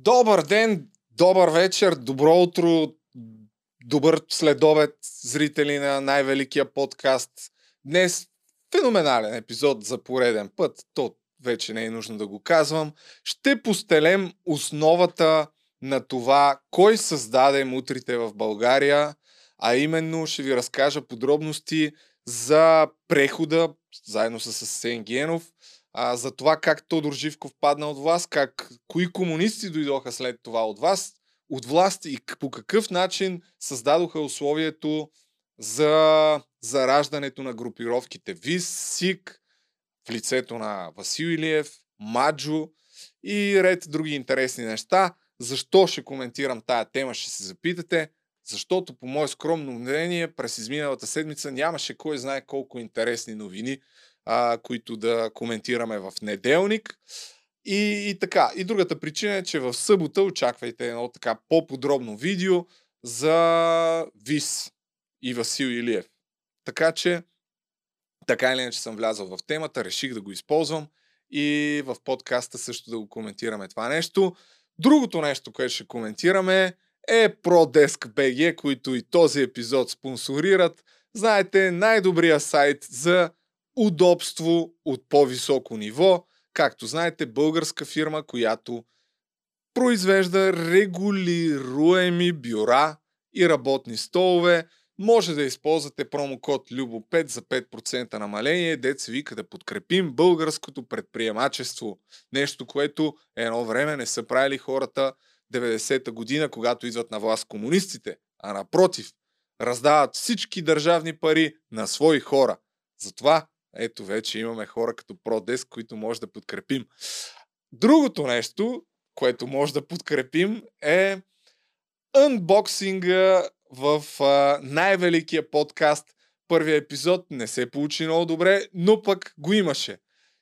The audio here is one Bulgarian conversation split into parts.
Добър ден, добър вечер, добро утро, добър следобед, зрители на най-великия подкаст. Днес феноменален епизод за пореден път, то вече не е нужно да го казвам. Ще постелем основата на това, кой създаде мутрите в България, а именно ще ви разкажа подробности за прехода, заедно с Асен Генов, а, за това как Тодор Живков падна от власт, как кои комунисти дойдоха след това от вас, от власт и по какъв начин създадоха условието за зараждането на групировките ВИС, СИК, в лицето на Васил Илиев, Маджо и ред други интересни неща. Защо ще коментирам тая тема, ще се запитате. Защото, по мое скромно мнение, през изминалата седмица нямаше кой знае колко интересни новини, а, които да коментираме в неделник. И, и така. И другата причина е, че в събота очаквайте едно така по-подробно видео за ВИС и Васил Илиев. Така че, така или иначе съм влязъл в темата, реших да го използвам и в подкаста също да го коментираме това нещо. Другото нещо, което ще коментираме е ProDesk BG, които и този епизод спонсорират. Знаете, най-добрия сайт за удобство от по-високо ниво. Както знаете, българска фирма, която произвежда регулируеми бюра и работни столове. Може да използвате промокод LUBO5 за 5% намаление, деца вика да подкрепим българското предприемачество. Нещо, което едно време не са правили хората 90-та година, когато идват на власт комунистите, а напротив, раздават всички държавни пари на свои хора. Затова ето вече имаме хора като ProDesk, които може да подкрепим. Другото нещо, което може да подкрепим е анбоксинга в а, най-великия подкаст. Първия епизод не се получи много добре, но пък го имаше.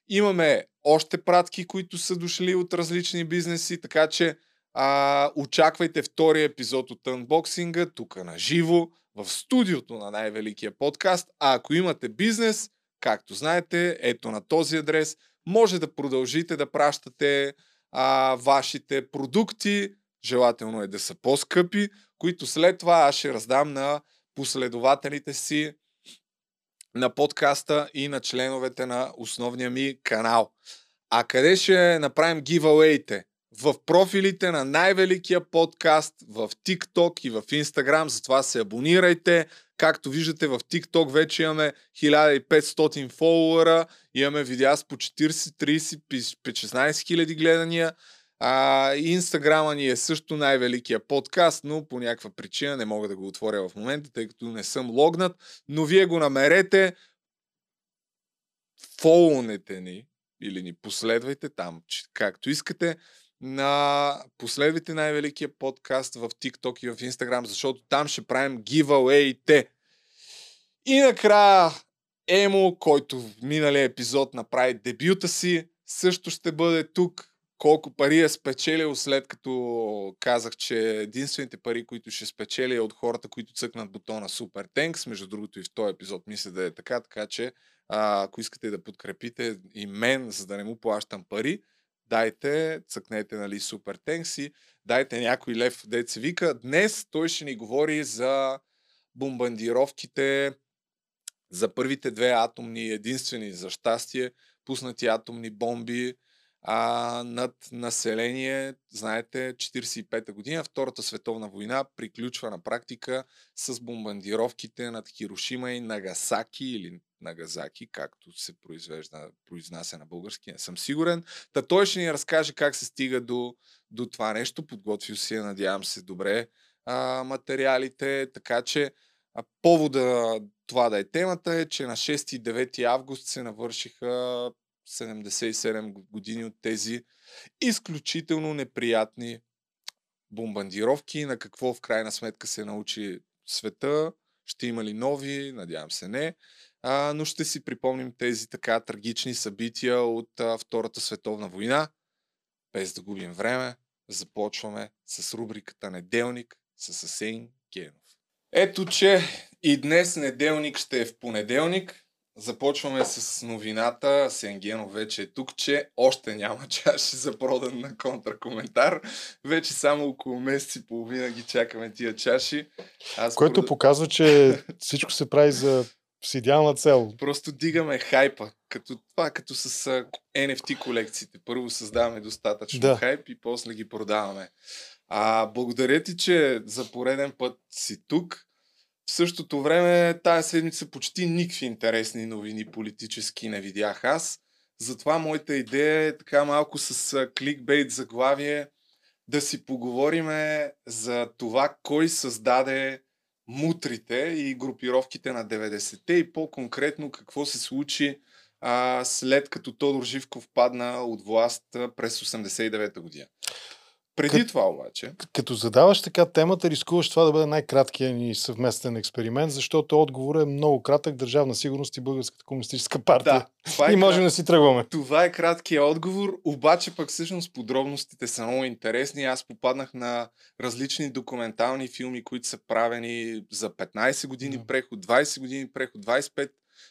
Имаме още пратки, които са дошли от различни бизнеси, така че а, очаквайте втория епизод от анбоксинга тук на живо в студиото на най-великия подкаст. А ако имате бизнес, както знаете, ето на този адрес може да продължите да пращате а, вашите продукти, желателно е да са по-скъпи, които след това аз ще раздам на последователите си на подкаста и на членовете на основния ми канал. А къде ще направим гивауейте? В профилите на най-великия подкаст в TikTok и в Instagram, затова се абонирайте. Както виждате в TikTok вече имаме 1500 фолуара, имаме видеа с по 40, 30, 16 хиляди гледания. А, Инстаграма ни е също най-великия подкаст, но по някаква причина не мога да го отворя в момента, тъй като не съм логнат, но вие го намерете, фолунете ни или ни последвайте там, както искате на последвайте най-великия подкаст в TikTok и в Instagram, защото там ще правим giveaway-те. И накрая Емо, който в миналия епизод направи дебюта си, също ще бъде тук. Колко пари е спечелил след като казах, че единствените пари, които ще спечеля е от хората, които цъкнат бутона Super Tanks. Между другото и в този епизод мисля да е така, така че ако искате да подкрепите и мен, за да не му плащам пари, дайте, цъкнете, нали, супер тенкси, дайте някой лев, деца вика. Днес той ще ни говори за бомбандировките, за първите две атомни, единствени за щастие, пуснати атомни бомби а, над население, знаете, 45-та година, Втората световна война приключва на практика с бомбандировките над Хирошима и Нагасаки или Нагазаки, както се произвежда, произнася на български, не съм сигурен. Та той ще ни разкаже как се стига до, до това нещо. Подготвил си, надявам се, добре а, материалите, така че а, повода това да е темата е, че на 6 и 9 август се навършиха 77 години от тези изключително неприятни бомбандировки. На какво в крайна сметка се научи света? Ще има ли нови? Надявам се не а, но ще си припомним тези така трагични събития от а, Втората световна война. Без да губим време, започваме с рубриката Неделник с Асейн Генов. Ето, че и днес неделник ще е в понеделник, Започваме с новината. Сенгенов вече е тук, че още няма чаши за продан на контракоментар. Вече само около месец и половина ги чакаме тия чаши. Аз Което прода... показва, че всичко се прави за с идеална цел. Просто дигаме хайпа. Като това, като с NFT колекциите. Първо създаваме достатъчно да. хайп и после ги продаваме. А, благодаря ти, че за пореден път си тук. В същото време, тая седмица почти никакви интересни новини политически не видях аз. Затова моята идея е така малко с кликбейт заглавие да си поговориме за това кой създаде мутрите и групировките на 90-те и по-конкретно какво се случи а, след като Тодор Живков падна от власт през 89-та година. Преди Кът, това обаче. Като задаваш така темата, рискуваш това да бъде най-краткият ни съвместен експеримент, защото отговорът е много кратък. Държавна сигурност и Българската комунистическа партия. Да, това е и можем крат... да си тръгваме. Това е краткият отговор, обаче пък всъщност подробностите са много интересни. Аз попаднах на различни документални филми, които са правени за 15 години да. преход, 20 години преход, 25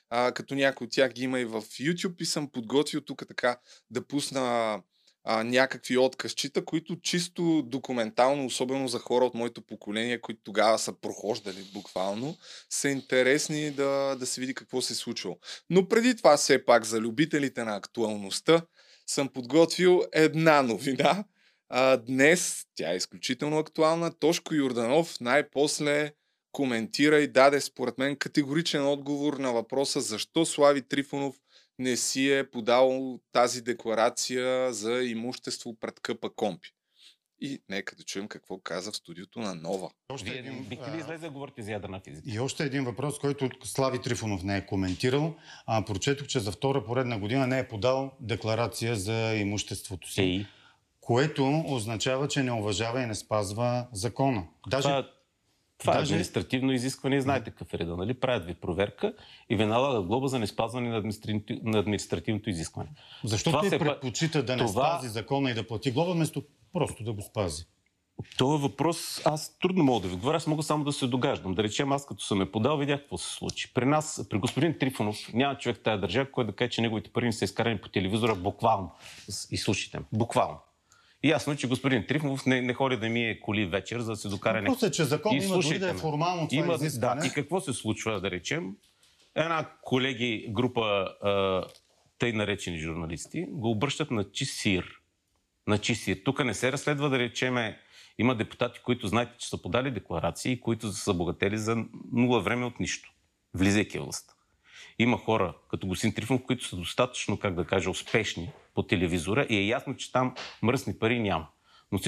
а, като някои от тях ги има и в YouTube и съм подготвил тук така да пусна а, някакви откъсчита, които чисто документално, особено за хора от моето поколение, които тогава са прохождали буквално, са интересни да, да се види какво се е случило. Но преди това все пак за любителите на актуалността съм подготвил една новина. А, днес тя е изключително актуална. Тошко Юрданов най-после коментира и даде според мен категоричен отговор на въпроса защо Слави Трифонов не си е подал тази декларация за имущество пред Къпа Компи. И нека да чуем какво каза в студиото на Нова. Още Вие един, бихте ли излезе да говорите за ядрена физика? И още един въпрос, който Слави Трифонов не е коментирал. А, прочетох, че за втора поредна година не е подал декларация за имуществото си. Ей. Което означава, че не уважава и не спазва закона. Даже Това това Даже... е административно изискване и знаете какъв е реда, нали? Правят ви проверка и ви налагат глоба за неспазване на, административ... на административното изискване. Защо това се предпочита да не това... спази закона и да плати глоба, вместо просто да го спази? Това въпрос аз трудно мога да ви говоря, аз мога само да се догаждам. Да речем, аз като съм е подал, видях какво се случи. При нас, при господин Трифонов, няма човек в тази държава, който да каже, че неговите пари не са изкарани по телевизора буквално. И слушайте, буквално. И ясно, е, че господин Трифмов не, не ходи да ми е коли вечер, за да се докара нещо. Просто, че закон и има дори да е формално това има, изискване. Да, и какво се случва, да речем? Една колеги, група а, тъй наречени журналисти, го обръщат на чисир. На чисир. Тук не се разследва, да речеме, има депутати, които знаете, че са подали декларации, които са богатели за нула време от нищо, влизайки властта. Има хора, като Госин Трифонов, които са достатъчно, как да кажа, успешни по телевизора и е ясно, че там мръсни пари няма. Но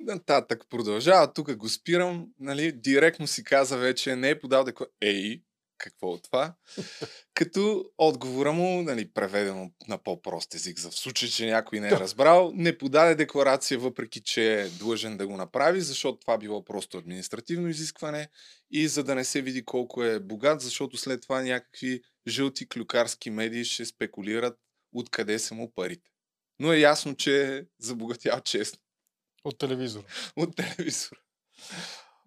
Нататък продължава, тук го спирам, нали, директно си каза вече, не е подал декларация. Ей, какво от това? Като отговора му, нали, преведено на по-прост език, за в случай, че някой не е разбрал, не подаде декларация, въпреки че е длъжен да го направи, защото това било просто административно изискване и за да не се види колко е богат, защото след това някакви жълти клюкарски медии ще спекулират откъде са му парите. Но е ясно, че е забогатял честно. От телевизор. От телевизор.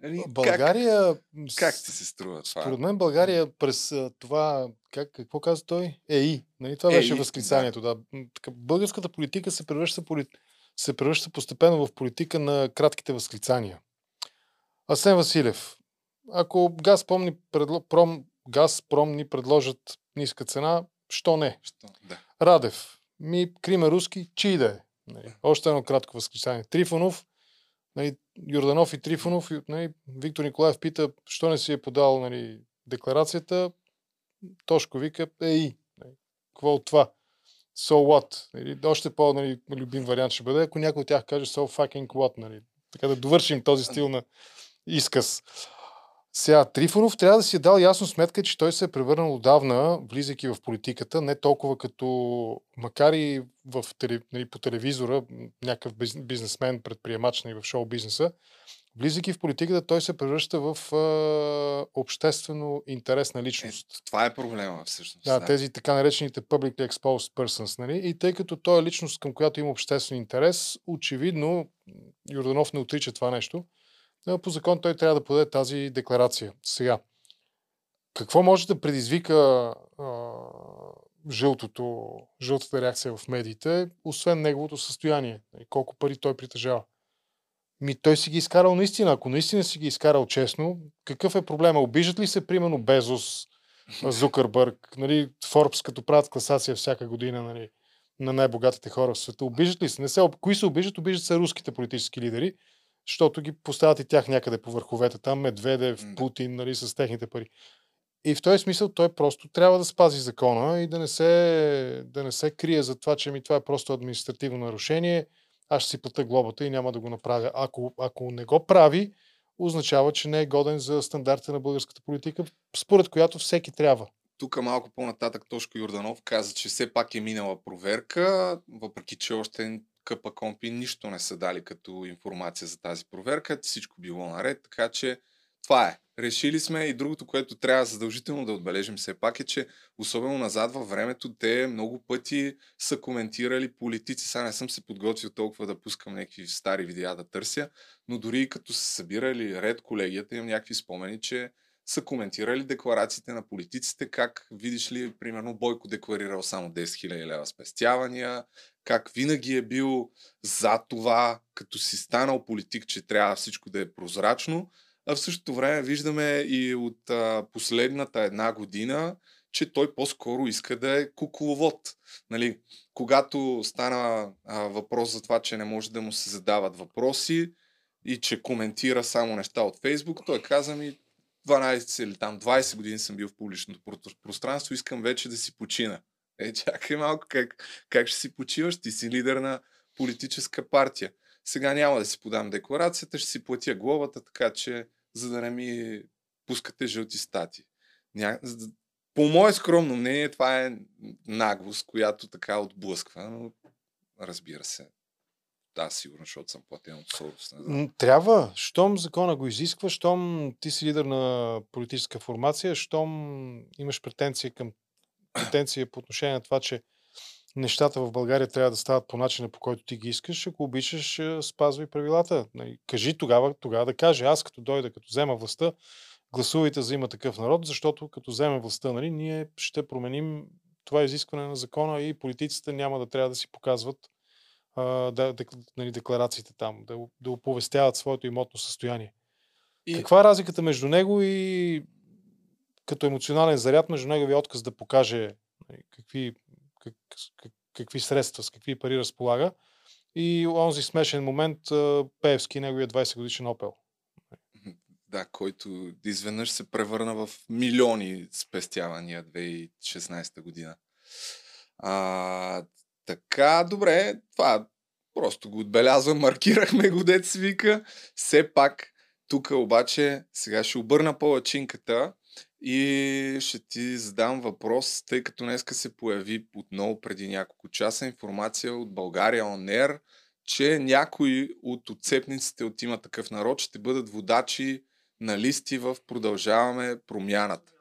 Нали, България... Как, как ти се струва това? Според мен България през това... Как, какво каза той? ЕИ. Нали? Това беше възклицанието. Да. да. Българската политика се превръща, поли... се превръща постепенно в политика на кратките възклицания. Асен Василев. Ако Газпром ни, предло... Пром... Газпром ни предложат ниска цена, що не? Що? Да. Радев. Ми, Крима Руски, чи да е. Нали? Още едно кратко възклицание. Трифонов, нали, Юрданов и Трифонов, нали, Виктор Николаев пита, що не си е подал нали, декларацията. Тошко вика, ей, нали, какво от това? So what? Нали, още по-любим вариант ще бъде, ако някой от тях каже so fucking what. Нали, така да довършим този стил на изказ. Сега, Трифонов трябва да си е дал ясно сметка, че той се е превърнал отдавна, влизайки в политиката, не толкова като, макар и в, нали, по телевизора, някакъв бизнесмен, предприемач нали, в шоу бизнеса, влизайки в политиката, той се превръща в а, обществено интересна личност. Е, това е проблема всъщност. Да, да, тези така наречените publicly exposed persons. Нали? И тъй като той е личност, към която има обществен интерес, очевидно Юрданов не отрича това нещо по закон той трябва да подаде тази декларация. Сега, какво може да предизвика а, жълтото, жълтата реакция в медиите, освен неговото състояние? Нали, колко пари той притежава? Ми той си ги изкарал наистина. Ако наистина си ги изкарал честно, какъв е проблема? Обижат ли се, примерно, Безос, Зукърбърг, нали, Форбс, като правят класация всяка година, нали, на най-богатите хора в света. Обижат ли се? Не се кои се обижат? Обижат се руските политически лидери, защото ги поставят и тях някъде по върховете. Там Медведев, Путин, нали, с техните пари. И в този смисъл той просто трябва да спази закона и да не се, да не се крие за това, че ми това е просто административно нарушение. Аз ще си плата глобата и няма да го направя. Ако, ако не го прави, означава, че не е годен за стандарта на българската политика, според която всеки трябва. Тук малко по-нататък Тошко Юрданов каза, че все пак е минала проверка, въпреки че още Къпа Компи нищо не са дали като информация за тази проверка, всичко било наред, така че това е. Решили сме и другото, което трябва задължително да отбележим все пак е, че особено назад във времето те много пъти са коментирали политици. Сега не съм се подготвил толкова да пускам някакви стари видеа да търся, но дори като са събирали ред колегията, имам някакви спомени, че са коментирали декларациите на политиците, как видиш ли, примерно Бойко декларирал само 10 000 лева спестявания, как винаги е бил за това, като си станал политик, че трябва всичко да е прозрачно, а в същото време виждаме и от а, последната една година, че той по-скоро иска да е кукловод. Нали, когато стана а, въпрос за това, че не може да му се задават въпроси и че коментира само неща от Фейсбук, той каза ми 12 или там 20 години съм бил в публичното пространство, искам вече да си почина. Е, чакай малко, как, как ще си почиваш? Ти си лидер на политическа партия. Сега няма да си подам декларацията, ще си платя глобата, така че за да не ми пускате жълти стати. Ня... По мое скромно мнение, това е наглост, която така отблъсква, но разбира се. Да, сигурно, защото съм платен от Сорос. Трябва. Щом закона го изисква, щом ти си лидер на политическа формация, щом имаш претенция към претенция по отношение на това, че нещата в България трябва да стават по начина, по който ти ги искаш, ако обичаш, спазвай правилата. Нали, кажи тогава, тогава да каже, аз като дойда, като взема властта, гласувайте за има такъв народ, защото като вземе властта, нали, ние ще променим това изискване на закона и политиците няма да трябва да си показват а, да, дек, нали, декларациите там, да, да оповестяват своето имотно състояние. И... Каква е разликата между него и като емоционален заряд между неговия отказ да покаже нали, какви как, как, какви средства, с какви пари разполага. И онзи смешен момент Певски, неговия 20 годишен Опел. Да, който изведнъж се превърна в милиони спестявания 2016 година. А, така, добре, това просто го отбелязвам, маркирахме го, дет вика. Все пак, тук обаче, сега ще обърна по-лачинката и ще ти задам въпрос, тъй като днеска се появи отново преди няколко часа информация от България ОНЕР, че някои от отцепниците от има такъв народ ще бъдат водачи на листи в Продължаваме промяната.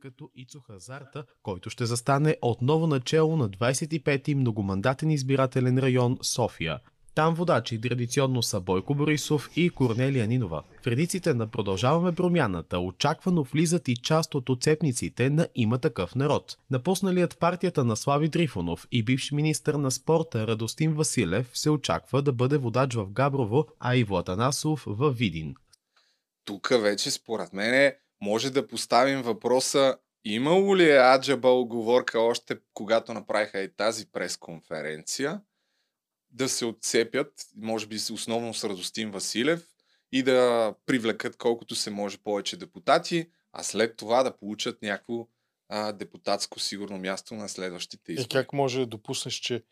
Като Ицо Хазарта, който ще застане отново начало на 25-ти многомандатен избирателен район София. Там водачи традиционно са Бойко Борисов и Корнелия Нинова. В редиците на Продължаваме промяната очаквано влизат и част от оцепниците на Има такъв народ. Напусналият партията на Слави Трифонов и бивш министр на спорта Радостин Василев се очаква да бъде водач в Габрово, а и Атанасов в Видин. Тук вече според мен може да поставим въпроса имало ли е аджаба оговорка още когато направиха и тази пресконференция – да се отцепят, може би основно с Радостин Василев, и да привлекат колкото се може повече депутати, а след това да получат някакво а, депутатско сигурно място на следващите избори. И как може да допуснеш, че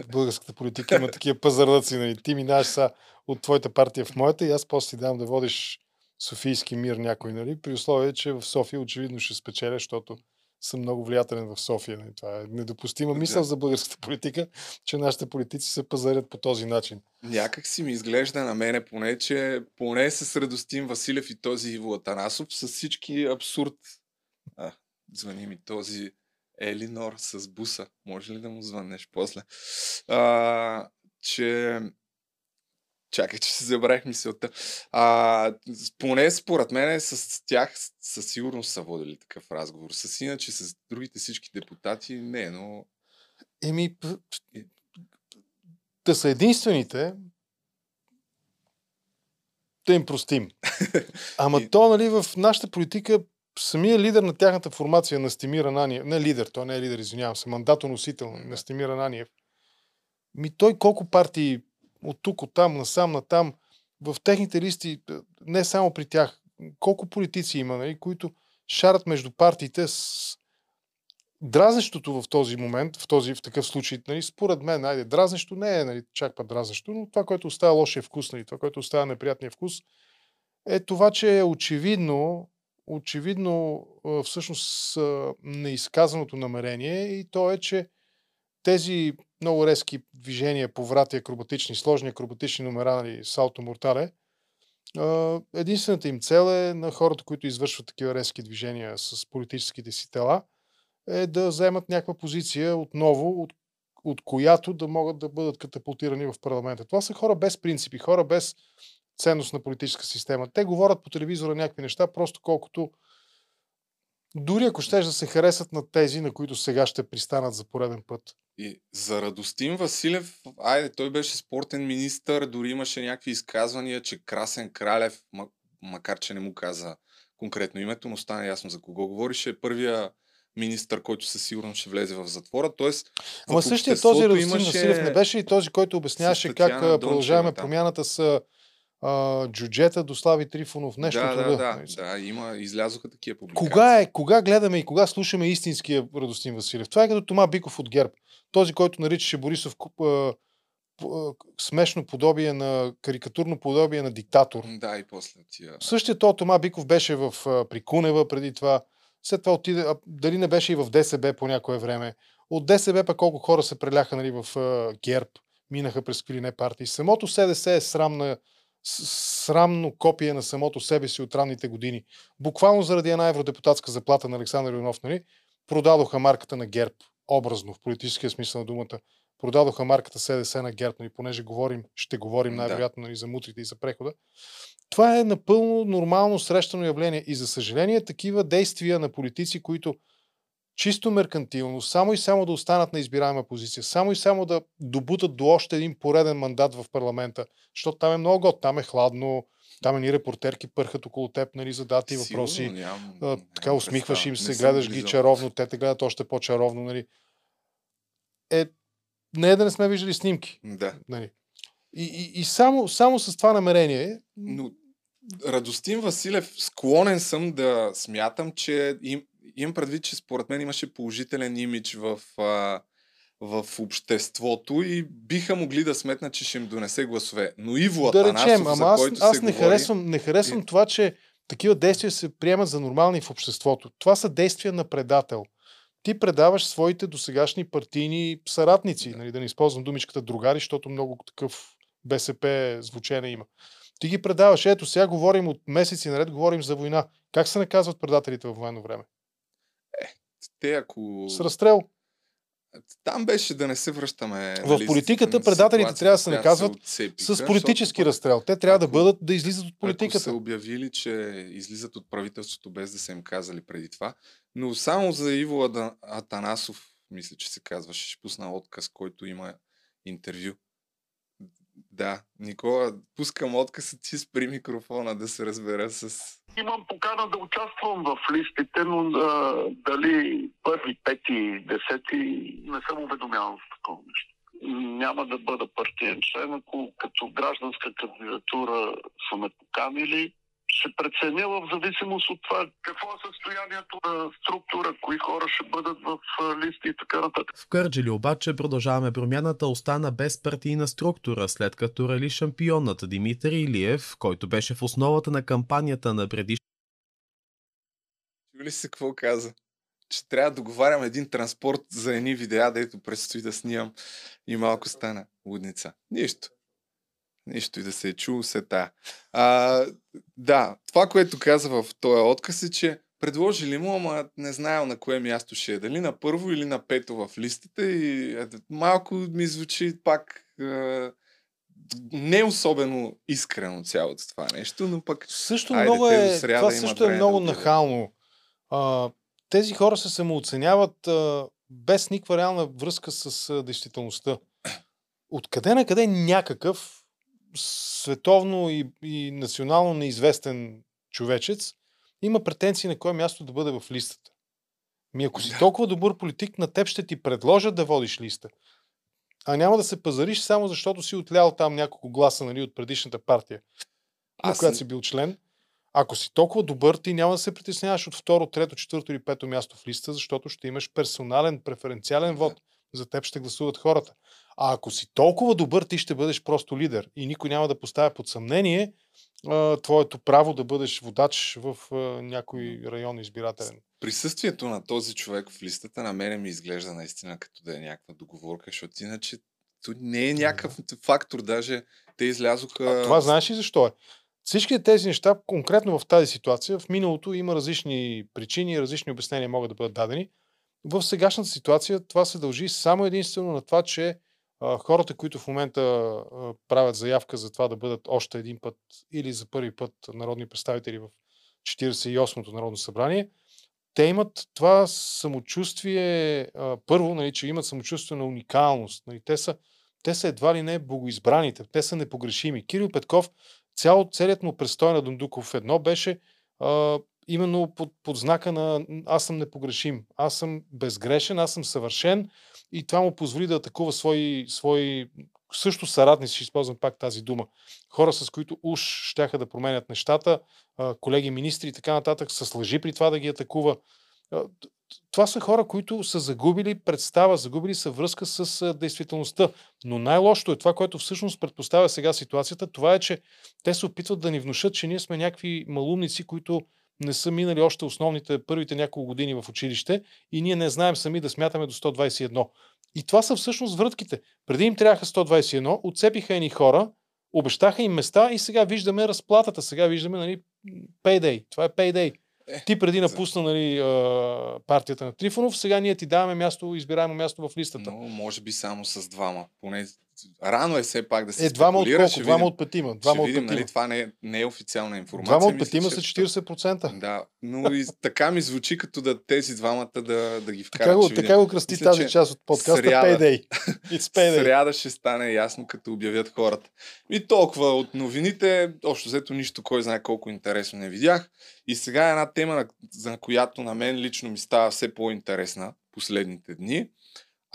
в българската политика има такива пазарлъци? Нали? Ти минаваш са от твоята партия в моята и аз после ти дам да водиш Софийски мир някой, нали? при условие, че в София очевидно ще спечеля, защото съм много влиятелен в София. Нали? Това е недопустима мисъл за българската политика, че нашите политици се пазарят по този начин. Някак си ми изглежда на мене поне, че поне с Радостин Василев и този Иво Атанасов с всички абсурд. А, звъни ми този Елинор с буса. Може ли да му звъннеш после? А, че Чакай, че си забравих мисълта. А, поне според мен с тях със сигурност са водили такъв разговор. С иначе с другите всички депутати не, но... Еми, да са единствените, да им простим. Ама то, нали, в нашата политика самия лидер на тяхната формация, на Стемир Ананиев, не лидер, той не е лидер, извинявам се, мандатоносител на Стемир Ананиев, ми той колко партии от тук, от там, насам, натам, в техните листи, не само при тях, колко политици има, нали, които шарат между партиите с дразнещото в този момент, в, този, в такъв случай, нали, според мен, айде, дразнещо не е нали, чак па дразнещо, но това, което остава лошия вкус, нали, това, което остава неприятния вкус, е това, че е очевидно, очевидно всъщност неизказаното намерение и то е, че тези много резки движения, поврати, акробатични, сложни акробатични номера, нали, салто мортале, единствената им цел е на хората, които извършват такива резки движения с политическите си тела, е да вземат някаква позиция отново, от, от която да могат да бъдат катапултирани в парламента. Това са хора без принципи, хора без ценност на политическа система. Те говорят по телевизора някакви неща, просто колкото дори ако щеш да се харесат на тези, на които сега ще пристанат за пореден път. И за Радостин Василев, айде, той беше спортен министър, дори имаше някакви изказвания, че Красен Кралев, макар че не му каза конкретно името, но стана ясно за кого говорише, първия министър, който със сигурност ще влезе в затвора. Тоест, Ама същия този Радостин имаше... Василев не беше и този, който обясняваше как продължаваме промяната с а, джуджета до Слави Трифонов, нещо да, да, да, да, има, излязоха такива публикации. Кога, е, кога гледаме и кога слушаме истинския Радостин Василев? Това е като Тома Биков от ГЕРБ. Този, който наричаше Борисов а, смешно подобие на, карикатурно подобие на диктатор. Да, и после тия. Същия то Тома Биков беше в, при Кунева преди това. След това отиде, а, дали не беше и в ДСБ по някое време. От ДСБ пък колко хора се преляха нали, в а, ГЕРБ, минаха през какви не партии. Самото СДС е срамна, срамно копие на самото себе си от ранните години. Буквално заради една евродепутатска заплата на Александър Иванов, нали, продадоха марката на ГЕРБ, образно, в политическия смисъл на думата. Продадоха марката СДС на ГЕРБ, нали, понеже говорим, ще говорим най-вероятно нали, за мутрите и за прехода. Това е напълно нормално срещано явление и за съжаление такива действия на политици, които чисто меркантилно, само и само да останат на избираема позиция, само и само да добутат до още един пореден мандат в парламента, защото там е много год, там е хладно, там ни репортерки пърхат около теб, нали, задати и въпроси. Нямам, а, така усмихваш им се, гледаш ги чаровно, те те гледат още по-чаровно, нали. Е, не е да не сме виждали снимки. Да. Нали. И, и, и само, само с това намерение. Но Радостин Василев, склонен съм да смятам, че им, имам предвид, че според мен имаше положителен имидж в, а, в обществото и биха могли да сметнат, че ще им донесе гласове. Но Иво да Атанасов, речем, ама аз, който аз не, говори... харесвам, не харесвам и... това, че такива действия се приемат за нормални в обществото. Това са действия на предател. Ти предаваш своите досегашни партийни съратници, да. Нали, да не използвам думичката другари, защото много такъв БСП звучене има. Ти ги предаваш. Ето, сега говорим от месеци наред, говорим за война. Как се наказват предателите в военно време? Е, те ако... С разстрел. Там беше да не се връщаме. В нали, политиката предателите трябва да се наказват с политически защото, разстрел. Те трябва ако, да бъдат да излизат от политиката. Ако са обявили, че излизат от правителството без да са им казали преди това. Но само за Иво Атанасов, мисля, че се казваше, ще пусна отказ, който има интервю. Да, Никола, пускам отказ, ти спри микрофона да се разбера с... Имам покана да участвам в листите, но а, дали първи, пети, десети не съм уведомяван с такова нещо. Няма да бъда партиен член, ако като гражданска кандидатура са ме поканили, ще преценя в зависимост от това какво е състоянието на структура, кои хора ще бъдат в листи и така нататък. В Кърджили обаче продължаваме промяната остана без партийна структура, след като рали шампионът Димитър Илиев, който беше в основата на кампанията на предиш... Чули се какво каза? Че трябва да договарям един транспорт за едни видеа, дето предстои да снимам и малко стана лудница. Нищо. Нищо и да се е чул се та. А, да, това, което каза в този отказ е, че предложили му, ама не знаел на кое място ще е. Дали на първо или на пето в листите. И е, малко ми звучи пак е, не особено искрено цялото това нещо, но пък Също Айде, много е, сряда това също е да много обявят. нахално. А, тези хора се самооценяват а, без никаква реална връзка с а, действителността. Откъде на къде някакъв световно и, и национално неизвестен човечец има претенции на кое място да бъде в листата. Ми ако си толкова добър политик, на теб ще ти предложат да водиш листа. А няма да се пазариш само защото си отлял там няколко гласа нали, от предишната партия, на Аз която не- си бил член. Ако си толкова добър, ти няма да се притесняваш от второ, трето, четвърто или пето място в листа, защото ще имаш персонален, преференциален вод. За теб ще гласуват хората. А ако си толкова добър, ти ще бъдеш просто лидер. И никой няма да поставя под съмнение а, твоето право да бъдеш водач в а, някой район избирателен. присъствието на този човек в листата на мене ми изглежда наистина като да е някаква договорка, защото иначе то не е някакъв фактор. Даже те излязоха... А, това знаеш ли защо е? Всички тези неща, конкретно в тази ситуация, в миналото има различни причини, различни обяснения могат да бъдат дадени. В сегашната ситуация това се дължи само единствено на това, че а, хората, които в момента а, правят заявка за това да бъдат още един път или за първи път народни представители в 48-то Народно събрание, те имат това самочувствие, а, първо, нали, че имат самочувствие на уникалност. Нали, те, са, те са едва ли не богоизбраните, те са непогрешими. Кирил Петков, цял, целият му престой на Дундуков едно беше а, именно под, под знака на аз съм непогрешим, аз съм безгрешен, аз съм съвършен и това му позволи да атакува свои, свои също съратници, ще използвам пак тази дума, хора с които уж щяха да променят нещата, колеги министри и така нататък, с лъжи при това да ги атакува. Това са хора, които са загубили представа, загубили са връзка с действителността. Но най-лошото е това, което всъщност предпоставя сега ситуацията, това е, че те се опитват да ни внушат, че ние сме някакви малумници, които не са минали още основните, първите няколко години в училище и ние не знаем сами да смятаме до 121. И това са всъщност вратките. Преди им трябваха 121, отцепиха едни хора, обещаха им места и сега виждаме разплатата. Сега виждаме нали, payday. Това е payday. Е, Ти преди напусна нали, партията на Трифонов, сега ние ти даваме място, избираемо място в листата. Но може би само с двама. Поне рано е все пак да се е, двама от колко? Двама от петима. Двама от видим, петима. нали, това не е, не е официална информация. Двама от петима са е 40%. Да, но и така ми звучи като да тези двамата да, да ги вкарат. Така го, така го кръсти Мисля, тази част от подкаста сряда- Payday. It's Payday. Сряда ще стане ясно, като обявят хората. И толкова от новините, общо взето нищо, кой знае колко интересно не видях. И сега е една тема, на, за която на мен лично ми става все по-интересна последните дни.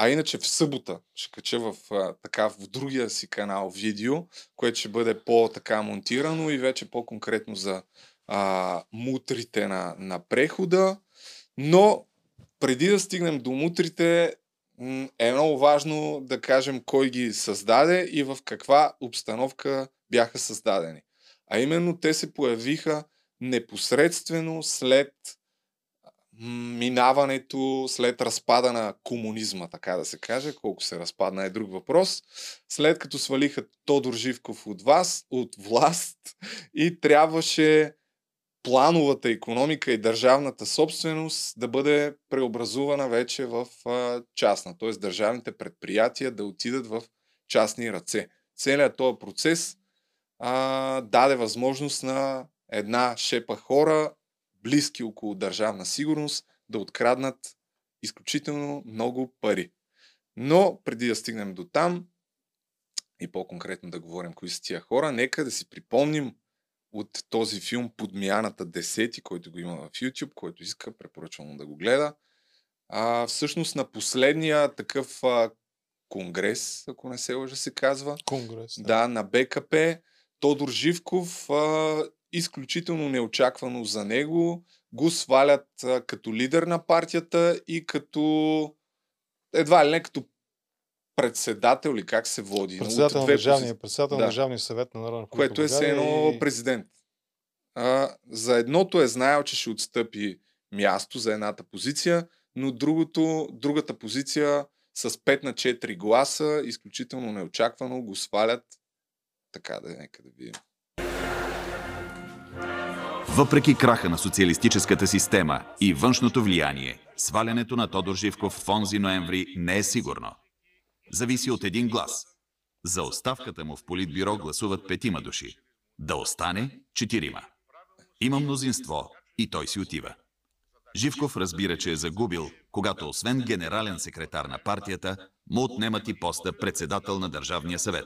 А иначе в събота ще кача в, а, така, в другия си канал видео, което ще бъде по-така монтирано и вече по-конкретно за а, мутрите на, на прехода. Но преди да стигнем до мутрите, е много важно да кажем кой ги създаде и в каква обстановка бяха създадени. А именно те се появиха непосредствено след минаването, след разпада на комунизма, така да се каже, колко се разпадна е друг въпрос, след като свалиха Тодор Живков от вас, от власт и трябваше плановата економика и държавната собственост да бъде преобразувана вече в частна, т.е. държавните предприятия да отидат в частни ръце. Целият този процес а, даде възможност на една шепа хора, близки около държавна сигурност, да откраднат изключително много пари. Но преди да стигнем до там и по-конкретно да говорим кои са тия хора, нека да си припомним от този филм Подмяната 10, който го има в YouTube, който иска, препоръчвам да го гледа. А, всъщност на последния такъв а, конгрес, ако не се лъжа се казва, Конгрес. да, на БКП, Тодор Живков, а, изключително неочаквано за него, го свалят а, като лидер на партията и като едва ли не като председател ли как се води. Председател на държавния, председател Да. на Държавния съвет на Народна което е все България едно и- президент. А, за едното е знаел, че ще отстъпи място за едната позиция, но другото, другата позиция с 5 на 4 гласа, изключително неочаквано, го свалят. Така да е, нека да видим. Въпреки краха на социалистическата система и външното влияние, свалянето на Тодор Живков в онзи ноември не е сигурно. Зависи от един глас. За оставката му в политбюро гласуват петима души. Да остане четирима. Има мнозинство и той си отива. Живков разбира, че е загубил, когато освен генерален секретар на партията, му отнемат и поста председател на Държавния съвет.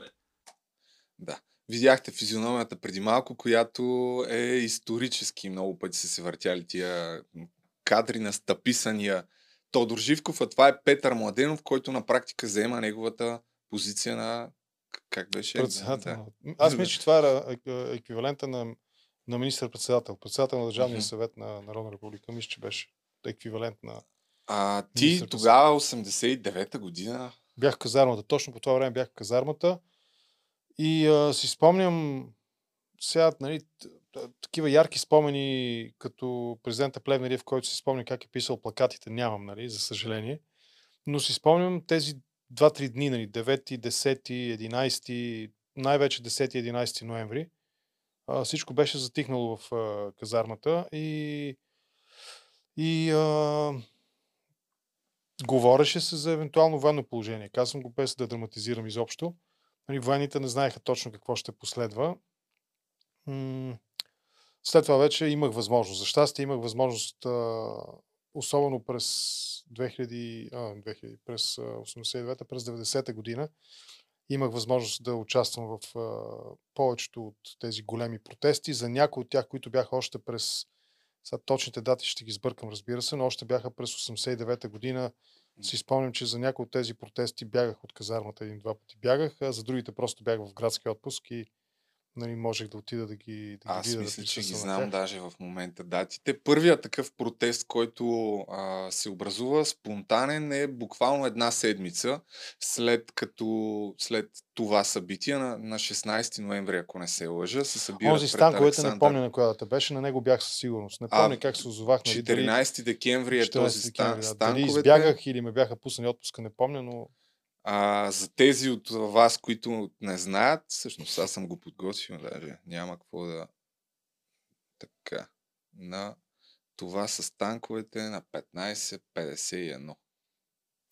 Да. Видяхте физиономията преди малко, която е исторически. Много пъти са се въртяли тия кадри на стъписания Тодор Живков, а това е Петър Младенов, който на практика заема неговата позиция на как беше? Председател. Да. Аз мисля, че това е, е, е еквивалента на, на министър-председател. Председател на Държавния uh-huh. съвет на Народна република. Мисля, че беше еквивалент на а ти тогава, 89-та година? Бях в казармата. Точно по това време бях в казармата. И а, си спомням сега, нали, такива ярки спомени, като президента в който си спомня как е писал плакатите, нямам, нали, за съжаление. Но си спомням тези 2-3 дни, нали, 9, 10, 11, най-вече 10-11 ноември. А, всичко беше затихнало в а, казармата и, и а, говореше се за евентуално военно положение. Казвам го без да драматизирам изобщо. Нали, военните не знаеха точно какво ще последва. След това вече имах възможност. За щастие имах възможност, особено през 2000, а, 2000 през 89-та, през 90-та година, имах възможност да участвам в а, повечето от тези големи протести. За някои от тях, които бяха още през сега точните дати ще ги сбъркам, разбира се, но още бяха през 89-та година. Си спомням, че за някои от тези протести бягах от казармата един-два пъти. Бягах, а за другите просто бях в градски отпуск и нали, можех да отида да ги, да Аз ги видя, мисля, да че ги знам даже в момента датите. Първият такъв протест, който а, се образува спонтанен е буквално една седмица след като след това събитие на, на 16 ноември, ако не се лъжа, се събира Онзи стан, който не помня на коя дата беше, на него бях със сигурност. Не помня а, как се озовах. Нали, 14 декември е този стан. Да. Дали избягах или ме бяха пуснали отпуска, не помня, но а, за тези от вас, които не знаят, всъщност аз съм го подготвил, даже няма какво да... Така. На това с танковете на 15.51.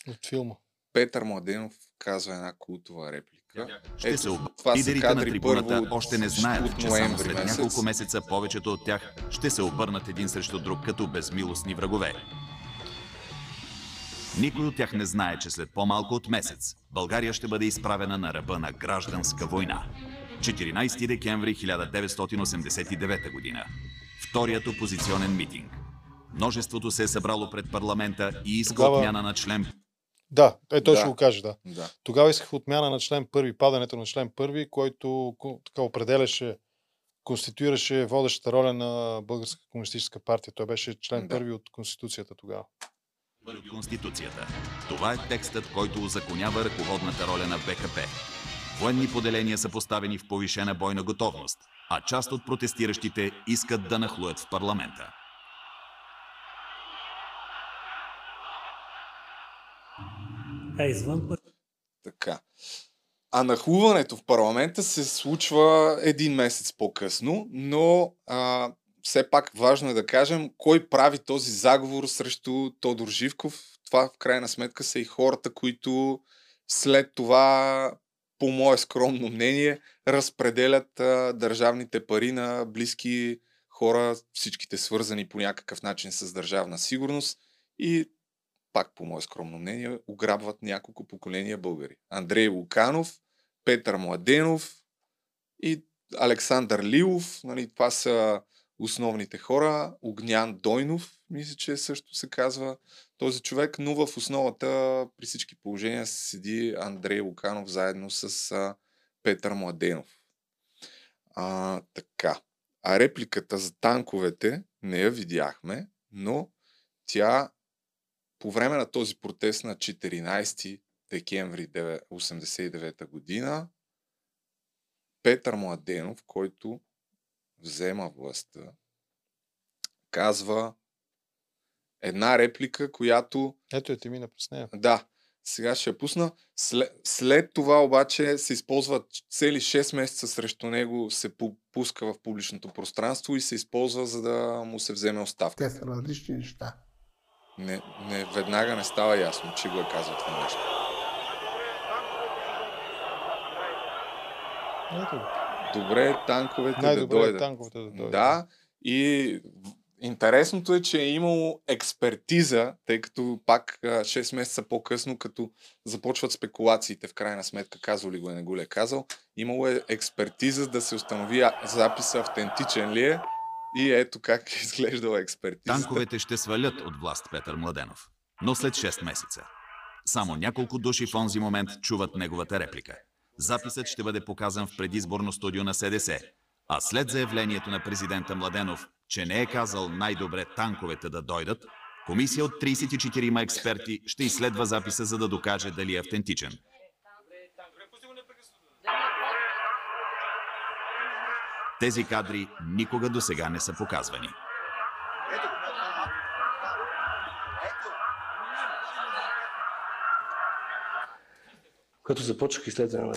От филма. Петър Младенов казва една култова реплика. Ще Ето, се об... това Лидерите на трибуната първо, още не знаят, че само след месец. няколко месеца повечето от тях ще се обърнат един срещу друг като безмилостни врагове. Никой от тях не знае, че след по-малко от месец България ще бъде изправена на ръба на гражданска война. 14 декември 1989 година. Вторият опозиционен митинг. Множеството се е събрало пред парламента и иска Тогава... отмяна на член да, е, той да. ще го каже, да. да. Тогава исках отмяна на член първи, падането на член първи, който така определяше, конституираше водещата роля на Българска комунистическа партия. Той беше член да. първи от Конституцията тогава от Конституцията. Това е текстът, който узаконява ръководната роля на БКП. Военни поделения са поставени в повишена бойна готовност, а част от протестиращите искат да нахлуят в парламента. Е, извън Така. А нахлуването в парламента се случва един месец по-късно, но а, все пак важно е да кажем кой прави този заговор срещу Тодор Живков. Това в крайна сметка са и хората, които след това, по мое скромно мнение, разпределят а, държавните пари на близки хора, всичките свързани по някакъв начин с държавна сигурност и пак по мое скромно мнение, ограбват няколко поколения българи. Андрей Луканов, Петър Младенов и Александър Лилов. Нали, това са основните хора. Огнян Дойнов, мисля, че също се казва този човек, но в основата при всички положения седи Андрей Луканов заедно с а, Петър Младенов. А, така. А репликата за танковете не я видяхме, но тя по време на този протест на 14 декември 1989 година Петър Младенов, който взема властта, казва една реплика, която... Ето е, ти мина през нея. Да, сега ще я пусна. След, след това обаче се използва цели 6 месеца срещу него, се пуска в публичното пространство и се използва, за да му се вземе оставка. Те са различни неща. Не, не, веднага не става ясно, че го е казал това нещо. Ето, Добре, танковете най-добре да е дойдат. танковете да дойдат. Да, и интересното е, че е имало експертиза, тъй като пак а, 6 месеца по-късно, като започват спекулациите, в крайна сметка, казал ли го е, не го ли е казал, имало е експертиза да се установи а- записа автентичен ли е и ето как е изглеждала експертизата. Танковете ще свалят от власт Петър Младенов, но след 6 месеца. Само няколко души в онзи момент чуват неговата реплика. Записът ще бъде показан в предизборно студио на СДС. А след заявлението на президента Младенов, че не е казал най-добре танковете да дойдат, комисия от 34 експерти ще изследва записа, за да докаже дали е автентичен. Тези кадри никога до сега не са показвани. Като започнах изследване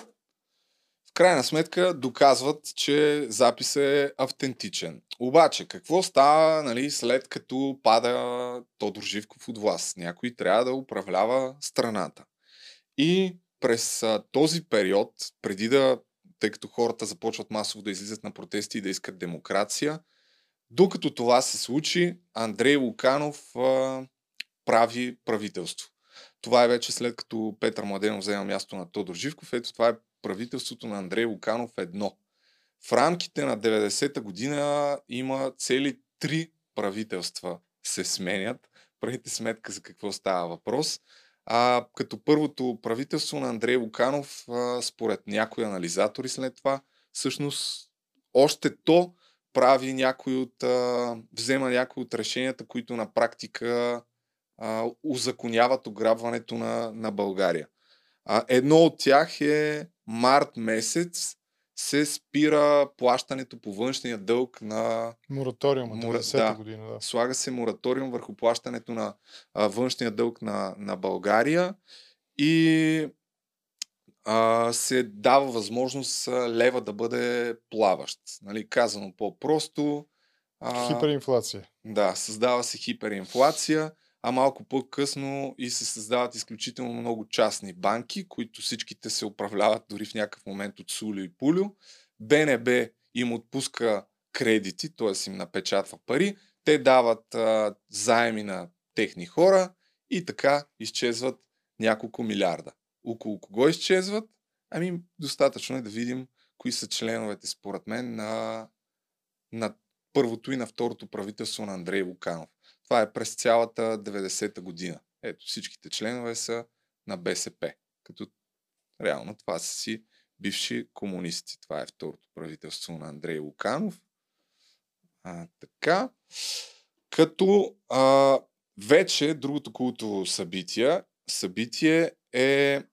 В крайна сметка доказват, че запис е автентичен. Обаче, какво става нали, след като пада Тодор Живков от власт? Някой трябва да управлява страната. И през а, този период, преди да, тъй като хората започват масово да излизат на протести и да искат демокрация, докато това се случи, Андрей Луканов а, прави правителство. Това е вече след като Петър Младенов взема място на Тодор Живков. Ето това е правителството на Андрей Луканов едно. В рамките на 90-та година има цели три правителства се сменят. Правите сметка за какво става въпрос. А, като първото правителство на Андрей Луканов, а, според някои анализатори след това, всъщност още то прави някой от, а, взема някои от решенията, които на практика а, узаконяват ограбването на, на България. А, едно от тях е март месец се спира плащането по външния дълг на Мораториума, Мора- 90-та да. година. Да. слага се мораториум върху плащането на а, външния дълг на, на България и а, се дава възможност лева да бъде плаващ. Нали, казано по-просто. А, Хиперинфлация. да, създава се хиперинфлация, а малко по-късно и се създават изключително много частни банки, които всичките се управляват дори в някакъв момент от Сулю и Пулю. БНБ им отпуска кредити, т.е. им напечатва пари, те дават а, заеми на техни хора и така изчезват няколко милиарда. Около кого изчезват? Ами достатъчно е да видим кои са членовете според мен на, на първото и на второто правителство на Андрей Луканов. Това е през цялата 90-та година. Ето, всичките членове са на БСП. Като реално това са си бивши комунисти. Това е второто правителство на Андрей Луканов. А, така. Като а, вече другото култово събитие, събитие е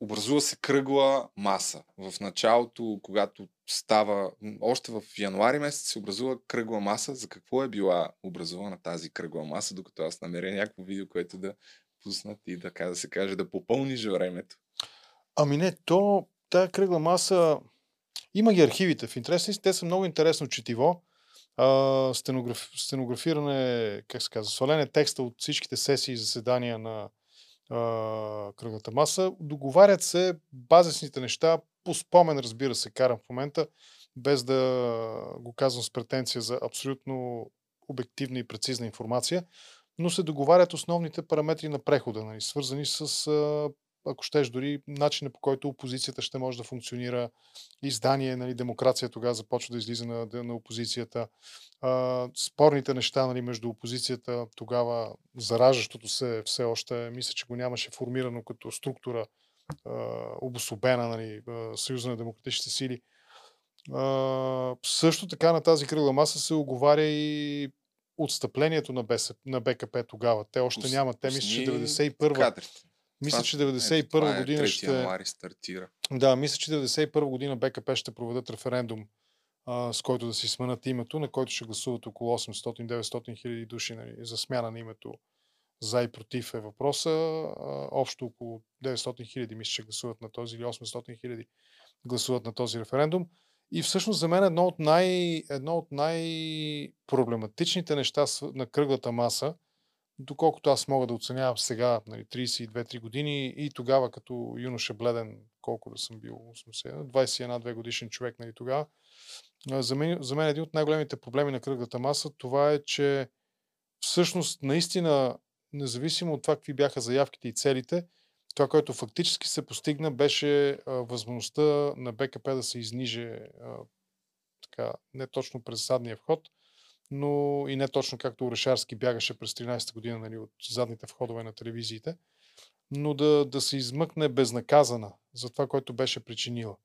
образува се кръгла маса. В началото, когато става, още в януари месец се образува кръгла маса. За какво е била образувана тази кръгла маса, докато аз намеря някакво видео, което да пуснат и така да се каже, да попълниш времето. Ами не, то, тая кръгла маса, има ги архивите. В интересни те са много интересно четиво. А, стенограф, стенографиране, как се казва, свалене текста от всичките сесии и заседания на а, кръглата маса. Договарят се базисните неща, по спомен, разбира се, карам в момента, без да го казвам с претенция за абсолютно обективна и прецизна информация, но се договарят основните параметри на прехода, нали, свързани с, а, ако щеш, дори начина по който опозицията ще може да функционира, издание, нали, демокрация тогава започва да излиза на, на опозицията, а, спорните неща нали, между опозицията, тогава заражащото се все още, мисля, че го нямаше формирано като структура, а, обособена, нали, Съюза на демократичните сили. А, също така на тази кръгла маса се оговаря и отстъплението на, БС, на БКП тогава. Те още нямат. Те мисля, че пусни 91 кадрите. Мисля, че ето, 91 това е година 3 ще... януари стартира. Да, мисля, че 91 година БКП ще проведат референдум, а, с който да си сменят името, на който ще гласуват около 800-900 хиляди души нали, за смяна на името. За и против е въпроса. А, общо около 900 хиляди мисля, че гласуват на този или 800 хиляди гласуват на този референдум. И всъщност за мен едно от, най, едно от най-проблематичните неща на кръглата маса доколкото аз мога да оценявам сега, нали, 32-3 години и тогава като юноша бледен, колко да съм бил, 80, 21-2 годишен човек нали, тогава, за мен, за мен един от най-големите проблеми на кръглата маса, това е, че всъщност наистина, независимо от това какви бяха заявките и целите, това, което фактически се постигна, беше а, възможността на БКП да се изниже а, така, не точно през задния вход, но и не точно както Орешарски бягаше през 13-та година нали, от задните входове на телевизиите, но да, да се измъкне безнаказана за това, което беше причинила.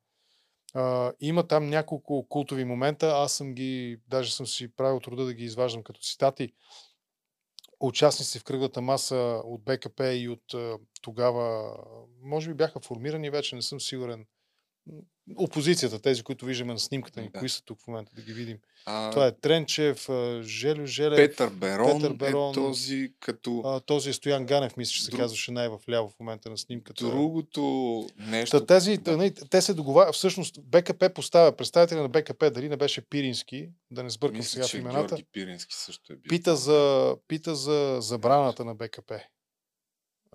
А, има там няколко култови момента, аз съм ги, даже съм си правил труда да ги изваждам като цитати. Участници в кръглата маса от БКП и от тогава, може би бяха формирани вече, не съм сигурен опозицията, тези, които виждаме на снимката ни, да. кои са тук в момента, да ги видим. А, Това е Тренчев, Желю Желев, Петър Берон, Петър Берон е този като... А, този е Стоян Ганев, мисля, че се Друг... казваше най-в ляво в момента на снимката. Другото нещо... Та, тези, да. не, те се договарят, всъщност БКП поставя, представителя на БКП, дали не беше Пирински, да не сбъркам мисля, сега в имената. Георги Пирински също е бил. Пита за, пита за забраната на БКП.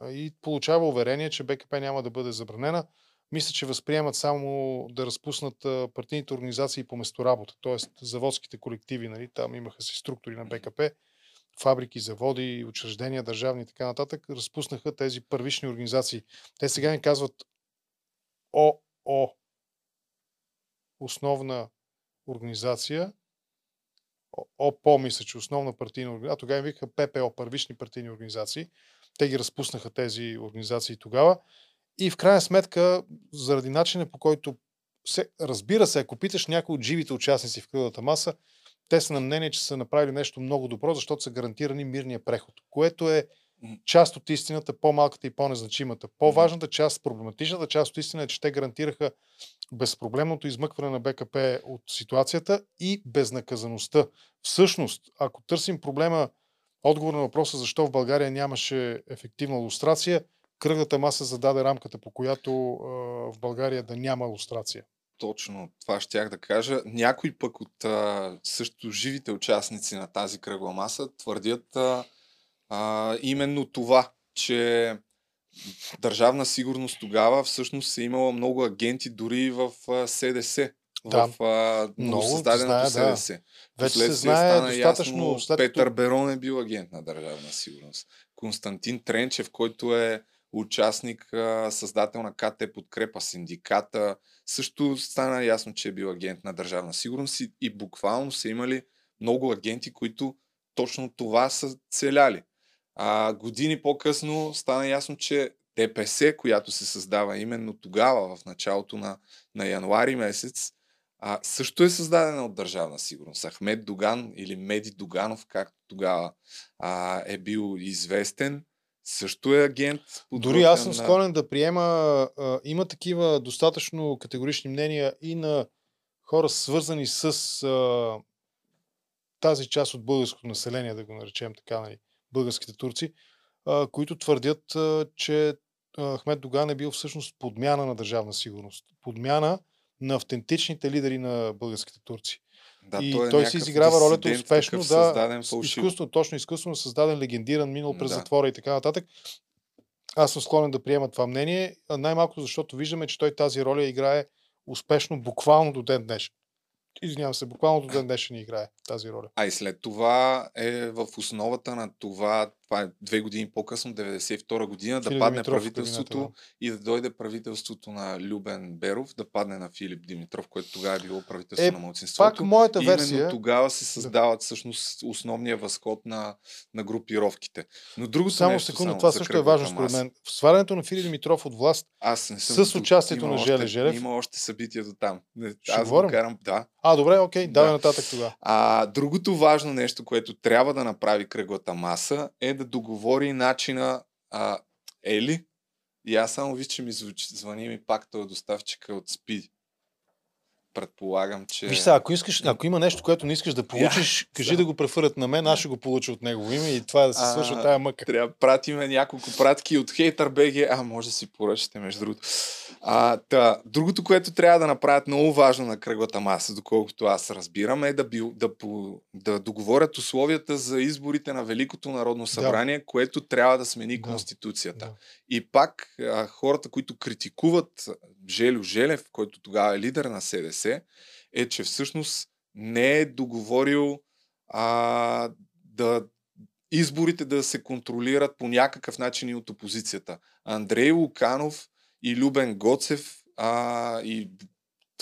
И получава уверение, че БКП няма да бъде забранена мисля, че възприемат само да разпуснат партийните организации по месторабота, т.е. заводските колективи, нали, там имаха си структури на БКП, фабрики, заводи, учреждения, държавни и така нататък, разпуснаха тези първични организации. Те сега ни казват ОО, основна организация, ОПО, мисля, че основна партийна организация, а тогава им викаха ППО, първични партийни организации. Те ги разпуснаха тези организации тогава. И в крайна сметка, заради начина по който се, разбира се, ако питаш някои от живите участници в кръглата маса, те са на мнение, че са направили нещо много добро, защото са гарантирани мирния преход, което е част от истината, по-малката и по-незначимата. По-важната част, проблематичната част от истината е, че те гарантираха безпроблемното измъкване на БКП от ситуацията и безнаказаността. Всъщност, ако търсим проблема, отговор на въпроса защо в България нямаше ефективна лустрация, кръглата маса зададе рамката, по която а, в България да няма лустрация. Точно това щях да кажа. Някой пък от а, също живите участници на тази кръгла маса твърдят а, а, именно това, че държавна сигурност тогава всъщност е имала много агенти дори в а, СДС. Да, в а, много създаденото знае, СДС. Да. Вече се знае стана достатъчно. Ясно, Петър Берон е бил агент на държавна сигурност. Константин Тренчев, който е участник, създател на КТ Подкрепа синдиката. Също стана ясно, че е бил агент на държавна сигурност и, и буквално са имали много агенти, които точно това са целяли. А, години по-късно стана ясно, че ДПС, която се създава именно тогава, в началото на, на януари месец, а, също е създадена от държавна сигурност. Ахмед Доган или Меди Доганов, както тогава а, е бил известен, също е агент. Дори аз съм склонен да приема, а, има такива достатъчно категорични мнения и на хора свързани с а, тази част от българското население, да го наречем така, нали, българските турци, а, които твърдят, а, че Ахмед Доган е бил всъщност подмяна на държавна сигурност. Подмяна на автентичните лидери на българските турци. Да, и той, е той си изиграва ролята успешно, да, изкуствено, точно изкуствено създаден, легендиран, минал през да. затвора и така нататък. Аз съм склонен да приема това мнение, най-малко защото виждаме, че той тази роля играе успешно буквално до ден днешен. Извинявам се, буквално до ден днешен играе тази роля. А и след това е в основата на това, това е две години по-късно, 92 година, Филип да падне Димитров, правителството да. и да дойде правителството на Любен Беров, да падне на Филип Димитров, което тогава е било правителство е, на младсинството. Пак моята версия... Именно тогава се създават всъщност основния възход на, на групировките. Но другото само нещо, секунда, само това също е важно според мен. В свалянето на Филип Димитров от власт Аз не съм с участието на Желе Желев. Има още събития до там. Ще Аз говорим? карам, да. А, добре, окей, давай да. нататък тогава. А, другото важно нещо, което трябва да направи кръглата маса е да договори начина а, Ели. И аз само виж, че ми звучи, звъни ми пак този доставчика от Спиди. Предполагам, че... Виж сега, ако, искаш, ако има нещо, което не искаш да получиш, кажи да го префърят на мен, аз ще го получа от негово име и това е да се свършва тая мъка. Трябва да пратиме няколко пратки от Хейтър БГ. А, може да си поръчате, между другото. А, та, другото, което трябва да направят много важно на кръглата маса, доколкото аз разбирам, е да, бил, да, по, да договорят условията за изборите на Великото народно събрание, което трябва да смени Да. Конституцията. Да. И пак а, хората, които критикуват Желю Желев, който тогава е лидер на СДС, е, че всъщност не е договорил а, да изборите да се контролират по някакъв начин и от опозицията. Андрей Луканов и Любен Гоцев а, и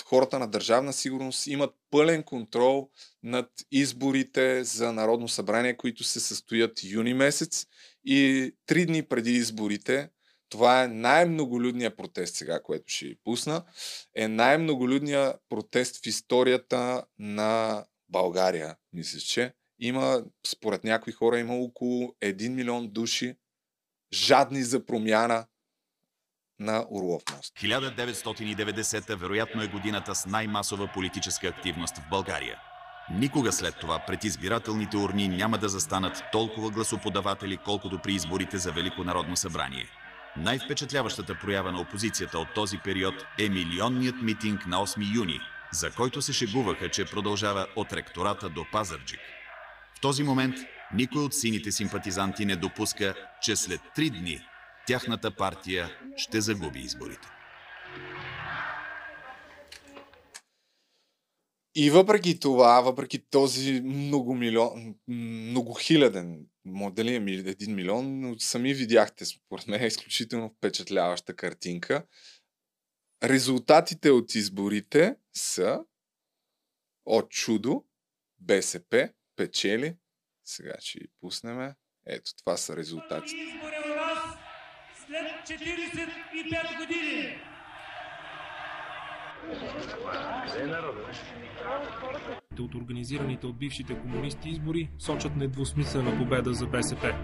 хората на държавна сигурност имат пълен контрол над изборите за Народно събрание, които се състоят юни месец и три дни преди изборите, това е най-многолюдният протест сега, което ще ви пусна, е най-многолюдният протест в историята на България, мисля, че има, според някои хора, има около 1 милион души жадни за промяна на Орлов мост. 1990 вероятно е годината с най-масова политическа активност в България. Никога след това пред избирателните урни няма да застанат толкова гласоподаватели, колкото при изборите за Велико народно събрание. Най-впечатляващата проява на опозицията от този период е милионният митинг на 8 юни, за който се шегуваха, че продължава от ректората до Пазарджик. В този момент никой от сините симпатизанти не допуска, че след три дни тяхната партия ще загуби изборите. И въпреки това, въпреки този много милион, многохиляден, дали е ми- един милион, но сами видяхте, според мен изключително впечатляваща картинка. Резултатите от изборите са от чудо, БСП печели. Сега ще ви пуснем. Ето, това са резултатите. избори у нас след 45 години. От организираните от бившите комунисти избори сочат недвусмислена победа за БСП.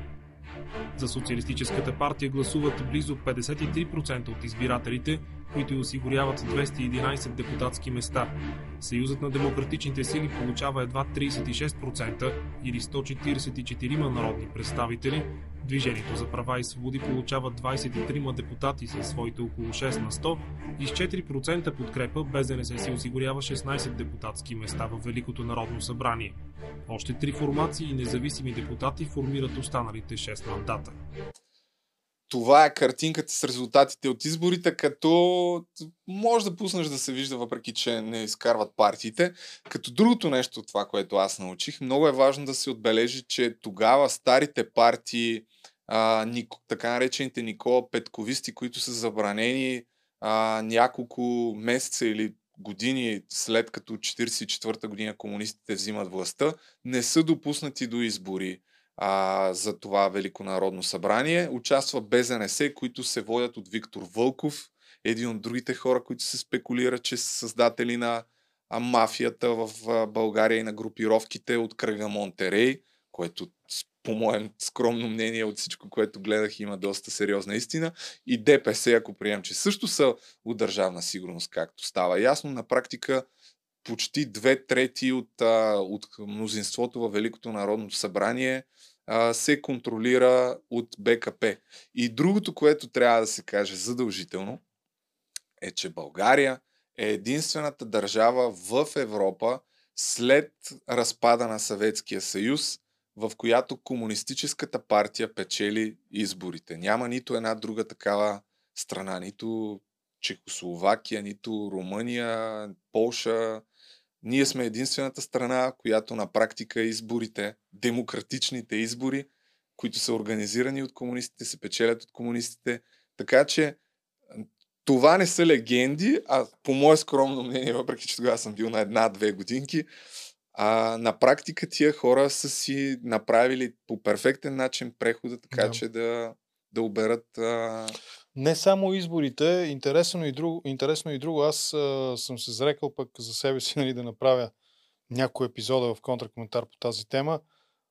За Социалистическата партия гласуват близо 53% от избирателите, които осигуряват 211 депутатски места. Съюзът на демократичните сили получава едва 36% или 144 народни представители. Движението за права и свободи получава 23 депутати със своите около 6 на 100 и с 4% подкрепа БЗНС си осигурява 16 депутатски места в Великото народно събрание. Още три формации и независими депутати формират останалите 6 мандата. Това е картинката с резултатите от изборите, като може да пуснеш да се вижда, въпреки че не изкарват партиите. Като другото нещо, това, което аз научих, много е важно да се отбележи, че тогава старите партии, а, Ник, така наречените Никола Петковисти, които са забранени а, няколко месеца или години след като 44-та година комунистите взимат властта, не са допуснати до избори а, за това Велико народно събрание. Участва БЗНС, които се водят от Виктор Вълков, един от другите хора, които се спекулира, че са създатели на а, мафията в а, България и на групировките от кръга Монтерей, което по моем скромно мнение от всичко, което гледах, има доста сериозна истина. И ДПС, ако приемем, че също са от държавна сигурност, както става ясно, на практика почти две трети от, а, от мнозинството във Великото народно събрание а, се контролира от БКП. И другото, което трябва да се каже задължително, е, че България е единствената държава в Европа след разпада на Съветския съюз, в която комунистическата партия печели изборите. Няма нито една друга такава страна, нито Чехословакия, нито Румъния, Полша. Ние сме единствената страна, която на практика изборите, демократичните избори, които са организирани от комунистите, се печелят от комунистите. Така че това не са легенди, а по мое скромно мнение, въпреки че тогава съм бил на една-две годинки, а, на практика тия хора са си направили по перфектен начин прехода, така Да. че да, да оберат а, Не само изборите, интересно и друго. Интересно и друго. Аз а, съм се зрекал пък за себе си нали, да направя някой епизода в контракоментар по тази тема.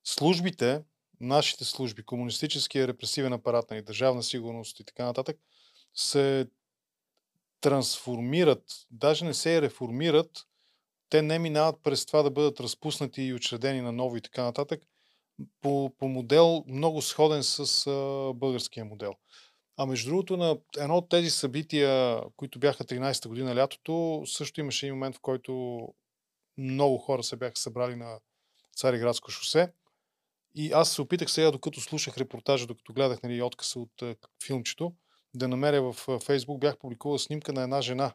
Службите, нашите служби, комунистическия репресивен апарат, нали, държавна сигурност и така нататък, се трансформират, даже не се реформират, те не минават през това да бъдат разпуснати и учредени на ново и така нататък, по, по модел много сходен с а, българския модел. А между другото, на едно от тези събития, които бяха 13-та година лятото, също имаше и момент, в който много хора се бяха събрали на Цариградско шосе. И аз се опитах сега, докато слушах репортажа, докато гледах нали, откъса от филмчето, да намеря в Фейсбук, бях публикувал снимка на една жена,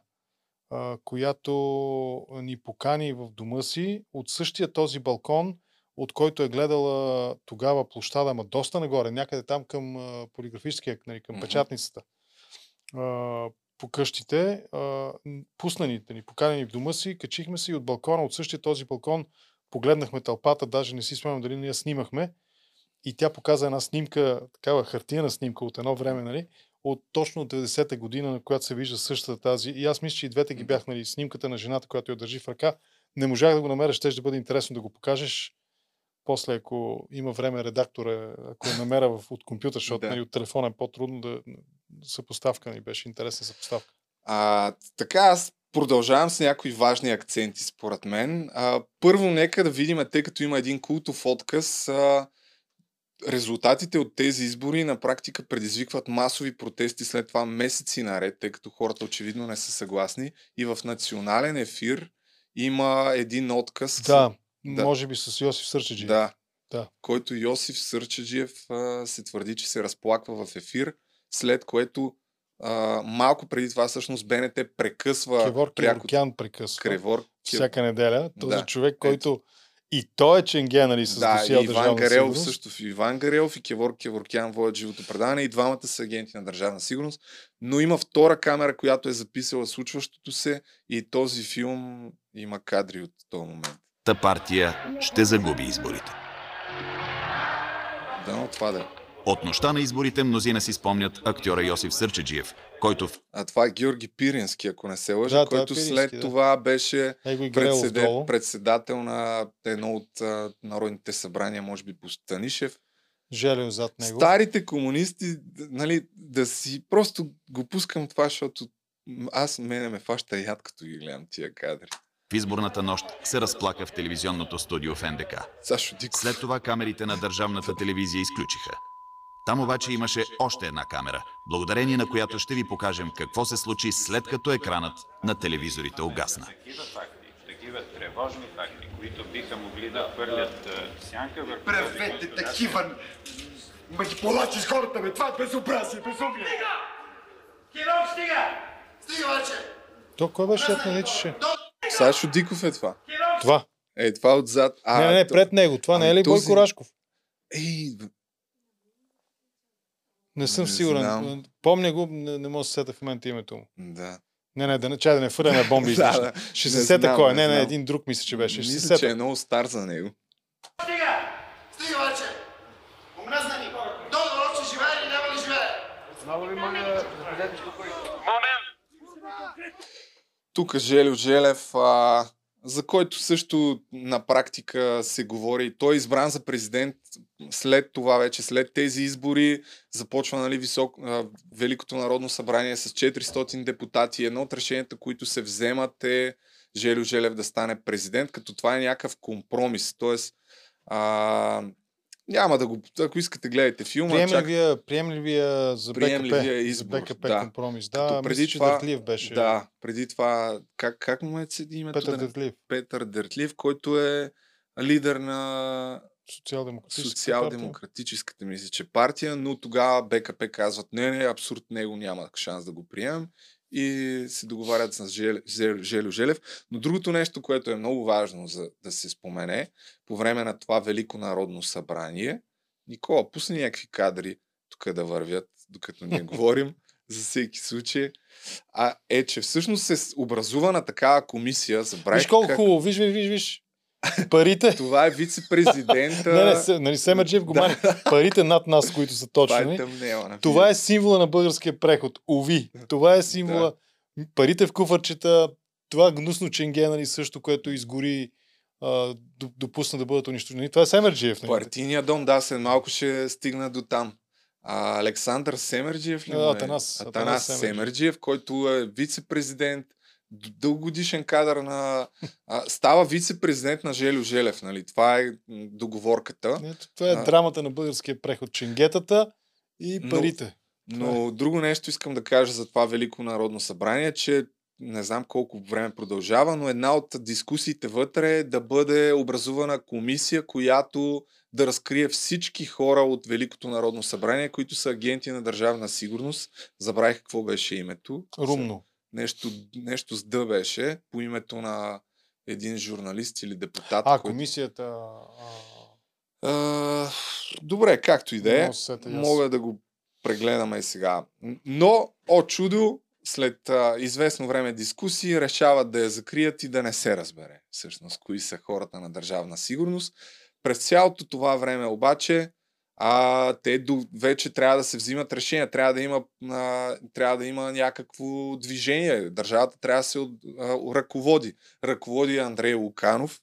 която ни покани в дома си от същия този балкон, от който е гледала тогава площада, ама доста нагоре, някъде там към полиграфическия, нали, към Мгм. печатницата. По къщите, а, пусна ни, поканени в дома си, качихме се и от балкона, от същия този балкон, погледнахме тълпата, даже не си спомням дали ние снимахме, и тя показа една снимка, такава хартияна снимка от едно време, нали, от точно от 90-та година, на която се вижда същата тази. И аз мисля, че и двете ги бях, нали, снимката на жената, която я държи в ръка. Не можах да го намеря, ще да бъде интересно да го покажеш. После, ако има време редактора, ако я намеря в, от компютър, защото Да. нали, от телефона е по-трудно да съпоставка ни беше интересна съпоставка. А, така, аз продължавам с някои важни акценти, според мен. А, първо, нека да видим, тъй като има един култов отказ, а, резултатите от тези избори на практика предизвикват масови протести след това месеци наред, тъй като хората очевидно не са съгласни. И в национален ефир има един отказ. Да, Да. може би с Йосиф Сърчеджи. Да. Да. Който Йосиф Сърчеджиев а, се твърди, че се разплаква в ефир, след което а, малко преди това всъщност БНТ прекъсва Кевор пряко Кеворкян прекъсва. Кревор. Всяка неделя. Този Да. човек, който и той е ченге, нали, с Да, досия и Иван Гарелов сигурност. също. Иван Гарелов и Кевор Кеворкян водят живото предаване и двамата са агенти на държавна сигурност. Но има втора камера, която е записала случващото се и този филм има кадри от този момент. Та партия ще загуби изборите. Да, но това да е. От нощта на изборите мнозина си спомнят актьора Йосиф Сърчеджиев, който в А това е Георги Пирински, ако не се лъжа, Да, това е който Пирински, след да. това беше и Гарелов председе, председател на едно от а, народните събрания, може би по Станишев. Желил зад него. Старите комунисти, нали, да си просто го пускам това, защото аз мене ме фаща яд, като ги гледам тия кадри. В изборната нощ се разплака в телевизионното студио в НДК. След това камерите на държавната телевизия изключиха. Там обаче имаше още една камера, благодарение на която ще ви покажем какво се случи след като екранът на телевизорите угасна. такива факти, такива тревожни факти, които биха могли да хвърлят а, сянка върху... Правете такива манипулации с хората, бе. Това е безобразие, безумие. Киров, стига! Стига вече! То кой беше, как наричаше? Сашо Диков е това. Това. Е, това отзад. А, не, не, пред него. Това не е Ами ли този- Бойко Рашков? Ей, Не съм Не сигурен. знам. Помня го, не, не мога да се сета в момента името му. да. Не, не, да не, чай да не фърляме бомби Да, да. Ще Не се сета знам, кой е. не Не, не, един друг мисля, че беше. Ще се Мисля, че е сета. много стар за него. Стига! Стига вече! Омръзна ни! Тодор още живее или няма ли живее? Много ви моля, запазете спокойствие. Момент! Тук Желю Желев, а, за който също на практика се говори. Той е избран за президент след това вече, след тези избори, започва нали, висок, а, Великото народно събрание с 400 депутати. Едно от решенията, които се вземат е Желю Желев да стане президент, като това е някакъв компромис. Тоест, а, няма да го... Ако искате, гледайте филма. чак- Приемливия, приемливия за БКП. Приемливия За избор, БКП да. компромис. Като Да, преди мисля, това- Дъртлиев беше. Да, преди това, как, как му е името? Петър да. Петър Дъртлиев, който е лидер на Социал-демократическата социал-демократическата, мисля, че партия, но тогава БКП казват, не, не, абсурд него няма шанс да го приемем и се договарят с Жел, Жел, Желю Желев. Но другото нещо, което е много важно за да се спомене, по време на това Велико народно събрание, Никола, пусни някакви кадри тук да вървят, докато ние говорим, за всеки случай, а е, че всъщност се образува на такава комисия, забравих Виж колко как... хубаво, виж, виж, виж, виж. Парите. Това е вице-президента. не, не, се, нали, Семерджиев го мани. Парите над нас, които са Това е точни. Това е символа на българския преход. Ови. Това е символа. Парите в куфарчета, това гнусно ченге, нали, също, което изгори, а, допусна да бъдат унищожени. Това е Семерджиев. Нали? Партийния дом, да, след малко ще стигна до там. а, Александър Семерджиев ли? А, е? Атанас- Атанас Атанас Семерджиев. Семерджиев, който е вице-президент, дългогодишен кадър на... А, става вице-президент на Желю Желев, нали? Това е договорката. Ето, това е А. драмата на българския преход. Ченгетата и Но- парите. Но друго нещо искам да кажа за това Велико народно събрание, че не знам колко време продължава, но една от дискусиите вътре е да бъде образувана комисия, която да разкрие всички хора от Великото народно събрание, които са агенти на държавна сигурност. Забравих какво беше името. Румно. Нещо, нещо с Д беше по името на един журналист или депутат. А, който- комисията... А, а, добре, както и да е. Мога да го прегледаме и сега. Но, о чудо, след а, известно време дискусии, решават да я закрият и да не се разбере всъщност кои са хората на държавна сигурност. През цялото това време обаче а, те до, вече трябва да се взимат решения, трябва да има, а, трябва да има някакво движение. Държавата трябва да се а, ръководи. Ръководи Андрей Луканов,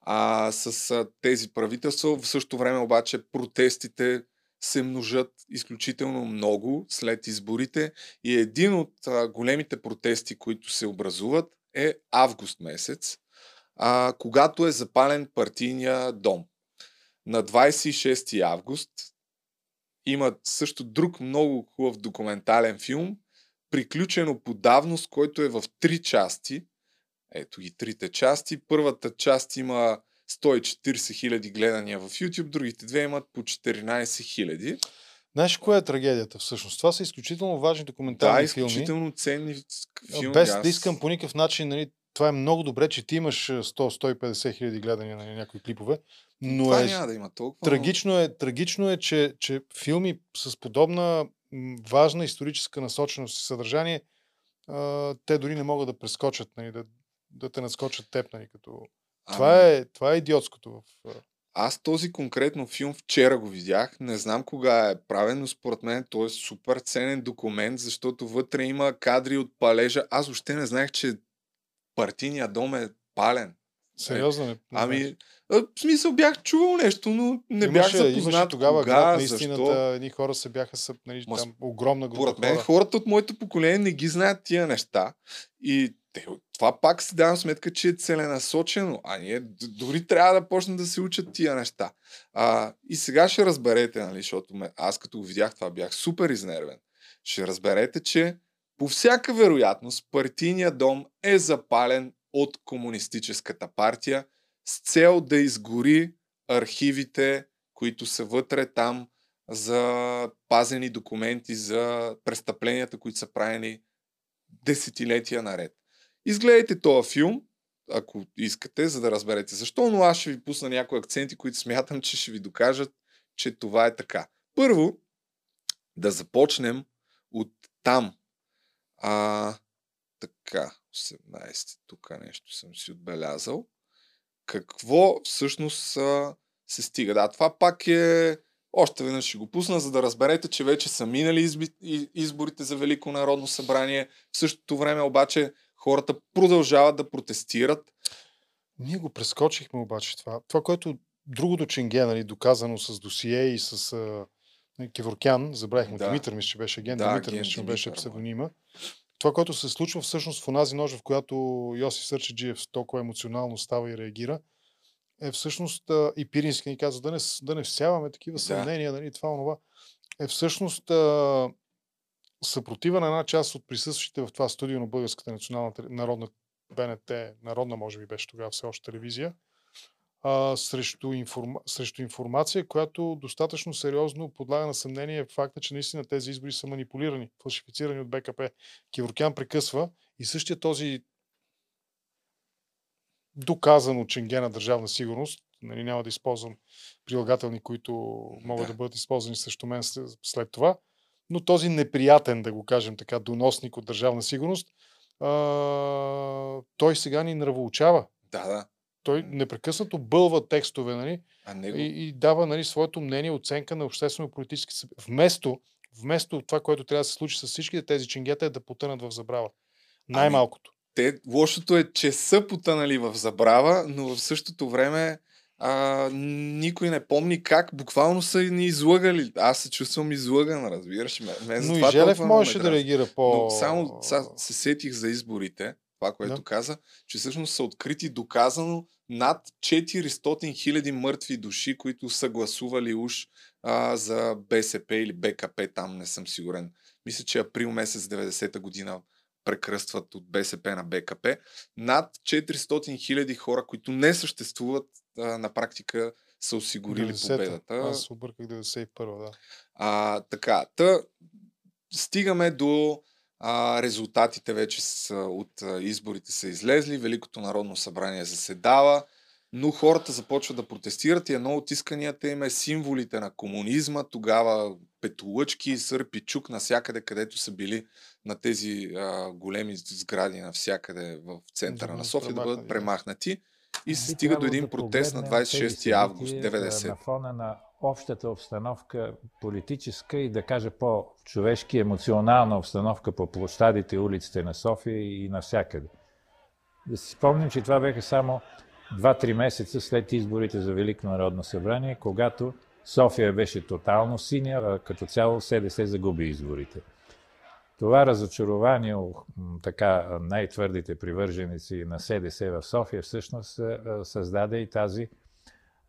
а, с а, тези правителства. В същото време обаче протестите се множат изключително много след изборите и един от а, големите протести, които се образуват е август месец, а, когато е запален партийния дом. На 26 август има също друг много хубав документален филм, приключено по давност, който е в три части. Ето ги трите части. Първата част има 140 хиляди гледания в YouTube, другите две имат по 14 хиляди. Знаеш, коя е трагедията всъщност? Това са изключително важни Да, документални филми. изключително ценни филми. Без аз- да искам по никакъв начин, нали, това е много добре, че ти имаш а, 100-150 хиляди гледания на някои клипове, но Това е, няма да има толкова. но- трагично е, трагично е че, че филми с подобна важна историческа насоченост и съдържание, а, те дори не могат да прескочат, нали, да, да те надскочат теб. Нали, като... това, Ами- е, това е идиотското в... а, Аз този конкретно филм вчера го видях. Не знам кога е правен, но според мен той е супер ценен документ, защото вътре има кадри от палежа. Аз въобще не знаех, че партийния дом е пален. Сериозно не. Ами, в смисъл бях чувал нещо, но не бях имаше, имаше запознат тогава кога, град, наистина, защо. едни хора се бяха съп, нали, Ма, там огромна група Според мен хора. хората от моето поколение не ги знаят тия неща. И те, това пак си давам сметка, че е целенасочено. А ние дори трябва да почнем да се учат тия неща. А, и сега ще разберете, нали, защото ме, аз като го видях това бях супер изнервен. Ще разберете, че по всяка вероятност партийният дом е запален от комунистическата партия с цел да изгори архивите, които са вътре там за пазени документи за престъпленията, които са правени десетилетия наред. Изгледайте този филм, ако искате, за да разберете защо, но аз ще ви пусна някои акценти, които смятам, че ще ви докажат, че това е така. Първо, да започнем от там. А, така, 18, тук нещо съм си отбелязал. Какво всъщност се стига? Да, това пак е... Още веднъж ще го пусна, за да разберете, че вече са минали изборите за Велико народно събрание. В същото време обаче хората продължават да протестират. Ние го прескочихме обаче това. Това, което другото ченге, нали, доказано с досие и с а, нали, Кеворкян, забравихме, Да. Димитър мисля, че беше агент, Да, Димитър мисля, че беше псевдонима. Това, което се случва всъщност в онази ножа, в която Йосиф Сърчеджиев толкова емоционално става и реагира, е всъщност, и Пирински ни казва, да не, да не всяваме такива Да. съмнения, нали, това, онова, е всъщност а, съпротива на една част от присъстващите в това студио на Българската национална народна БНТ, народна може би беше тогава все още телевизия, а, срещу, информа, срещу информация, която достатъчно сериозно подлага на съмнение факта, че наистина тези избори са манипулирани, фалшифицирани от БКП. Киворкян прекъсва и същия този доказано ченге на държавна сигурност, нали, няма да използвам прилагателни, които могат да, Да. бъдат използвани срещу мен след това, но този неприятен, да го кажем така, доносник от държавна сигурност, а, той сега ни нравоучава. Да, да. Той непрекъснато бълва текстове нали, А него... и, и дава нали, своето мнение, оценка на обществено-политически. Вместо, вместо това, което трябва да се случи с всичките тези ченгета е да потънат в забрава. Най-малкото. Те, лошото е, че са потънали в забрава, но в същото време а, никой не помни как буквално са ни излъгали. Аз се чувствам излъган, разбираш. Ме, ме Но и Желев можеше да реагира по... Но само са, се сетих за изборите, това, което да. каза, че всъщност са открити доказано над 400 хиляди мъртви души, които са гласували уж а, за БСП или БКП, там не съм сигурен. Мисля, че април месец 90-та година прекръстват от БСП на БКП. Над 400 хиляди хора, които не съществуват а, на практика, са осигурили 90-та. победата. Аз обърках 91 да. А, така, та, стигаме до а, резултатите вече с, от а, изборите са излезли, Великото народно събрание заседава, но хората започват да протестират и едно от исканията им е символите на комунизма, тогава петолъчки, сърпи, чук навсякъде, където са били на тези а, големи сгради навсякъде в центъра на София да бъдат премахнати и се стига до един протест на 26 август 90. На фона на общата обстановка политическа и да кажа по-човешки, емоционална обстановка по площадите улиците на София и навсякъде. Да си спомним, че това бяха само 2-3 месеца след изборите за Велико народно събрание, когато София беше тотално синя, а като цяло СДС загуби изборите. Това разочарование, така най-твърдите привърженици на СДС в София, всъщност създаде и тази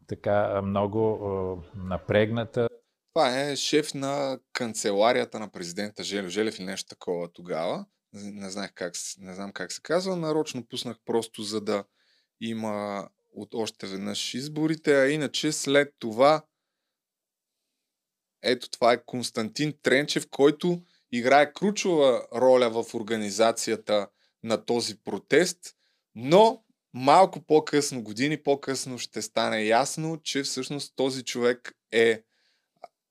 така много напрегната. Това е шеф на канцеларията на президента Желев Желев или нещо такова тогава. Не, знаех как, не знам как се казва. Нарочно пуснах просто за да има от още веднъж изборите, а иначе след това ето това е Константин Тренчев, който играе ключова роля в организацията на този протест, но малко по-късно, години по-късно ще стане ясно, че всъщност този човек е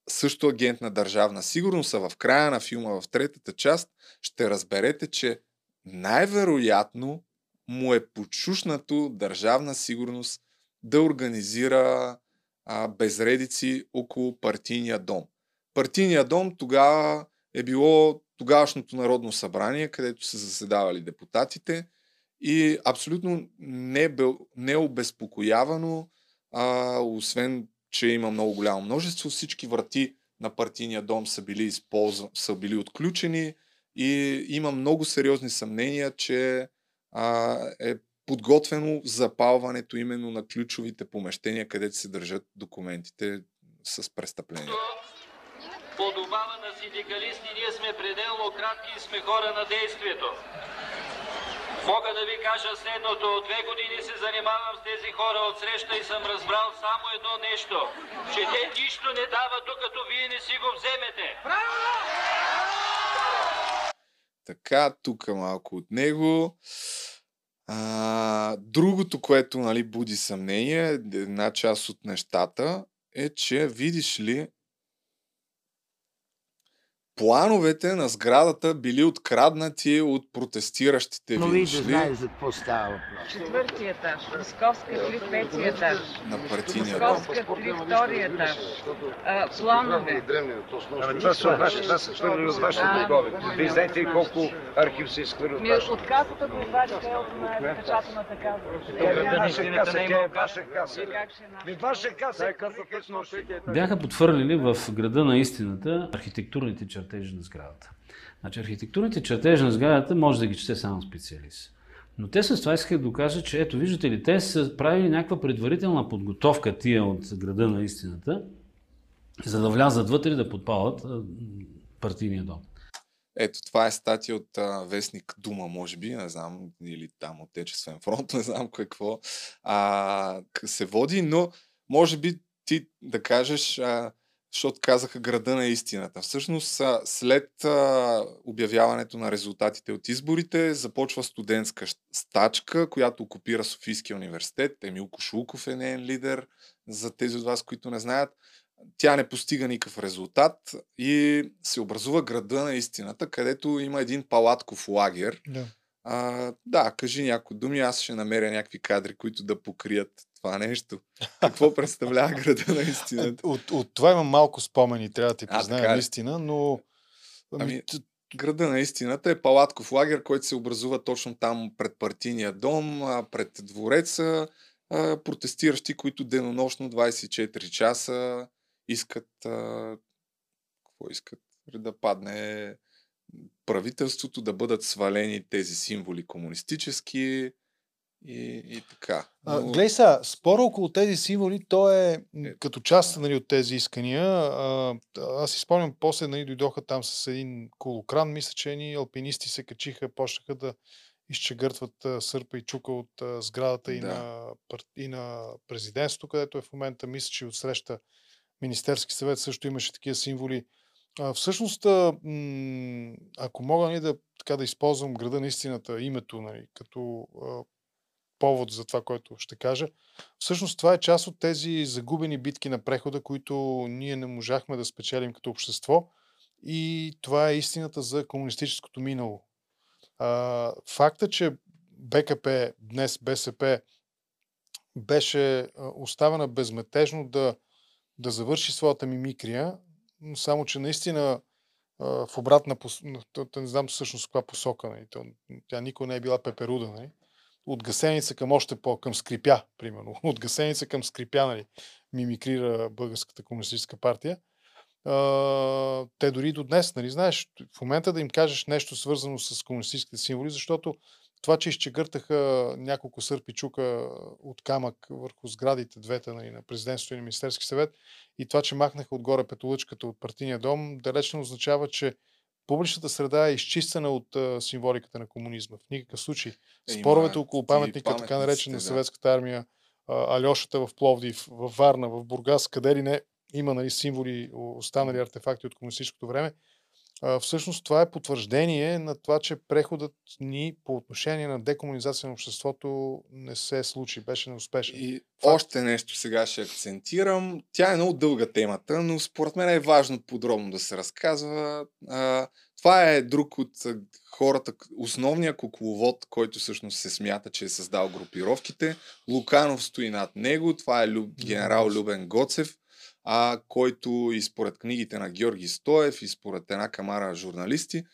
също агент на държавна сигурност, а в края на филма, в третата част, ще разберете, че най-вероятно му е почушнато държавна сигурност да организира а, безредици около партийния дом. Партийния дом тогава е било тогавашното Народно събрание, където са заседавали депутатите и абсолютно не, е бе, не е обезпокоявано, а, освен, че има много голямо множество, всички врати на партийния дом са били, използва, са били отключени и има много сериозни съмнения, че а, е подготвено запалването именно на ключовите помещения, където се държат документите с престъпления. Подобава на синдикалисти, ние сме пределно кратки и сме хора на действието. Мога да ви кажа следното. От две години се занимавам с тези хора от среща и съм разбрал само едно нещо. Че те нищо не дават, докато вие не си го вземете. Така, тук малко от него. А, другото, което нали, буди съмнение, една част от нещата, е, че видиш ли, плановете на сградата били откраднати от протестиращите. Но вие да знаете за какво става въпрос. Четвърти етаж, Московска три, пети етаж. На партийния Московска три, втори етаж. А, планове. Ами това са, ваши, това са хвърли от вашите дългове. Вие знаете ли колко архив се изхвърли от вашите? От касата го извадите от печатаната каса. Бяха подхвърлили в града на истината архитектурните черти чертежи на сградата. Значи архитектурните чертежи на сградата може да ги чете само специалист. Но те с това искаха да докажат, че ето виждате ли, те са правили някаква предварителна подготовка тия от града на истината, за да влязат вътре да подпалят партийния дом. Ето, това е статия от а, вестник Дума, може би, не знам, или там Отечествен фронт, не знам какво а, се води, но може би ти да кажеш а, защото казаха града на истината. Всъщност, след а, обявяването на резултатите от изборите, започва студентска стачка, която окупира Софийския университет. Емил Кошулков е нейн лидер, за тези от вас, които не знаят. Тя не постига никакъв резултат и се образува града на истината, където има един палатков лагер. Да. А, да, кажи някои думи, аз ще намеря някакви кадри, които да покрият това нещо. Какво представлява града на истината? От, от това имам малко спомени, трябва да ти призная наистина, но... Ами, ами града на истината е палатков лагер, който се образува точно там пред партийния дом, пред двореца протестиращи, които денонощно 24 часа искат какво искат? Да падне правителството, да бъдат свалени тези символи комунистически и, и така. А, глей сега, спора около тези символи, то е, е като част нали, от тези искания. А, аз си спомням, после нали, дойдоха там с един колокран, мисля, че ни алпинисти се качиха, почнаха да изчегъртват сърпа и чука от а, сградата да. и, на, и на президентството, където е в момента, мисля, че от среща Министерски съвет също имаше такива символи. А, всъщност, а, м- ако мога нали, да, така, да използвам града на истината, името, нали, като а, повод за това, което ще кажа. Всъщност това е част от тези загубени битки на прехода, които ние не можахме да спечелим като общество. И това е истината за комунистическото минало. Факта, че БКП, днес БСП, беше оставена безметежно да, да завърши своята мимикрия, само че наистина в обратна не знам всъщност каква посока, нали, тя никога не е била пеперуда, нали, от гасеница към още по, към скрипя, примерно. От гасеница към скрипя, нали, мимикрира Българската комунистическа партия. А, те дори до днес, нали, знаеш, в момента да им кажеш нещо свързано с комунистическите символи, защото това, че изчегъртаха няколко сърпи чука от камък върху сградите, двете нали, на президентството и на Министерски съвет, и това, че махнаха отгоре петолъчката от партийния дом, далеч не означава, че публичната среда е изчистена от а, символиката на комунизма. В никакъв случай. Е, Споровете около паметника, така наречен на съветската армия, а, Алешата в Пловдив, в Варна, в Бургас, къде ли не, има нали, символи, останали артефакти от комунистическото време. А, всъщност това е потвърждение на това, че преходът ни по отношение на декомунизация на обществото не се случи, беше неуспешен. И Факт. още нещо сега ще акцентирам. Тя е много дълга темата, но според мен е важно подробно да се разказва. А, това е друг от хората, основният кукловод, който всъщност се смята, че е създал групировките. Луканов стои над него, това е Люб, генерал Любен Гоцев а, който и според книгите на Георги Стоев и според една камара журналисти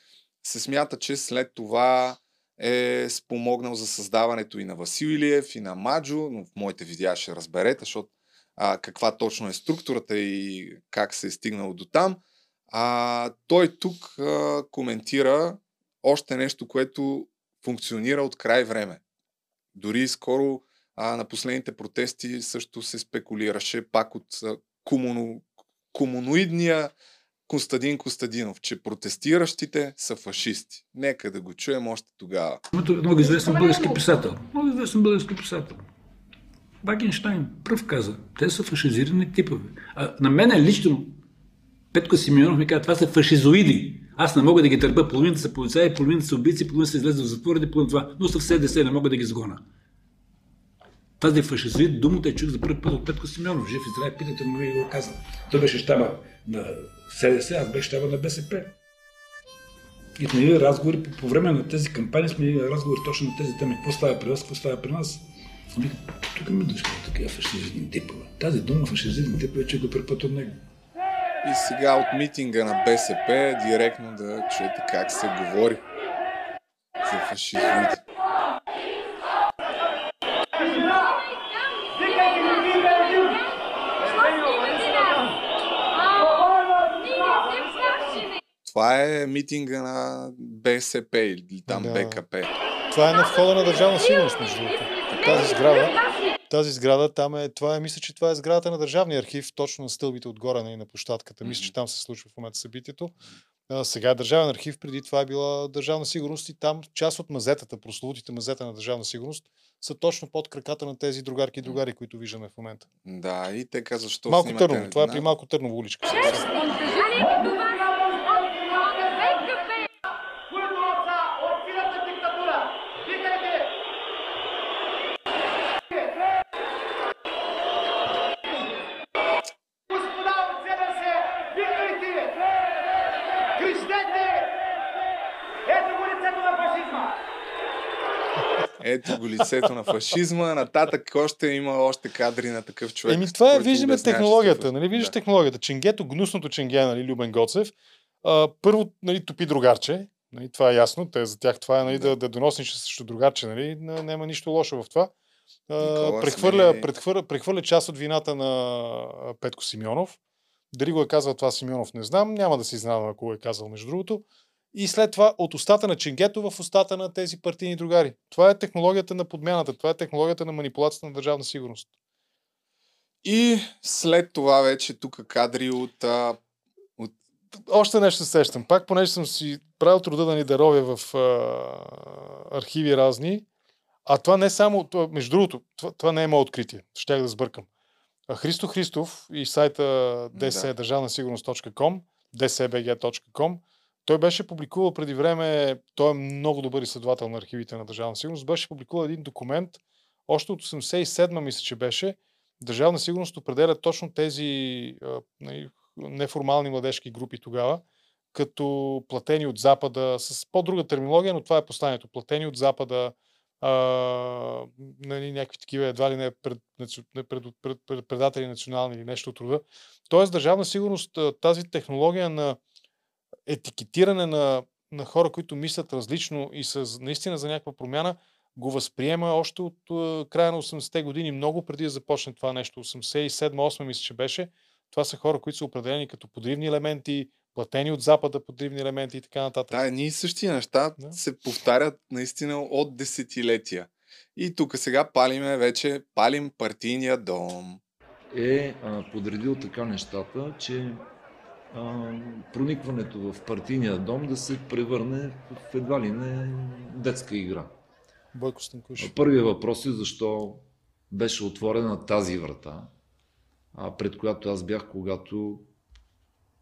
се смята, че след това е спомогнал за създаването и на Васил Илиев, и на Маджо, но в моите видеа ще разберете, защото а, каква точно е структурата и как се е стигнало до там. А, той тук а, коментира още нещо, което функционира от край време. Дори скоро а, на последните протести също се спекулираше пак от комуно, комуноидния Костадин Костадинов, че протестиращите са фашисти. Нека да го чуем още тогава. Много известен български писател. Много известен български писател. Вагенштайн пръв каза, те са фашизирани типове. А на мен лично Петко Симеонов ми каза, това са фашизоиди. Аз не мога да ги търпя. Половината са полицаи, половината са убийци, половината са излезли в затворите, половината това. Но са в СДС, не мога да ги сгона. Тази фашизоид думата е чух за първи път от Петко Симеонов. Жив Израел, питате му и го казвам. Той беше щаба на СДС, аз беше щаба на БСП. И сме имали разговори по, по, време на тези кампании, сме имали разговори точно на тези теми. Какво става при вас, какво става при нас? Вика, тук ми дошли такива фашизирани типове. Тази дума фашизирани типове, че го препът от него. И сега от митинга на БСП директно да чуете как се говори за фашизмите. Това е митинга на БСП или там да. БКП. Това е на входа на държавна сигурност, между другото. Тази сграда, тази сграда там е, това е, мисля, че това е сградата на държавния архив, точно на стълбите отгоре и нали, на площадката. Мисля, че там се случва в момента събитието. А, сега е държавен архив, преди това е била държавна сигурност и там част от мазетата, прословутите мазета на държавна сигурност, са точно под краката на тези другарки и другари, които виждаме в момента. Да, и те защо Малко Търново, това е при Малко Търново уличка. Ето го лицето на фашизма. Нататък още има още кадри на такъв човек. Еми това е, виждаме технологията. Нали? Виждаш да. технологията. Ченгето, гнусното ченге, нали, Любен Гоцев. А, първо, нали, топи другарче. Нали, това е ясно. Те, за тях това е нали, да. да, да доносниш срещу другарче. Нали, няма нищо лошо в това. а, прехвърля, прехвърля, прехвърля част от вината на Петко Симеонов. Дали го е казал това Симеонов, не знам. Няма да се изненадам, ако го е казал, между другото. И след това от устата на Ченгето в устата на тези партийни другари. Това е технологията на подмяната. Това е технологията на манипулацията на държавна сигурност. И след това вече тук кадри от, а, от... Още нещо се сещам. Пак, понеже съм си правил труда да ни даровя в а, архиви разни, а това не е само, това, между другото, това, това не е мое откритие. Щях да сбъркам. А Христо Христов и сайта dc.държавнасигурност.com, dcbg.com, той беше публикувал преди време, той е много добър изследовател на архивите на Държавна сигурност, беше публикувал един документ, още от 87 мисля, че беше, Държавна сигурност определя точно тези нали, неформални младежки групи тогава, като платени от Запада, с по-друга терминология, но това е посланието. Платени от Запада, а, нали, някакви такива едва ли не пред, пред, пред, пред, пред, предатели национални или нещо от рода. Тоест, държавна сигурност, тази технология на етикетиране на, на хора, които мислят различно и са наистина за някаква промяна, го възприема още от uh, края на 80-те години, много преди да започне това нещо. 87-8 мисля, че беше. Това са хора, които са определени като подривни елементи, платени от Запада подривни елементи и така нататък. Да, ние същи неща да. се повтарят наистина от десетилетия. И тук сега палиме вече, палим партийния дом. Е а, подредил така нещата, че проникването в партийния дом да се превърне в едва ли не детска игра. Бойко Станкуш. Първият въпрос е защо беше отворена тази врата, пред която аз бях, когато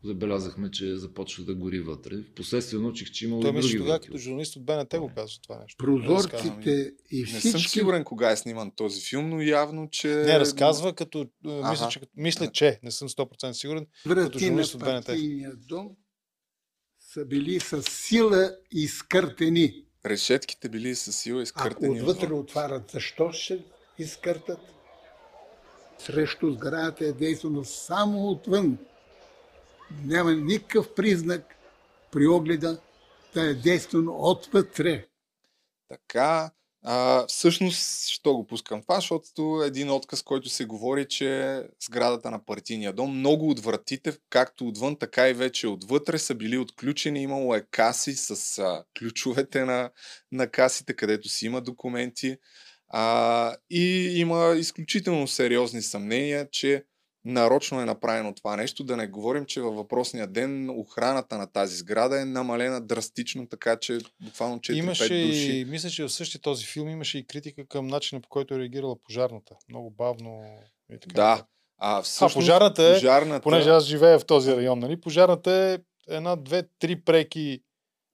забелязахме, че започва да гори вътре. Впоследствие научих, че има Той и други тогава като журналист от БНТ го казва това нещо. Прозорците и всички... Не съм сигурен кога е сниман този филм, но явно, че... Не, разказва като... Ага. Мисля, че, мисля, че не съм 100% сигурен. Врати като журналист от БНТ. дом са били с сила изкъртени. Решетките били с сила изкъртени. Ако отвътре отварят, защо ще изкъртат? Срещу сградата е действано само отвън няма никакъв признак при огледа да е действано отвътре. Така, а, всъщност, що го пускам това? Защото един отказ, който се говори, че сградата на партийния дом, много от вратите, както отвън, така и вече отвътре, са били отключени. Имало е каси с а, ключовете на, на касите, където си има документи. А, и има изключително сериозни съмнения, че нарочно е направено това нещо. Да не говорим, че във въпросния ден охраната на тази сграда е намалена драстично, така че буквално 4-5 имаше души. И, мисля, че в същия този филм имаше и критика към начина по който е реагирала пожарната. Много бавно и така. Да. А, всъщност, а пожарната е, пожарната... понеже аз живея в този район, нали? пожарната е една, две, три преки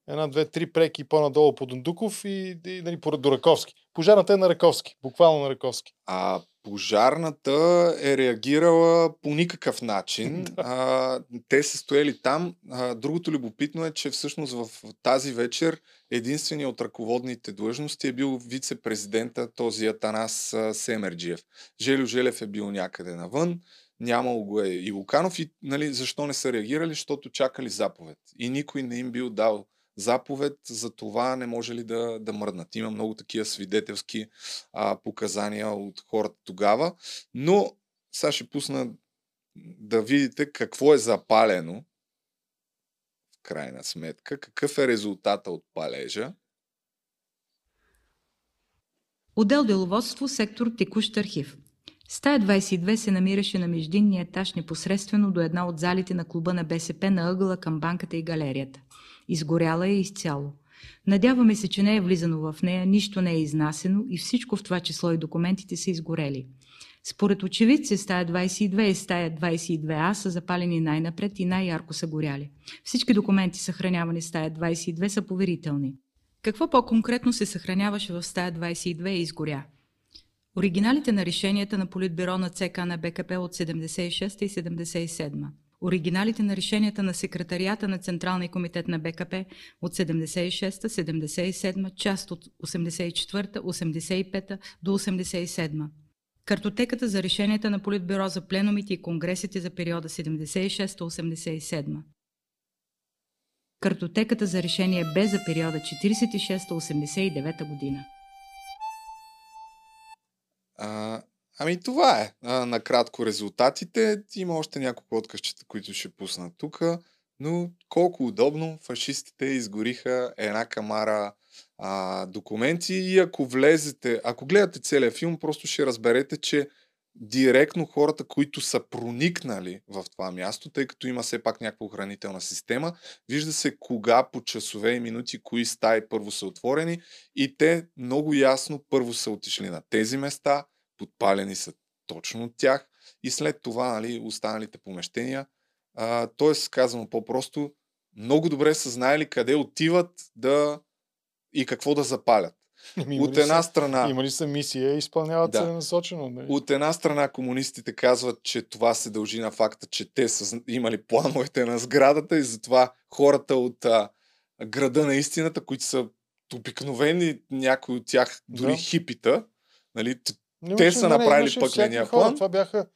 една, две, три преки по-надолу по Дундуков и, и нали, по до Раковски. Пожарната е на Раковски, буквално на Раковски. А пожарната е реагирала по никакъв начин. а, те са стояли там. А, другото любопитно е, че всъщност в тази вечер единственият от ръководните длъжности е бил вице-президента този Атанас Семерджиев. Желю Желев е бил някъде навън. Нямало го е и Луканов. И нали, защо не са реагирали? Защото чакали заповед. И никой не им бил дал заповед за това не може ли да, да мръднат. Има много такива свидетелски а, показания от хората тогава, но сега ще пусна да видите какво е запалено в крайна сметка, какъв е резултата от палежа. Отдел деловодство, сектор текущ архив. Стая 22 се намираше на междинния етаж непосредствено до една от залите на клуба на БСП на ъгъла към банката и галерията. Изгоряла е изцяло. Надяваме се, че не е влизано в нея, нищо не е изнасено и всичко в това число и документите са изгорели. Според очевидци, стая 22 и стая 22А са запалени най-напред и най-ярко са горяли. Всички документи, съхранявани в стая 22, са поверителни. Какво по-конкретно се съхраняваше в стая 22 и изгоря? Оригиналите на решенията на Политбюро на ЦК на БКП от 76 и 77 оригиналите на решенията на секретарията на Централния комитет на БКП от 76-та, 77-та, част от 84-та, 85-та до 87-та. Картотеката за решенията на Политбюро за пленумите и конгресите за периода 76-87. Картотеката за решение Б за периода 46-89 година. А, ами това е. А, накратко резултатите. Има още няколко откъщета, които ще пусна тук. Но колко удобно, фашистите изгориха една камара а, документи и ако влезете, ако гледате целият филм, просто ще разберете, че директно хората, които са проникнали в това място, тъй като има все пак някаква охранителна система, вижда се кога по часове и минути, кои стаи първо са отворени и те много ясно първо са отишли на тези места, подпалени са точно от тях и след това нали, останалите помещения. А, тоест, казано по-просто, много добре са знаели къде отиват да и какво да запалят. Ами, От една са, страна... Има ли са мисия и изпълняват Да. целенасочено? Не? От една страна комунистите казват, че това се дължи на факта, че те са имали плановете на сградата и затова хората от а, града на истината, които са обикновени, някои от тях дори Да. хипита, нали, Не, те са не, не, направили имаше пъкления всякакви хора. план. Това бяха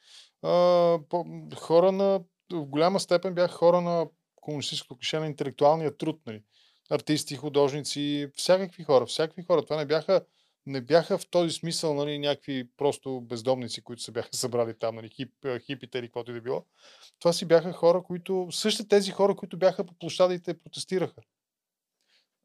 а, по, хора на... В голяма степен бяха хора на комунистическото клише на интелектуалния труд. Нали? Артисти, художници, всякакви хора. Всякакви хора. Това не бяха не бяха в този смисъл нали, някакви просто бездомници, които се бяха събрали там, нали, хип, хипите или каквото и да било. Това си бяха хора, които... Същите тези хора, които бяха по площадите, протестираха.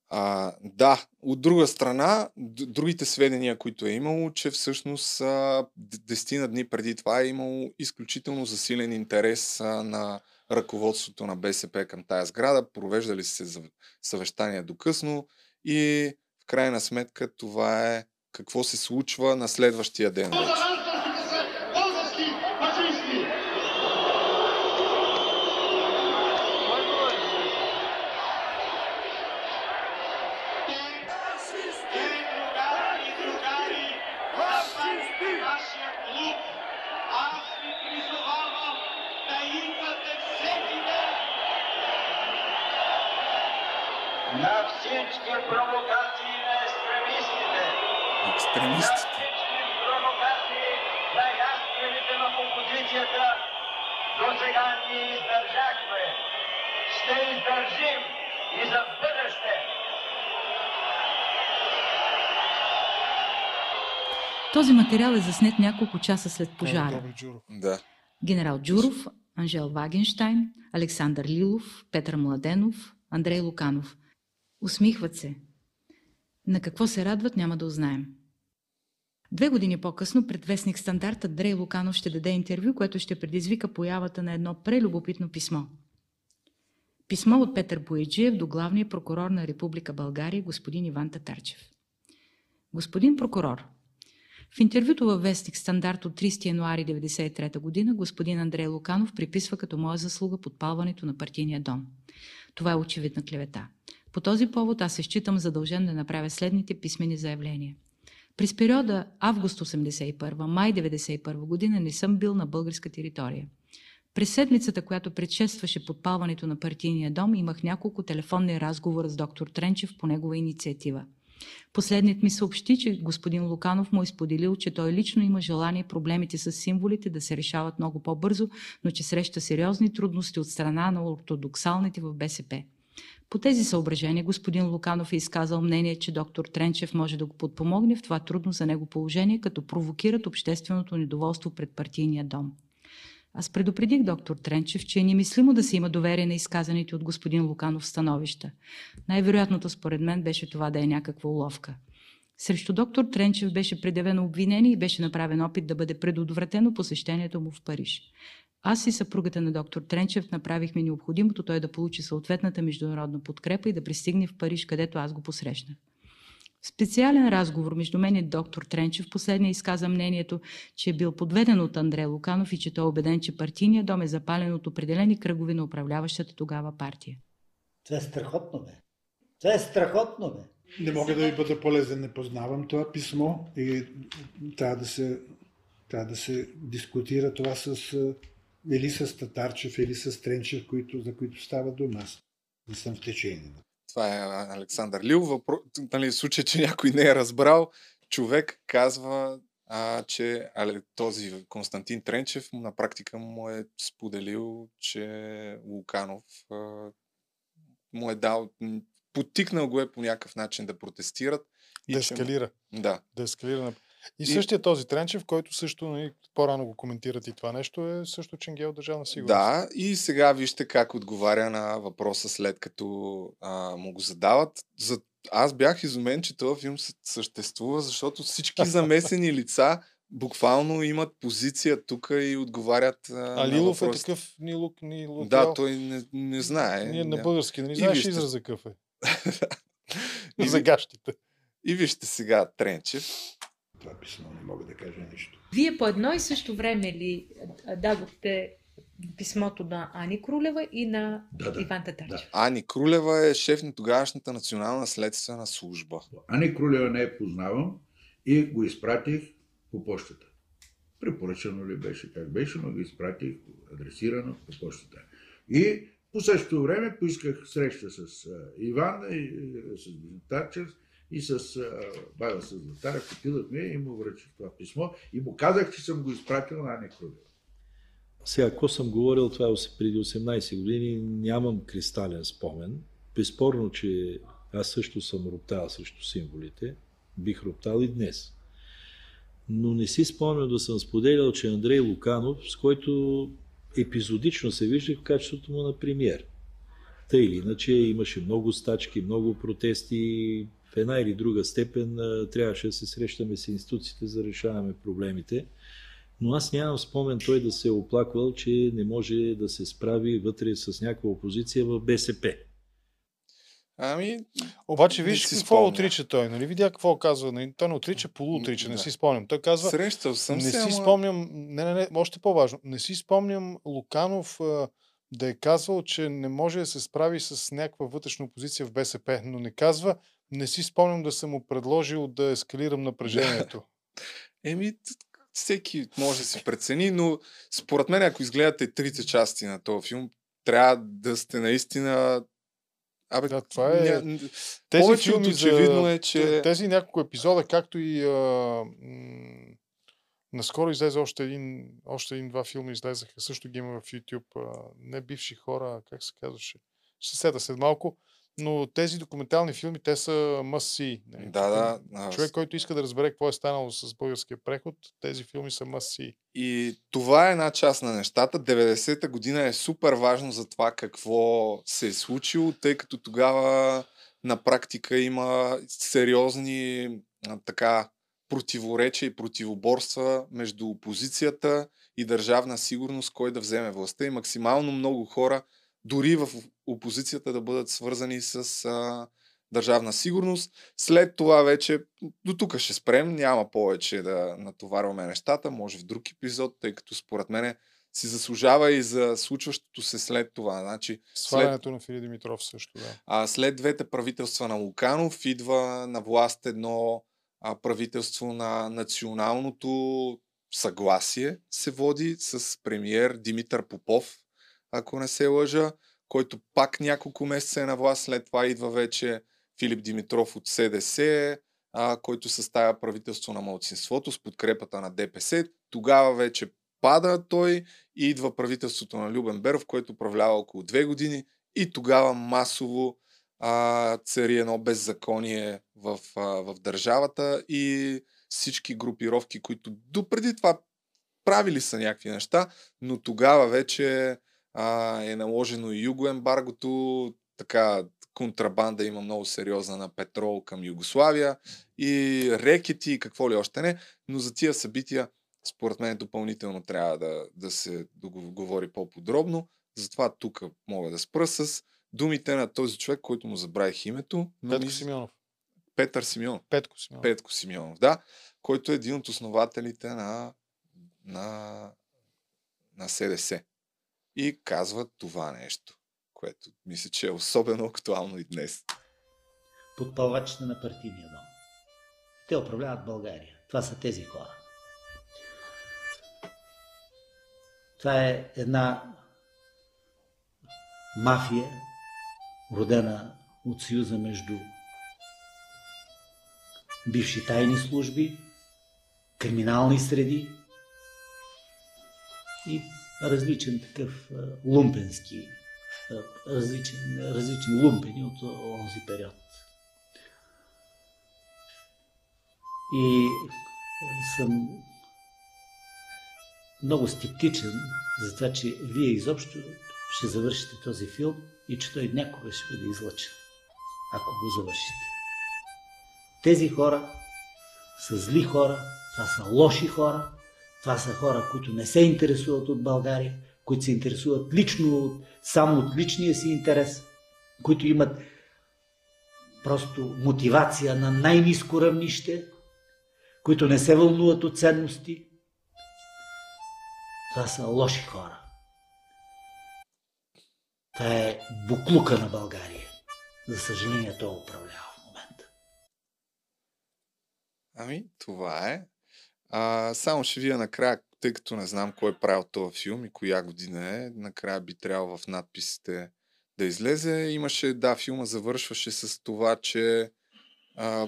А, да, от друга страна, другите сведения, които е имало, че всъщност а, десетина дни преди това е имало изключително засилен интерес а, на ръководството на БСП към тая сграда. Провеждали се съвещания до късно и в крайна сметка това е какво се случва на следващия ден вече. На всички провокации на екстремистите. Екстремистите. На всички провокации на ястребите на опозицията. До сега ние издържахме. Ще издържим и за в бъдеще. Този материал е заснет няколко часа след пожара. Да. Генерал Джуров, Анжел Вагенштайн, Александър Лилов, Петър Младенов, Андрей Луканов. Усмихват се. На какво се радват, няма да узнаем. Две години по-късно пред вестник Стандарт Андрей Луканов ще даде интервю, което ще предизвика появата на едно прелюбопитно писмо. Писмо от Петър Бояджиев до главния прокурор на Република България, господин Иван Татарчев. Господин прокурор, в интервюто във вестник Стандарт от 30 януари 1993 година господин Андрей Луканов приписва като моя заслуга подпалването на партийния дом. Това е очевидна клевета. По този повод аз се считам задължен да направя следните писмени заявления. През периода август 81, май 91 година не съм бил на българска територия. През седмицата, която предшестваше подпалването на партийния дом, имах няколко телефонни разговора с доктор Тренчев по негова инициатива. Последният ми съобщи, че господин Луканов му е споделил, че той лично има желание проблемите с символите да се решават много по-бързо, но че среща сериозни трудности от страна на ортодоксалните в БСП. По тези съображения господин Луканов е изказал мнение, че доктор Тренчев може да го подпомогне в това трудно за него положение, като провокират общественото недоволство пред партийния дом. Аз предупредих доктор Тренчев, че е немислимо да се има доверие на изказаните от господин Луканов становища. Най-вероятното според мен беше това да е някаква уловка. Срещу доктор Тренчев беше предявено обвинение и беше направен опит да бъде предотвратено посещението му в Париж. Аз и съпругата на доктор Тренчев направихме необходимото той да получи съответната международна подкрепа и да пристигне в Париж, където аз го посрещнах. Специален разговор между мен и доктор Тренчев последния изказа мнението, че е бил подведен от Андре Луканов и че той е убеден, че партийният дом е запален от определени кръгови на управляващата тогава партия. Това е страхотно, бе. Това е страхотно, бе. Не мога да ви бъда полезен, не познавам това писмо и трябва да се, трябва да се дискутира това с или с Татарчев, или с Тренчев, които, за които става дума. Аз не съм в течение. Това е Александър Лил. Въпро... Нали, случай, че някой не е разбрал, човек казва, а, че але, този Константин Тренчев на практика му е споделил, че Луканов а, му е дал, потикнал го е по някакъв начин да протестират. Да че му- ескалира. Да. Да ескалира. И, И- същия този Тренчев, който също нали, по-рано го коментират и това нещо, е също Ченгел държавна сигурност. Да, и сега вижте как отговаря на въпроса след като а, му го задават. За... Аз бях изумен, че този филм съ- съществува, защото всички замесени лица буквално имат позиция тук и отговарят а, А Лилов е въпросите. такъв Нилук, Нилук. Да, той не, не знае. Ние на български, нали И знаеш вижте- израза какъв е? За гащите. И вижте сега Тренчев. Това писмо не мога да кажа нищо. Вие по едно и също време ли дадохте писмото на Ани Крулева и на Да, да, Иван Татарчев? Ани Крулева е шеф на тогавашната национална следствена служба. Ани Крулева не я познавам и го изпратих по почтата. Препоръчано ли беше, как беше, но го изпратих адресирано по почтата. И по същото време поисках среща с Иван, и, с Тарчев и с а, Байва с Златарев. Отидахме и му връчих това писмо и му казах, че съм го изпратил на Ани Крулева. Сега, ако съм говорил това е преди 18 години, нямам кристален спомен. Безспорно, че аз също съм роптал срещу символите. Бих роптал и днес. Но не си спомням да съм споделял, че Андрей Луканов, с който епизодично се виждах в качеството му на премьер. Тъй или иначе имаше много стачки, много протести. В една или друга степен трябваше да се срещаме с институциите за да решаваме проблемите. Но аз нямам спомен той да се е оплаквал, че не може да се справи вътре с някаква опозиция в БСП. Ами, Обаче не виж си какво спомня. отрича той. Нали видя какво казва? Нали, той не отрича, полуотрича, не Да. си спомням. Той казва, Срещал съм не се, си ама- спомням, не, не, не, още по-важно, не си спомням Луканов а, да е казвал, че не може да се справи с някаква вътрешна опозиция в БСП, но не казва, не си спомням да съм му предложил да ескалирам напрежението. Еми, всеки може да си прецени, но според мен, ако изгледате трите части на този филм, трябва да сте наистина... Абе, да, това е... ня... Тези Повече филми очевидно за... е, че... Тези няколко епизода, както и... А, м- наскоро излезе още един, още един-два филма излезаха, също ги има в YouTube. А, не бивши хора, как се казваше. Ще се сета след малко. Но тези документални филми, те са must see. нали? Да, да. Човек, който иска да разбере какво е станало с българския преход, тези филми са must see. И това е една част на нещата. 90-та година е супер важно за това какво се е случило, тъй като тогава на практика има сериозни така противоречия и противоборства между опозицията и държавна сигурност, кой да вземе властта и максимално много хора, дори в опозицията да бъдат свързани с а, държавна сигурност. След това вече до тук ще спрем, няма повече да натоварваме нещата, може в друг епизод, тъй като според мен си заслужава и за случващото се след това. Значи, след, Свалянето на Фили Димитров също, да. а, след двете правителства на Луканов идва на власт едно а, правителство на националното съгласие се води с премиер Димитър Попов, ако не се лъжа, който пак няколко месеца е на власт. След това идва вече Филип Димитров от СДС, а, който съставя правителство на младсинството с подкрепата на ДПС. Тогава вече пада той и идва правителството на Любен Беров, който управлява около две години и тогава масово а, цари едно беззаконие в, а, в държавата и всички групировки, които допреди това правили са някакви неща, но тогава вече а, е наложено и югоембаргото, така контрабанда има много сериозна на петрол към Югославия и рекети и какво ли още не, но за тия събития според мен допълнително трябва да, да се говори по-подробно. Затова тук мога да спра с думите на този човек, който му забравих името. Петко ми- Симеонов. Петър Симеонов. Петко Симеонов. Петко Симеонов, да. Който е един от основателите на, на, на СДС. И казва това нещо, което мисля, че е особено актуално и днес. подпалвачите на партийния дом. Те управляват България. Това са тези хора. Това е една мафия, родена от съюза между бивши тайни служби, криминални среди и различен такъв лумпенски, различен, различни лумпени от а, онзи период. И съм много скептичен за това, че вие изобщо ще завършите този филм и че той някога ще бъде излъчен, ако го завършите. Тези хора са зли хора, това са лоши хора, това са хора, които не се интересуват от България, които се интересуват лично, само от личния си интерес, които имат просто мотивация на най-низко равнище, които не се вълнуват от ценности. Това са лоши хора. Това е буклука на България. За съжаление, той управлява в момента. Ами, това е. А, само ще вия накрая, тъй като не знам кой е правил този филм и коя година е, накрая би трябвало в надписите да излезе. Имаше, да, филма завършваше с това, че а,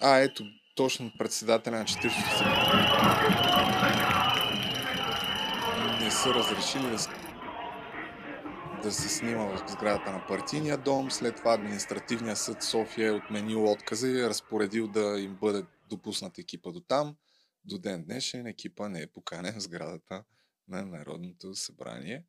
а ето, точно председателя на 40 не са разрешили да, да се снима в сградата на партийния дом. След това административния съд София е отменил отказа и е разпоредил да им бъде допуснат екипа до там. До ден днешен екипа не е поканен в сградата на Народното събрание.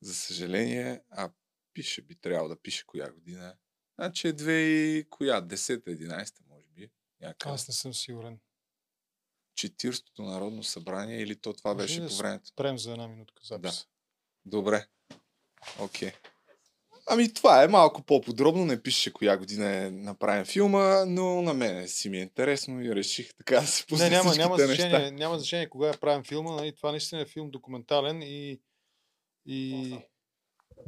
За съжаление, а пише, би трябвало да пише коя година. Значи е 2 и коя? 10-11 може би. Някъде. Аз не съм сигурен. 40-то Народно събрание или то това Може беше ли по да времето? Спрем за една минутка запис. Да. Добре. Окей. Ами това е малко по-подробно, не пише коя година е направен филма, но на мен си ми е интересно и реших така да се пусна Не, няма, няма, значение, неща. няма значение кога е правен филма. Нали? Това наистина е филм документален и, и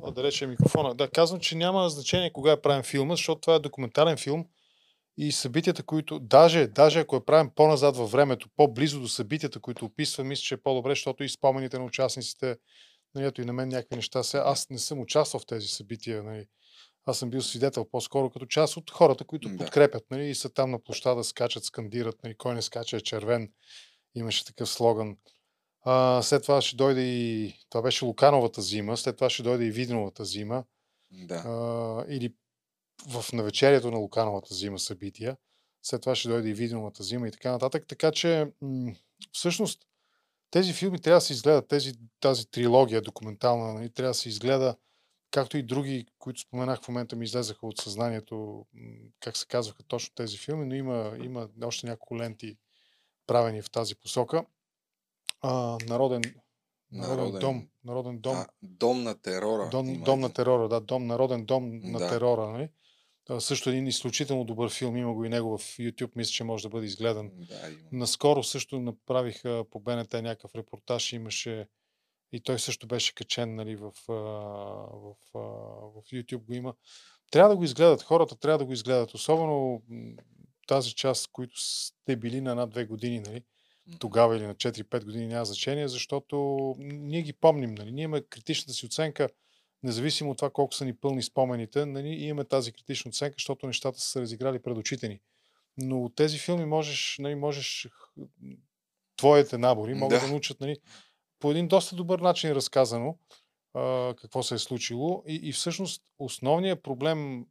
а, да рече микрофона. Да, казвам, че няма значение кога е правен филма, защото това е документален филм и събитията, които, даже, даже ако е правен по-назад във времето, по-близо до събитията, които описва, мисля, че е по-добре, защото и спомените на участниците, нали, ето и на мен някакви неща. Сега, аз не съм участвал в тези събития. Нали. Аз съм бил свидетел по-скоро като част от хората, които Да. подкрепят нали, и са там на площада, скачат, скандират. Нали, кой не скача е червен. Имаше такъв слоган. А, след това ще дойде и... Това беше Лукановата зима, след това ще дойде и Виденовата зима. Да. А, или в навечерието на Лукановата зима събития. След това ще дойде и Виденовата зима и така нататък. Така че, м- всъщност, тези филми трябва да се изгледат, тези, тази трилогия документална, нали, трябва да се изгледа, както и други, които споменах в момента ми излезаха от съзнанието, как се казваха точно тези филми, но има, има още няколко ленти правени в тази посока. А, народен, народен, Народен- дом. Народен дом. А, дом на терора. Дом, дом на терора, да, дом, народен дом на Да. терора. Нали? А, също един изключително добър филм, има го и него в YouTube, мисля, че може да бъде изгледан. Да, има. Наскоро също направиха по БНТ някакъв репортаж, имаше и той също беше качен нали, в, в, а, в YouTube го има. Трябва да го изгледат, хората трябва да го изгледат, особено тази част, които сте били на една-две години, нали, тогава или на 4-5 години няма значение, защото ние ги помним. Нали? Ние имаме критичната си оценка, независимо от това колко са ни пълни спомените, нали? имаме тази критична оценка, защото нещата са се разиграли пред очите ни. Но от тези филми можеш, нали, можеш твоите набори могат да, Да. научат нали, по един доста добър начин разказано а, какво се е случило. И, и всъщност основният проблем,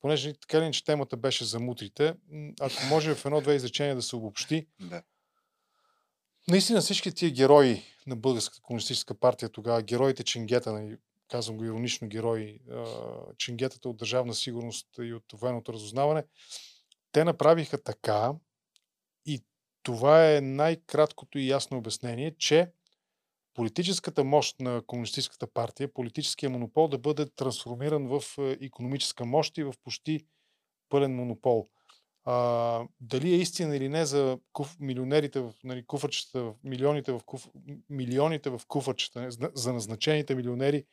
понеже така или иначе темата беше за мутрите, ако може в едно-две изречения да се обобщи, Да. Наистина всички тия герои на Българската комунистическа партия тогава, героите Ченгета, нали, казвам го иронично герои, Ченгетата от Държавна сигурност и от военното разузнаване, те направиха така и това е най-краткото и ясно обяснение, че политическата мощ на комунистическата партия, политическия монопол да бъде трансформиран в економическа мощ и в почти пълен монопол. А, дали е истина или не за куф, милионерите в нали, куфърчета, милионите в, куф, милионите в куфърчета, за назначените милионери,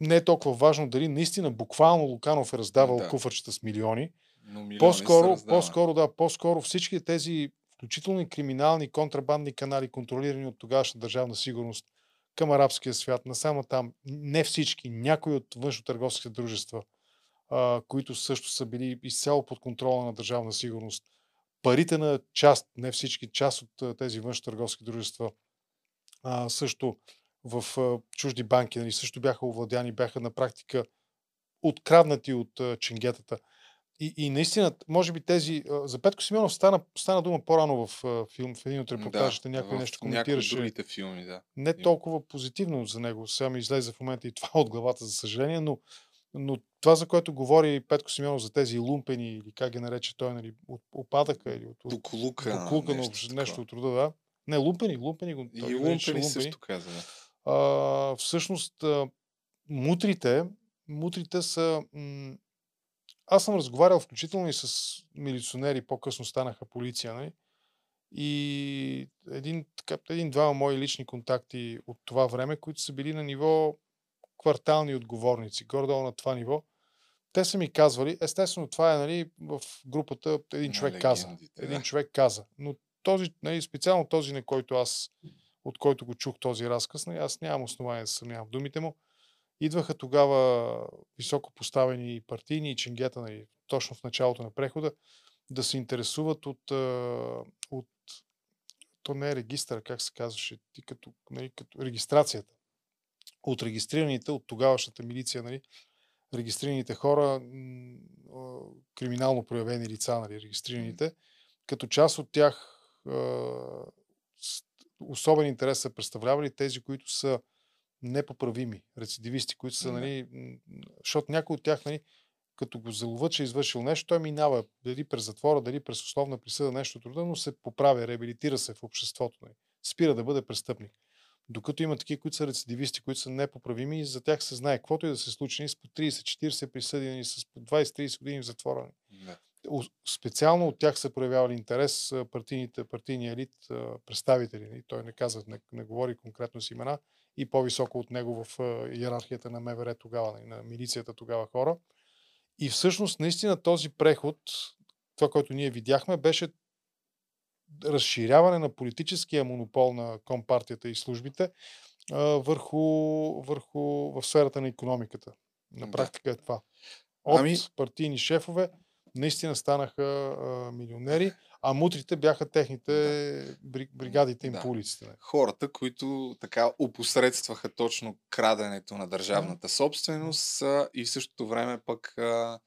не е толкова важно дали наистина буквално Луканов е раздавал Да. куфърчета с милиони. Но милиони По-скоро, по-скоро, да, по-скоро всички тези, включително и криминални контрабандни канали, контролирани от тогавашна държавна сигурност към арабския свят, насама там, не всички, някои от външно-търговските дружества, а, които също са били изцяло под контрола на държавна сигурност. Парите на част, не всички, част от тези външно-търговски дружества а, също в чужди банки нали, също бяха овладяни, бяха на практика откраднати от ченгетата. И, и наистина, може би тези... За Петко Симеонов стана, стана дума по-рано в филм, в един от репортажите, някой в нещо някои коментираше. другите филми, да. Не толкова позитивно за него. Сега ми излезе в момента и това от главата, за съжаление, но, но това, за което говори Петко Симеонов за тези лумпени, или как ги нарече той, нали, от опадъка или от, Буклука, буклука, нещо нещо, от рода, да. Не, лумпени, лумпени го. И нарича лумпени също каза, да. А, всъщност, а, мутрите, мутрите са... М- аз съм разговарял включително и с милиционери, по-късно станаха полиция, нали? И един, така, един-двама мои лични контакти от това време, които са били на ниво квартални отговорници, горе-долу на това ниво, те са ми казвали, естествено това е нали, в групата един човек каза. Един човек каза. Но този, нали, специално този, на който аз, от който го чух този разказ, нали, аз нямам основание да съмнявам в думите му. Идваха тогава високо поставени партийни и ченгета, нали, точно в началото на прехода, да се интересуват от, от то не е регистър, как се казваше, ти като, нали, като регистрацията. От регистрираните, от тогавашната милиция, нали, регистрираните хора, криминално проявени лица, нали, регистрираните, като част от тях особен интерес са представлявали тези, които са непоправими, рецидивисти, които са, нали, защото някой от тях, нали, като го заловат, че е извършил нещо, той минава дали през затвора, дали през условна присъда, нещо рода, но се поправя, реабилитира се в обществото. Нали. Спира да бъде престъпник. Докато има такива, които са рецидивисти, които са непоправими и за тях се знае каквото и да се случи, нали, с по 30-40 присъдени, с по 20-30 години в затвора. нали. Специално от тях са проявявали интерес партийните, партийния елит, представители. Той не казва, не, не говори конкретно с имена и по-високо от него в иерархията на МВР тогава, нали, на милицията тогава хора. И всъщност, наистина този преход, това, което ние видяхме, беше разширяване на политическия монопол на компартията и службите върху, върху в сферата на економиката. На Да. практика е това. От Ами- партийни шефове наистина станаха а, милионери, а мутрите бяха техните бри- бригадите им Да. по улиците. нали. хората, които така опосредстваха точно краденето на държавната собственост а, и в същото време пък а,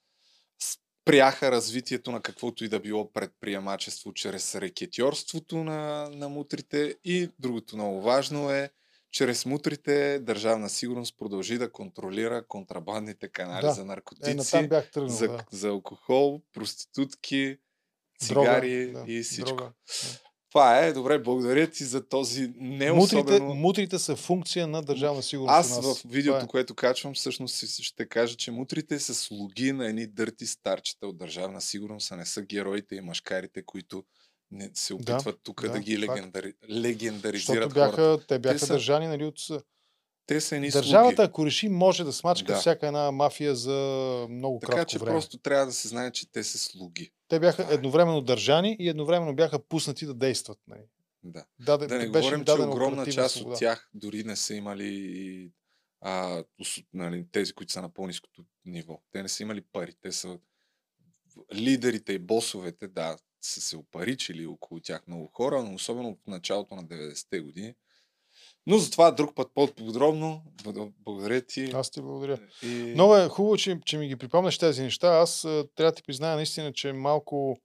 спряха развитието на каквото и да било предприемачество чрез рекетьорството на, на мутрите и другото много важно е, чрез мутрите държавна сигурност продължи да контролира контрабандните канали Да. за Е, наркотици, натам бях тръгнал, за, да. за алкохол, проститутки, Дрога, цигари да, и всичко. дрога, Това е. Добре, благодаря ти за този не Мутрите, особено... мутрите са функция на държавна сигурност. Аз в видеото, Това е. което качвам, всъщност ще кажа, че мутрите са слуги на едни дърти старчета от държавна сигурност, а не са героите и машкарите, които не се опитват тук да, да, ги легендари... легендаризират Защото бяха, хората. те бяха са- държани нали, от... Те са едни Държавата, слуги. ако реши, може да смачка Да. всяка една мафия за много Така кратко че време. просто трябва да се знае, че те са слуги. Те бяха едновременно държани и едновременно бяха пуснати да действат. Нали. Да. Даде, да не говорим, че огромна част свобода. от тях дори не са имали а, нали, тези, които са на по-низкото ниво. Те не са имали пари. Те са лидерите и босовете, да, са се опаричили около тях много хора, но особено в началото на 90-те години. Но за това друг път по-подробно. Бл- Благодаря ти. Аз ти благодаря. И... Много е хубаво, че, че ми ги припомняш тези неща. Аз а, трябва да ти призная наистина, че малко...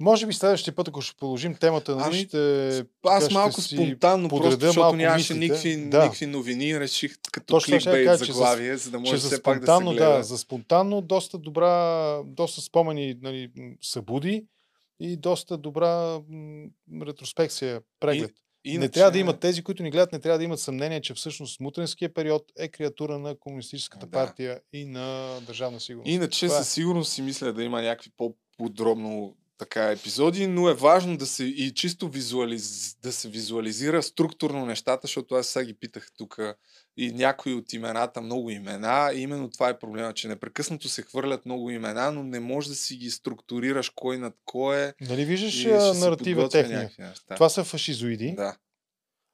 Може би следващия път, ако ще продължим темата, нали, Ами, ще... Аз малко ще спонтанно, просто защото нямаше никакви, Да. никакви новини, реших като Точно кликбейт кажа, заглавие, за, да може все пак да се гледа. да, за спонтанно доста добра, доста спомени нали, събуди и доста добра м, ретроспекция, преглед. И- не иначе- трябва да имат тези, които ни гледат, не трябва да имат съмнение, че всъщност мутренския период е креатура на Комунистическата Да. партия и на Държавна сигурност. Иначе Това е. със сигурност си мисля да има някакви по-подробно така епизоди, но е важно да се и чисто визуализ, да се визуализира структурно нещата, защото аз сега ги питах тук и някои от имената, много имена, и именно това е проблема, че непрекъснато се хвърлят много имена, но не можеш да си ги структурираш кой над кой е. Нали виждаш наратива техния? Това са фашизоиди. Да.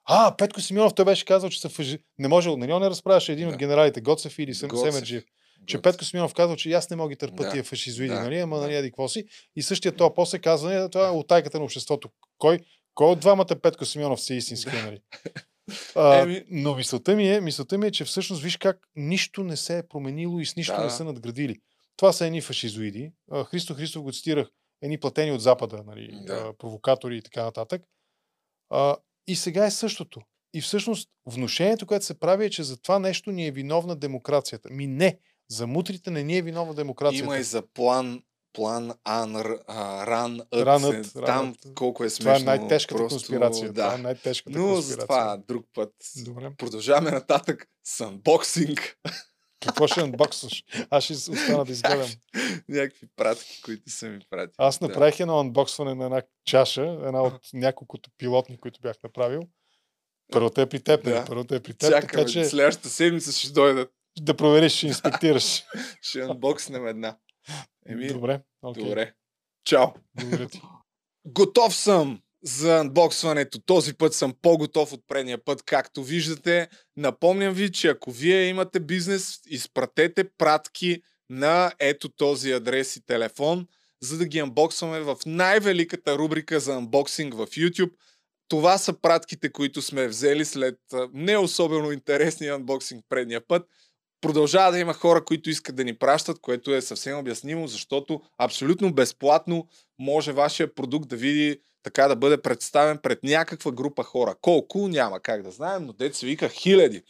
А, Петко Симеонов, той беше казал, че са фаши... Не може, нали он не разправяше един от генералите, Гоцев или. Семерджиев. Че Петко Симеонов казал, че аз не мога ги търпа Да. тия фашизоиди, Да. нали? Ама нали, еди какво си. И същия това после казва, нали, това е отайката на обществото. Кой, кой от двамата Петко Симеонов си е истински, нали? А, Еми- но мисълта ми, е, мисълта ми е, че всъщност виж как нищо не се е променило и с нищо Да. не са надградили. това са едни фашизоиди. Христо Христов го цитирах, едни платени от Запада, нали, Да. провокатори и така нататък. А, и сега е същото. И всъщност внушението, което се прави е, че за това нещо ни е виновна демокрацията. Ми не, за мутрите не ни е виновна демокрацията. Има и за план план Ан, Р- а, Ран, Ът, Ранът, там ранът. колко е Това е смешно. най-тежката просто, конспирация. Да. Това е най-тежката Но за конспирация. това друг път. Добре. Продължаваме нататък с анбоксинг. Какво ще анбоксваш? Аз ще остана да изгледам. Някакви пратки, които са ми пратили. Аз Да. направих едно анбоксване на една чаша, една от няколкото пилотни, които бях направил. Първата е при теб, Да. да. първата е при теб, Чакаме, така че следващата седмица ще дойдат. Да провериш, ще инспектираш. Ще анбокснем една. Еми, Добре, окей. Добре. Чао. Благодаря ти. Готов съм за анбоксването. Този път съм по-готов от предния път, както виждате. Напомням ви, че ако вие имате бизнес, изпратете пратки на ето този адрес и телефон, за да ги анбоксваме в най-великата рубрика за анбоксинг в YouTube. Това са пратките, които сме взели след не особено интересния анбоксинг предния път. Продължава да има хора, които искат да ни пращат, което е съвсем обяснимо, защото абсолютно безплатно може вашия продукт да види така да бъде представен пред някаква група хора. Колко няма как да знаем, но се вика хиляди.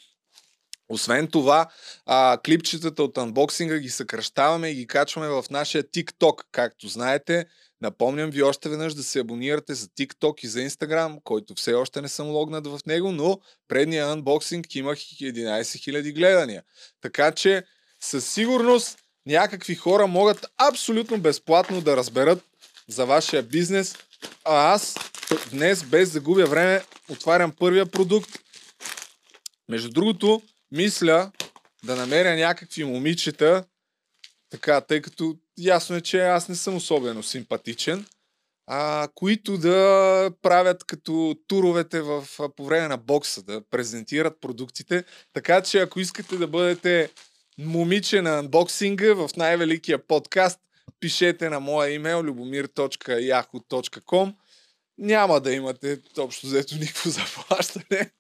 Освен това, а, клипчетата от анбоксинга ги съкръщаваме и ги качваме в нашия TikTok, както знаете. Напомням ви още веднъж да се абонирате за TikTok и за Instagram, който все още не съм логнат в него, но предния анбоксинг имах 11 000 гледания. Така че със сигурност някакви хора могат абсолютно безплатно да разберат за вашия бизнес. А аз днес, без да губя време, отварям първия продукт. Между другото, мисля да намеря някакви момичета, така, тъй като ясно е, че аз не съм особено симпатичен, а, които да правят като туровете в, по време на бокса, да презентират продуктите. Така че ако искате да бъдете момиче на анбоксинга в най-великия подкаст, пишете на моя имейл любомир.yahoo.com Няма да имате общо взето никакво заплащане.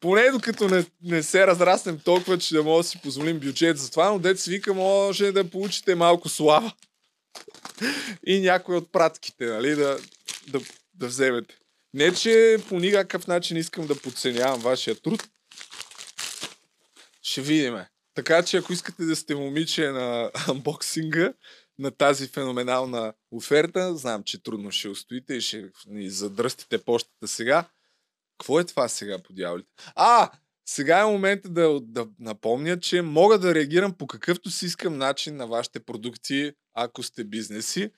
Поне докато не, не се разраснем толкова, че да може да си позволим бюджет за това, но дет си вика, може да получите малко слава. И някой от пратките, нали, да, да, да вземете. Не, че по никакъв начин искам да подценявам вашия труд. Ще видиме. Така че ако искате да сте момиче на анбоксинга, на тази феноменална оферта, знам, че трудно ще устоите и ще ни задръстите почтата сега. Какво е това сега по дяволите? А, сега е момента да, да напомня, че мога да реагирам по какъвто си искам начин на вашите продукти, ако сте бизнеси.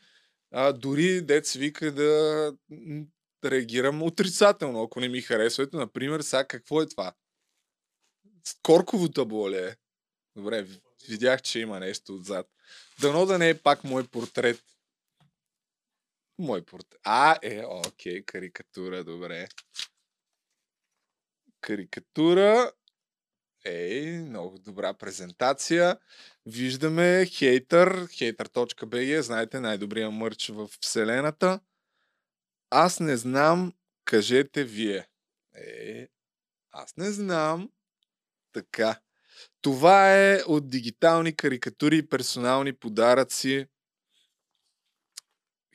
А, дори дец вика да, да реагирам отрицателно, ако не ми харесва. Ето, например, сега какво е това? Корково табло ли е? Добре, ви- видях, че има нещо отзад. Дано да не е пак мой портрет. Мой портрет. А, е, окей, карикатура, добре. Карикатура. Ей, много добра презентация. Виждаме хейтър, hater.bg, знаете, най-добрия мърч в вселената. Аз не знам, кажете вие. Е, аз не знам. Така. Това е от дигитални карикатури и персонални подаръци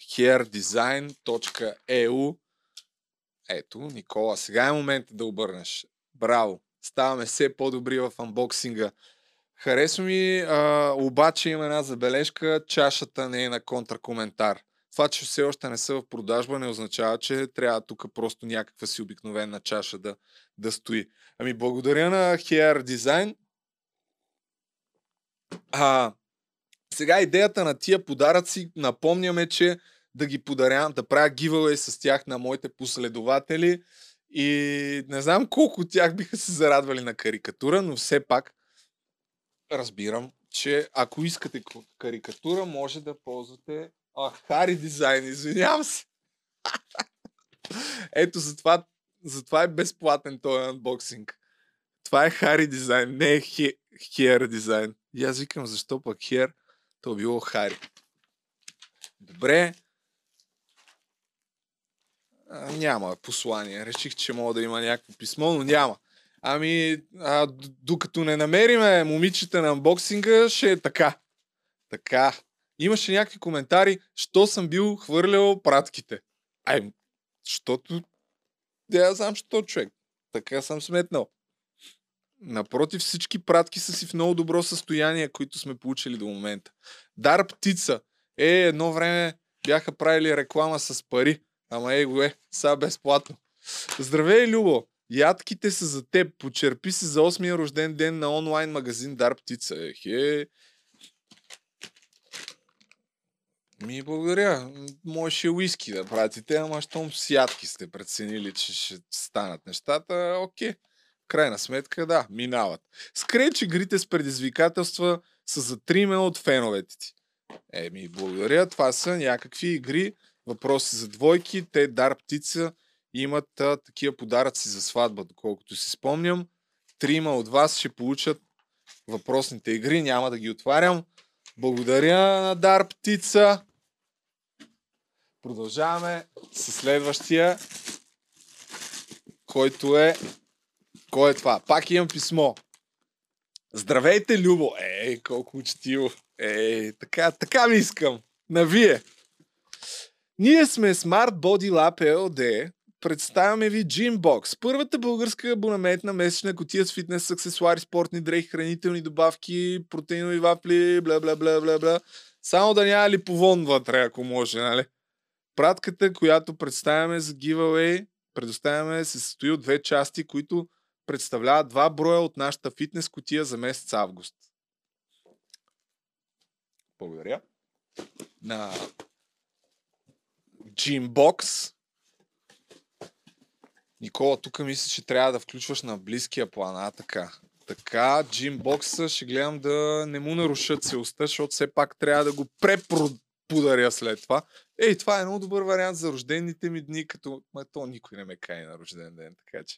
hairdesign.eu Ето, Никола, сега е момента да обърнеш. Браво! Ставаме все по-добри в анбоксинга. Харесва ми, а, обаче има една забележка, чашата не е на контракоментар. Това, че все още не са в продажба, не означава, че трябва тук просто някаква си обикновена чаша да, да стои. Ами благодаря на Hair Design. А, сега идеята на тия подаръци, напомняме, че да ги подарявам, да правя giveaway с тях на моите последователи и не знам колко от тях биха се зарадвали на карикатура, но все пак разбирам, че ако искате карикатура, може да ползвате Хари дизайн, извинявам се. Ето, затова, затова е безплатен този анбоксинг. Това е Хари дизайн, не е Хер дизайн. И аз викам, защо пък Хер? То било Хари. Добре. Няма послание. Реших, че мога да има някакво писмо, но няма. Ами, а, докато не намериме момичета на анбоксинга, ще е така. Така. Имаше някакви коментари, що съм бил хвърлял пратките. Ай, защото... Я знам, що човек. Така съм сметнал. Напротив, всички пратки са си в много добро състояние, които сме получили до момента. Дар птица. Е, едно време бяха правили реклама с пари. Ама е го е, сега безплатно. Здравей, Любо! Ядките са за теб. Почерпи се за 8-я рожден ден на онлайн магазин Дар Птица. Ехе. Ми благодаря. Можеше уиски да пратите, ама щом с ядки сте преценили, че ще станат нещата, окей. Крайна сметка, да, минават. Скреч игрите с предизвикателства са за триме от феновете ти. Еми, благодаря. Това са някакви игри, въпроси за двойки. Те, Дар Птица, имат а, такива подаръци за сватба, доколкото си спомням. Трима от вас ще получат въпросните игри. Няма да ги отварям. Благодаря на Дар Птица. Продължаваме с следващия, който е... Кой е това? Пак имам писмо. Здравейте, Любо! Ей, колко учтиво! Ей, така, така ми искам. Навие! Ние сме Smart Body Lab LD. Представяме ви Gymbox, първата българска абонаментна месечна котия с фитнес аксесуари, спортни дрехи, хранителни добавки, протеинови вафли, бла бла бла бла бла. Само да няма липовон вътре, ако може, нали? Пратката, която представяме за giveaway, предоставяме, се състои от две части, които представляват два броя от нашата фитнес котия за месец август. Благодаря. На Gymbox. Никола, тук мисля, че трябва да включваш на близкия план. А, така. Така, Gymbox ще гледам да не му нарушат целостта, защото все пак трябва да го преподаря след това. Ей, това е много добър вариант за рождените ми дни, като... Ма то никой не ме кае на рожден ден, така че...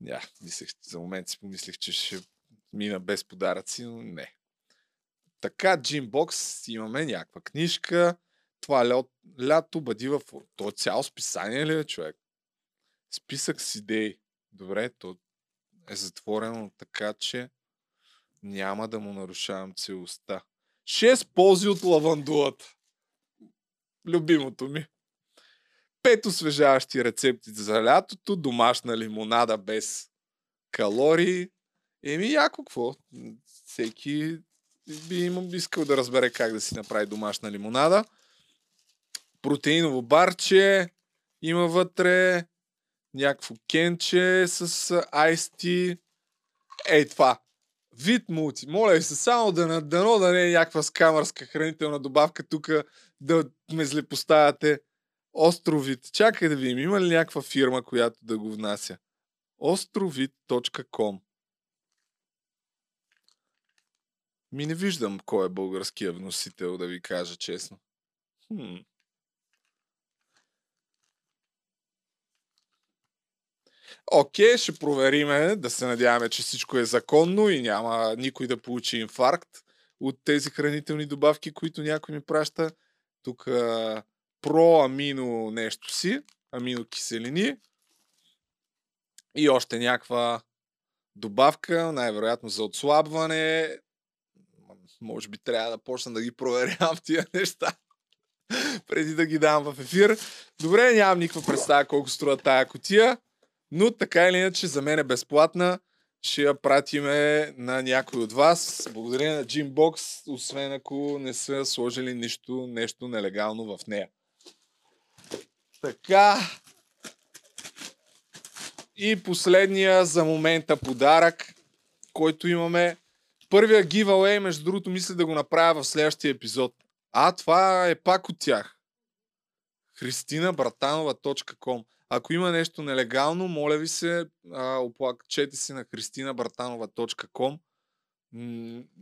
Я, мислех, за момент си помислих, че ще мина без подаръци, но не. Така, Gymbox, имаме някаква книжка. Това лято, лято бъди в... То е цяло списание ли е, човек? Списък с идеи. Добре, то е затворено така, че няма да му нарушавам целостта. Шест ползи от лавандулата. Любимото ми. Пет освежаващи рецепти за лятото, домашна лимонада без калории. Еми, яко какво? Всеки би искал да разбере как да си направи домашна лимонада. Протеиново барче има вътре някакво кенче с IST. Ей това. Вид мулти. Моля ви се само да на дано да не е някаква скамърска хранителна добавка тук да ме злепоставяте. Островит. Чакай да видим, има ли някаква фирма, която да го внася? ostrovit.com Ми не виждам кой е българския вносител, да ви кажа честно. Хм. Окей, ще провериме, да се надяваме, че всичко е законно и няма никой да получи инфаркт от тези хранителни добавки, които някой ми праща. Тук проамино нещо си, аминокиселини и още някаква добавка, най-вероятно за отслабване. Може би трябва да почна да ги проверявам тия неща преди да ги дам в ефир. Добре, нямам никаква представа колко струва тая котия. Но така или иначе за мен е безплатна. Ще я пратиме на някой от вас. Благодаря на Gymbox, освен ако не са сложили нищо, нещо нелегално в нея. Така. И последния за момента подарък, който имаме. Първия giveaway, между другото, мисля да го направя в следващия епизод. А, това е пак от тях. Христинабратанова.com ако има нещо нелегално, моля ви се, а, оплакчете си на christinabratанова.com.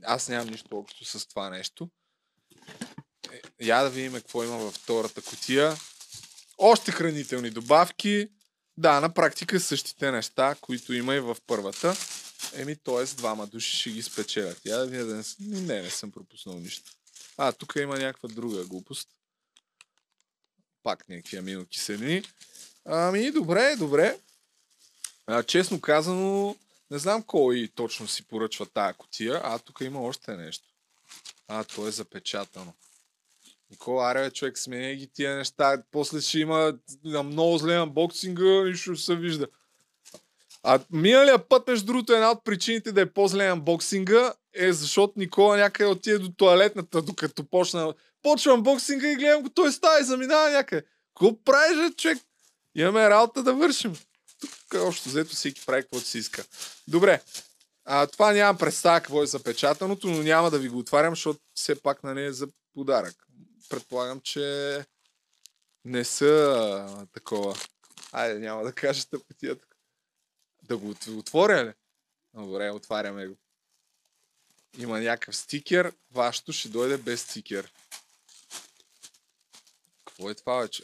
Аз нямам нищо общо с това нещо. Е, я да видим какво има във втората котия. Още хранителни добавки. Да, на практика същите неща, които има и в първата. Еми, т.е. двама души ще ги спечелят. Я да видя не... Не, не съм пропуснал нищо. А, тук има някаква друга глупост. Пак някакви аминокиселини. Ами, добре, добре. А, честно казано, не знам кой точно си поръчва тая котия, а тук има още нещо. А, то е запечатано. Никола, аре, човек, сменя ги тия неща. После ще има на много зле анбоксинга, нищо не се вижда. А миналия път, между другото, една от причините да е по-зле анбоксинга е защото Никола някъде отиде до туалетната, докато почна. Почва анбоксинга и гледам го, той става и заминава някъде. Какво правиш, човек? Имаме работа да вършим. Тук още взето всеки прави каквото си иска. Добре. А, това нямам представа какво е запечатаното, но няма да ви го отварям, защото все пак нали, е за подарък. Предполагам, че не са а, такова. Айде, няма да кажа тъпотията. Да го от- отворя ли? Добре, отваряме го. Има някакъв стикер. Вашето ще дойде без стикер. Какво е това, вече?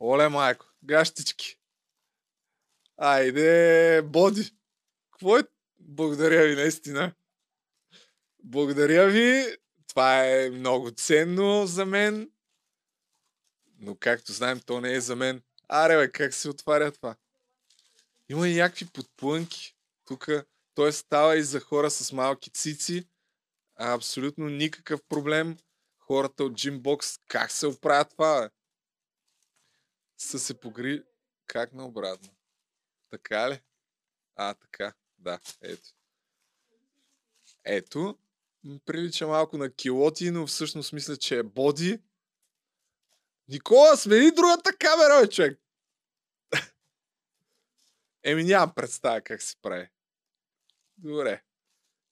Оле, майко, гащички. Айде, боди. Какво е? Благодаря ви, наистина. Благодаря ви. Това е много ценно за мен. Но както знаем, то не е за мен. Аре, бе, как се отваря това? Има и някакви подплънки. Тук той става и за хора с малки цици. Абсолютно никакъв проблем. Хората от Gymbox, как се оправя това, бе? Са се погри... Как наобратно? Така ли? А, така. Да, ето. Ето. Прилича малко на килоти, но всъщност мисля, че е боди. Никола, смени другата камера, бе, човек! Еми нямам представа как се прави. Добре.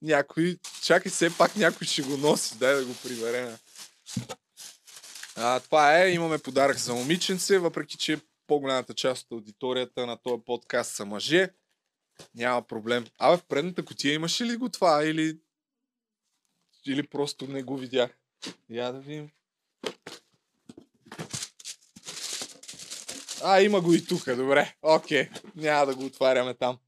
Някой, чакай все пак някой ще го носи, дай да го приберем. А, това е, имаме подарък за момиченце, въпреки че по-голямата част от аудиторията на този подкаст са мъже. Няма проблем. Абе, в предната котия имаше ли го това или, или просто не го видях? Я да видим. А, има го и тук, добре. Окей, няма да го отваряме там.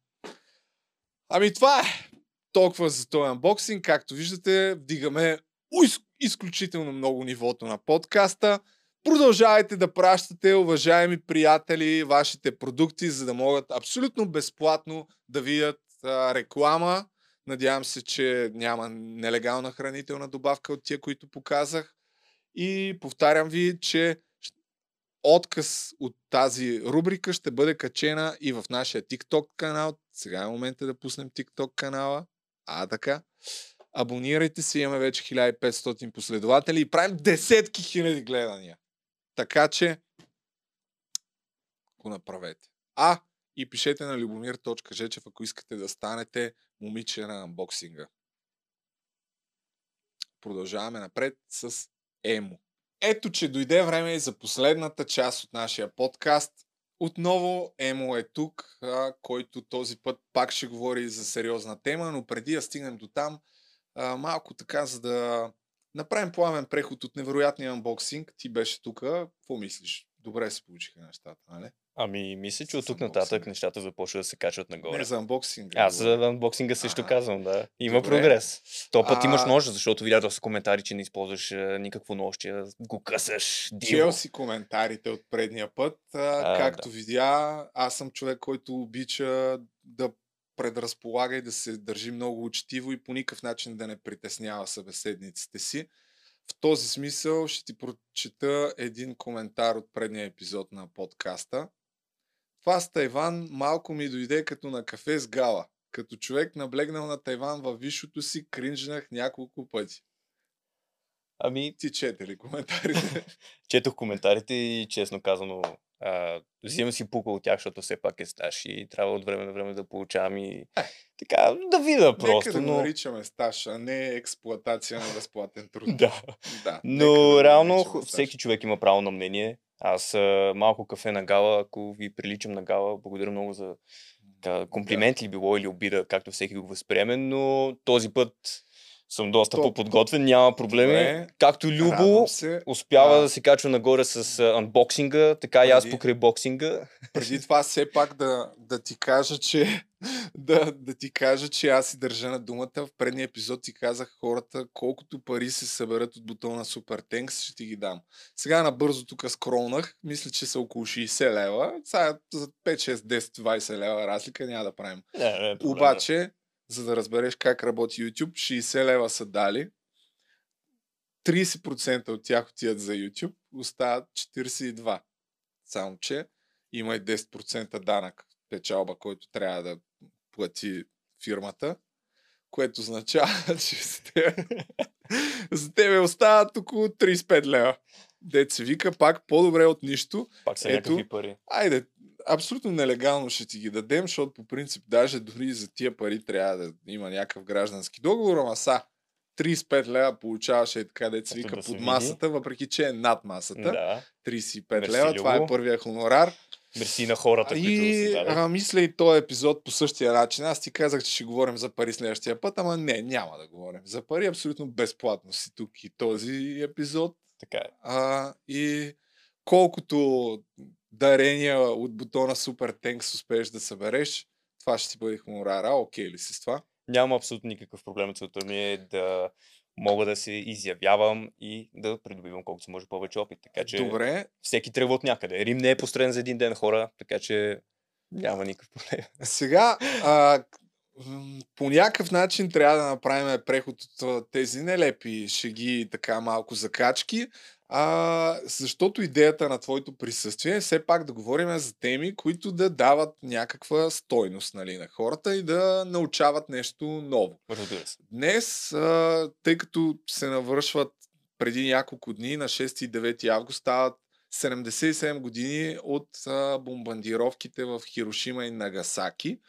Ами това е толкова за този анбоксинг. Както виждате, вдигаме уис- изключително много нивото на подкаста. Продължавайте да пращате, уважаеми приятели, вашите продукти, за да могат абсолютно безплатно да видят а, реклама. Надявам се, че няма нелегална хранителна добавка от тия, които показах. И повтарям ви, че отказ от тази рубрика ще бъде качена и в нашия TikTok канал. Сега е момента да пуснем TikTok канала. А, така. Абонирайте се, имаме вече 1500 последователи и правим десетки хиляди гледания. Така че го направете. А, и пишете на любомир.жечев, ако искате да станете момиче на анбоксинга. Продължаваме напред с Емо. Ето, че дойде време и за последната част от нашия подкаст. Отново Емо е тук, който този път пак ще говори за сериозна тема, но преди да стигнем до там, а, малко така, за да направим пламен преход от невероятния анбоксинг. Ти беше тук. Какво мислиш? Добре се получиха нещата, нали? Ами, мисля, че от тук нататък нещата започват да се качват нагоре. Не за анбоксинга. Аз за анбоксинга също казвам, да. Има добре. прогрес. То път А- имаш нож, защото видях доста коментари, че не използваш а, никакво нощие, го късаш. Чел си коментарите от предния път. А, А, както да. видя, аз съм човек, който обича да предразполага и да се държи много учтиво и по никакъв начин да не притеснява събеседниците си. В този смисъл ще ти прочета един коментар от предния епизод на подкаста. Това с Тайван малко ми дойде като на кафе с гала. Като човек наблегнал на Тайван във висшото си, кринжнах няколко пъти. Ами... Ти чете ли коментарите? Четох коментарите и честно казано, а, взимам си пука от тях, защото все пак е стаж и трябва от време на време да получавам и така да видя просто. Нека да го наричаме стаж, а не експлоатация на безплатен труд. Да. да. Но реално наричаме ху- всеки човек има право на мнение. Аз малко кафе на гала, ако ви приличам на гала, благодаря много за така, комплимент ли било или обида, както всеки го възприеме, но този път съм доста Топ. по-подготвен, няма проблеми. Добре. Както Любо се. успява А. да се качва нагоре с анбоксинга, така и аз Преди- покрай боксинга. Преди това все пак да, да ти кажа, че да, да ти кажа, че аз си държа на думата. В предния епизод ти казах хората, колкото пари се съберат от бутона Super Tanks, ще ти ги дам. Сега набързо тук скролнах, мисля, че са около 60 лева. Сега за 5, 6, 10, 20 лева разлика няма да правим. Не, не е Обаче, за да разбереш как работи YouTube, 60 лева са дали. 30% от тях отиват за YouTube, остават 42. Само, че има и 10% данък печалба, който трябва да плати фирмата, което означава, че за тебе, за тебе остават около 35 лева. Дет се вика пак по-добре от нищо. Пак са някакви пари. Айде, абсолютно нелегално ще ти ги дадем, защото по принцип даже дори за тия пари трябва да има някакъв граждански договор, ама са 35 лева получаваше и така деца вика да под масата, въпреки че е над масата. Да. 35 Мерси, лева, това е първия хонорар. Мерси на хората, които И се дадат. а, мисля и този епизод по същия начин. Аз ти казах, че ще говорим за пари следващия път, ама не, няма да говорим за пари. Абсолютно безплатно си тук и този епизод. Така е. А, и колкото дарения от бутона Супер Тенкс успееш да събереш, това ще ти бъде хонорара. Окей ли си с това? Няма абсолютно никакъв проблем. Целта ми е да мога да се изявявам и да придобивам колкото се може повече опит. Така че Добре. всеки тръгва от някъде. Рим не е построен за един ден хора, така че няма никакъв проблем. Сега, а, по някакъв начин трябва да направим преход от тези нелепи шеги и така малко закачки, а, защото идеята на твоето присъствие е все пак да говорим за теми, които да дават някаква стойност нали, на хората и да научават нещо ново. Разбира се. Днес, а, тъй като се навършват преди няколко дни, на 6 и 9 август, стават 77 години от а, бомбардировките в Хирошима и Нагасаки.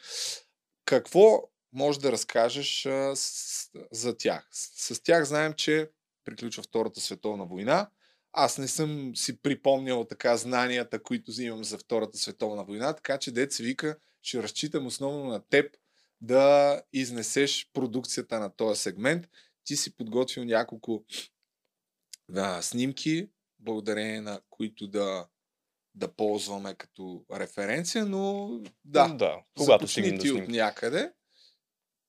Какво можеш да разкажеш а, с, за тях? С, с тях знаем, че приключва Втората световна война. Аз не съм си припомнял така знанията, които имам за Втората световна война, така че се вика, ще разчитам основно на теб да изнесеш продукцията на този сегмент. Ти си подготвил няколко да, снимки, благодарение на които да, да ползваме като референция, но да, Да, когато стигнем ти от някъде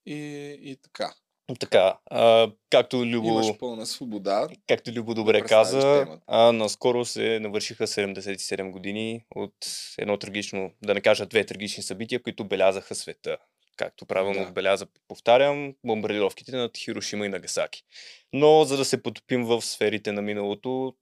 и, и така. Така, а, както Любо... Имаш пълна свобода. Както Любо добре каза, а, наскоро се навършиха 77 години от едно трагично, да не кажа две трагични събития, които белязаха света. Както правилно Да. отбеляза, повтарям, бомбардировките над Хирошима и Нагасаки. Но за да се потопим в сферите на миналото,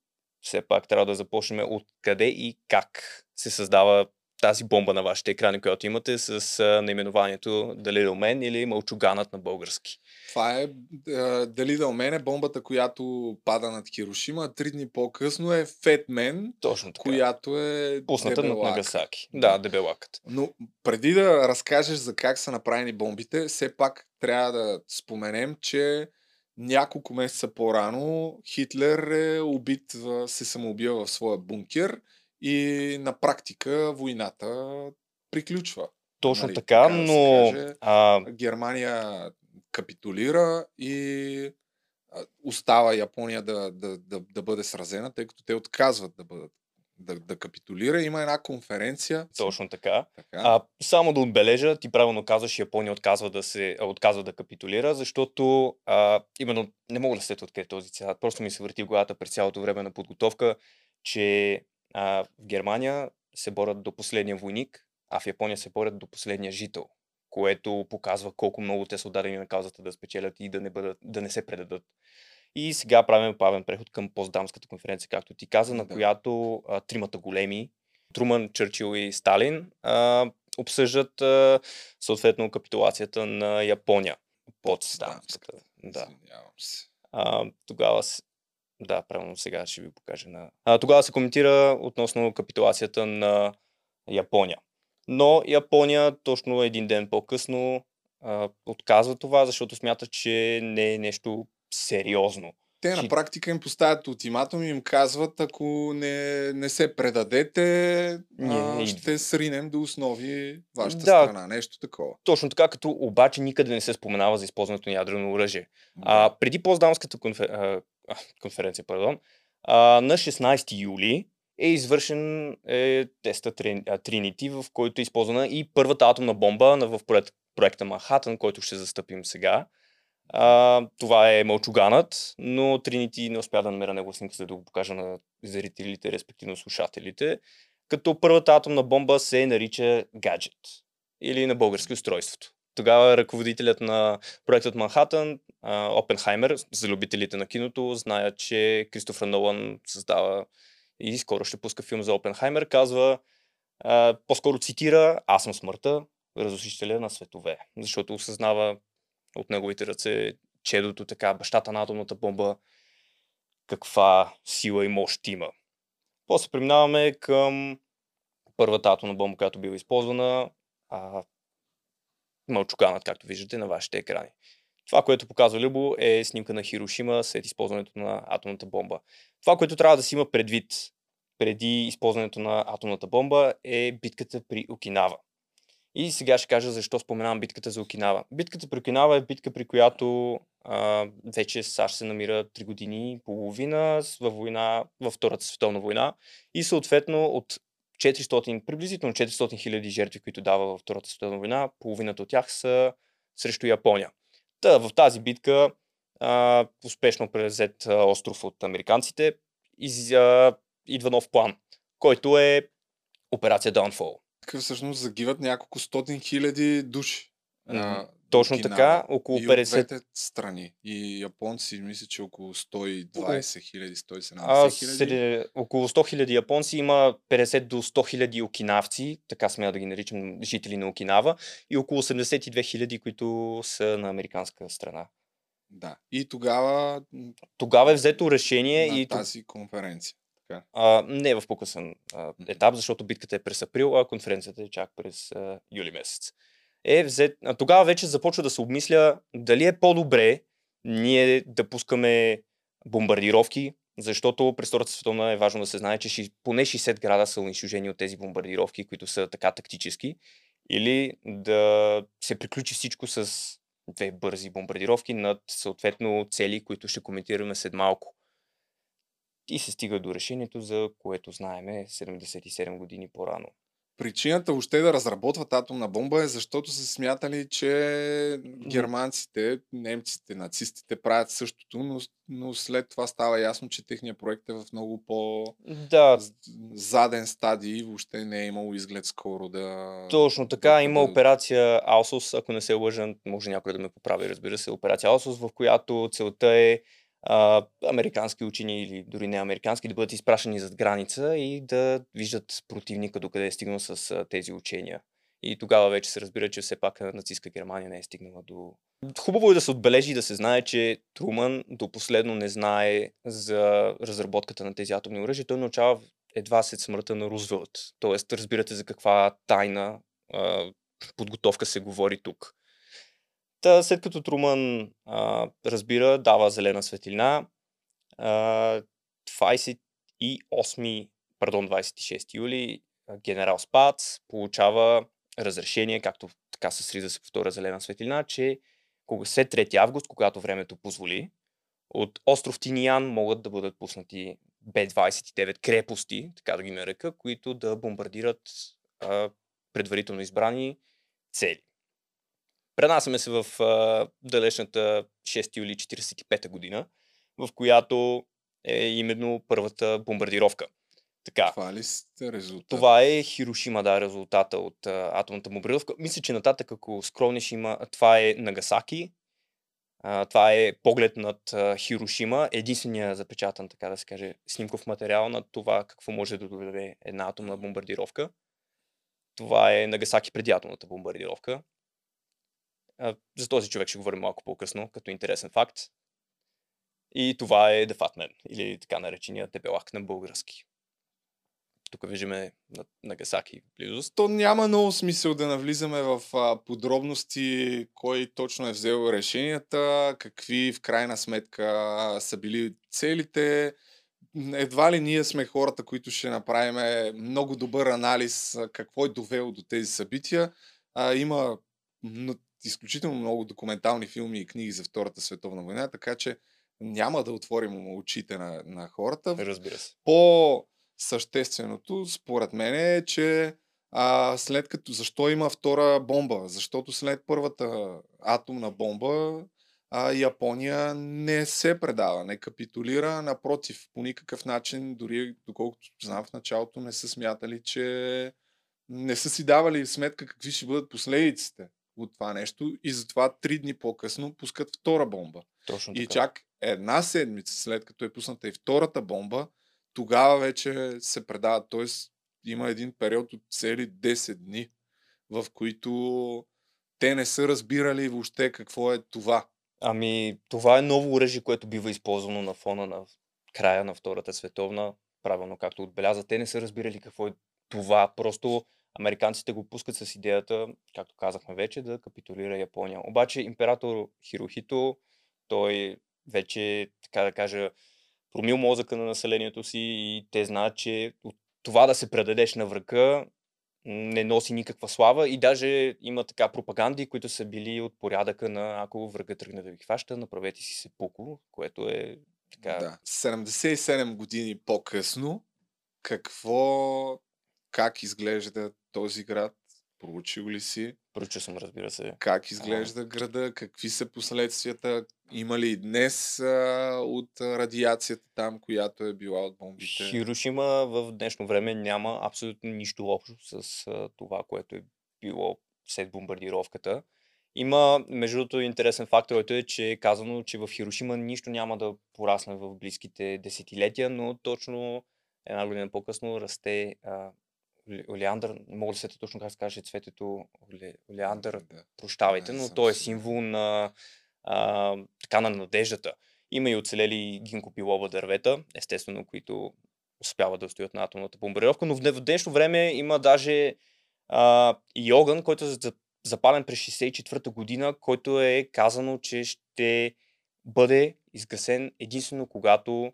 все пак трябва да започнем откъде и как се създава тази бомба на вашите екрани, която имате с а, наименованието The Little Man или Мълчуганът на български. Това е а, дали да мене бомбата, която пада над Хирошима. Три дни по-късно е Фетмен, Точно така. която е Пусната над. Нагасаки. Да, дебелакът. Но преди да разкажеш за как са направени бомбите, все пак трябва да споменем, че няколко месеца по-рано Хитлер е убит, се самоубил в своя бункер и на практика войната приключва. Точно Нали, така, така да се но каже. а, Германия капитулира и остава Япония да, да, да, да бъде сразена, тъй като те отказват да бъдат да, да капитулира. Има една конференция. Точно така. така. А, само да отбележа, ти правилно казваш, Япония отказва да, се, отказва да капитулира, защото а, именно не мога да след откъде е този цитат. Просто ми се върти в главата през цялото време на подготовка, че а, в Германия се борят до последния войник, а в Япония се борят до последния жител, което показва колко много те са отдадени на каузата да спечелят и да не, бъдат, да не се предадат. И сега правим плавен преход към постдамската конференция, както ти каза, на Да. която а, тримата големи, Труман, Чърчил и Сталин, а, обсъждат а, съответно капитулацията на Япония. Постдамската. Да. Извинявам се. А, тогава. Да, правилно сега ще ви покажа на... А, тогава се коментира относно капитулацията на Япония. Но Япония точно един ден по-късно а, отказва това, защото смята, че не е нещо сериозно. Те на практика им поставят ултиматум и им казват, ако не, не се предадете, а, не ще сринем до основи вашата Да. страна. Нещо такова. Точно така, като обаче никъде не се споменава за използването на ядрено оръжие. А, преди Поздамската конфер... конференция, пардон, а, на 16 юли е извършен е, теста Trinity, в който е използвана и първата атомна бомба в проект, проекта Манхатън, който ще застъпим сега. А, това е мълчуганът, но Trinity не успя да намеря него снимка, за да го покажа на зрителите, респективно слушателите. Като първата атомна бомба се нарича гаджет или на български устройството. Тогава ръководителят на проектът Манхатън, Опенхаймер, за любителите на киното, знаят, че Кристофър Нолан създава и скоро ще пуска филм за Опенхаймер, казва, а, по-скоро цитира Аз съм смъртта, разрушителя на светове. Защото осъзнава от неговите ръце чедото, така, бащата на атомната бомба, каква сила и мощ има. После преминаваме към първата атомна бомба, която била използвана, а, мълчуганът, както виждате на вашите екрани. Това, което показва Любо е снимка на Хирошима след използването на атомната бомба. Това, което трябва да си има предвид преди използването на атомната бомба е битката при Окинава. И сега ще кажа защо споменавам битката за Окинава. Битката при Окинава е битка, при която а, вече САЩ се намира 3 години и половина във война, във Втората световна война и съответно от 400, приблизително 400 хиляди жертви, които дава във Втората световна война, половината от тях са срещу Япония. Та, в тази битка а, успешно превзет остров от американците, из, а, идва нов план, който е операция Downfall. Всъщност загиват няколко стотин хиляди души. А, Точно Окинава. така, около и 50 от двете страни. И японци, мисля, че около 120 хиляди, 170 А, хиляди. среди, около 100 000 японци има 50 до 100 000 окинавци, така смея да ги наричам жители на Окинава, и около 82 000, които са на американска страна. Да. И тогава Тогава е взето решение на и тази конференция. Така. а, не в по-късен етап, защото битката е през април, а конференцията е чак през а, юли месец. Е взет, а, тогава вече започва да се обмисля дали е по-добре ние да пускаме бомбардировки, защото през Втората световна е важно да се знае, че поне 60 града са унищожени от тези бомбардировки, които са така тактически, или да се приключи всичко с две бързи бомбардировки над съответно цели, които ще коментираме след малко. И се стига до решението, за което знаеме 77 години по-рано. Причината въобще да разработват атомна бомба е защото са смятали, че германците, немците, нацистите правят същото, но, но след това става ясно, че техният проект е в много по Да. стадий и въобще не е имало изглед скоро да... Точно така, има операция Алсос, ако не се лъжа, може някой да ме поправи, разбира се, операция Алсос, в която целта е американски учени или дори не американски да бъдат изпращани зад граница и да виждат противника докъде е стигнал с тези учения. И тогава вече се разбира, че все пак нацистска Германия не е стигнала до... Хубаво е да се отбележи и да се знае, че Труман до последно не знае за разработката на тези атомни оръжия. Той научава едва след смъртта на Рузвелт. Тоест, разбирате за каква тайна а, подготовка се говори тук. Та, след като Труман а, разбира, дава зелена светлина, а, 28, пардон, 26 юли генерал Спац получава разрешение, както така се сриза се повторя зелена светлина, че кога след 3 август, когато времето позволи, от остров Тиниян могат да бъдат пуснати Б-29 крепости, така да ги нарека, които да бомбардират а, предварително избрани цели. Пренасяме се в а, далечната 6 юли 1945 година, в която е именно първата бомбардировка. Така. Това ли сте резултат? Това е Хирошима, да, резултата от а, атомната бомбардировка. Мисля, че нататък, ако скромниш има, това е Нагасаки. А, това е поглед над а, Хирошима, единствения запечатан, така да се каже, снимков материал на това какво може да доведе една атомна бомбардировка. Това е Нагасаки преди атомната бомбардировка. За този човек ще говорим малко по-късно, като интересен факт. И това е The Fat Man, или така наречения дебелак на български. Тук виждаме на Нагасаки близост. То няма много смисъл да навлизаме в а, подробности кой точно е взел решенията, какви в крайна сметка са били целите. Едва ли ние сме хората, които ще направим много добър анализ какво е довело до тези събития. А, има изключително много документални филми и книги за Втората световна война, така че няма да отворим очите на, на хората. Разбира се. По същественото, според мен е, че а, след като, защо има втора бомба? Защото след първата атомна бомба а, Япония не се предава, не капитулира, напротив, по никакъв начин, дори доколкото знам в началото, не са смятали, че не са си давали сметка какви ще бъдат последиците. От това нещо и затова три дни по-късно пускат втора бомба. Точно И така. чак една седмица след като е пусната и втората бомба, тогава вече се предават. Т.е. има един период от цели 10 дни, в които те не са разбирали въобще какво е това. Ами, това е ново оръжие, което бива използвано на фона на края на Втората световна. Правилно, както отбеляза, те не са разбирали какво е това. Просто американците го пускат с идеята, както казахме вече, да капитулира Япония. Обаче император Хирохито, той вече, така да кажа, промил мозъка на населението си и те знаят, че от това да се предадеш на врага не носи никаква слава и даже има така пропаганди, които са били от порядъка на ако врага тръгне да ви хваща, направете си се пуко, което е така... Да. 77 години по-късно, какво, как изглежда този град? Проучил ли си? Проучил съм, разбира се. Как изглежда града? Какви са последствията? Има ли и днес а, от а, радиацията там, която е била от бомбите? Хирошима в днешно време няма абсолютно нищо общо с а, това, което е било след бомбардировката. Има, между другото, интересен фактор, който е, че е казано, че в Хирошима нищо няма да порасне в близките десетилетия, но точно една година по-късно расте а, олеандър, мога да се сетя точно как се каже цветето? Оле- олеандър, прощавайте, но то е символ на а, така на надеждата. Има и оцелели гинкопилова дървета, естествено, които успяват да устоят на атомната бомбардировка, но в дне- в днешно време има даже а, и огън, който е за- запален през 64-та година, който е казано, че ще бъде изгасен единствено когато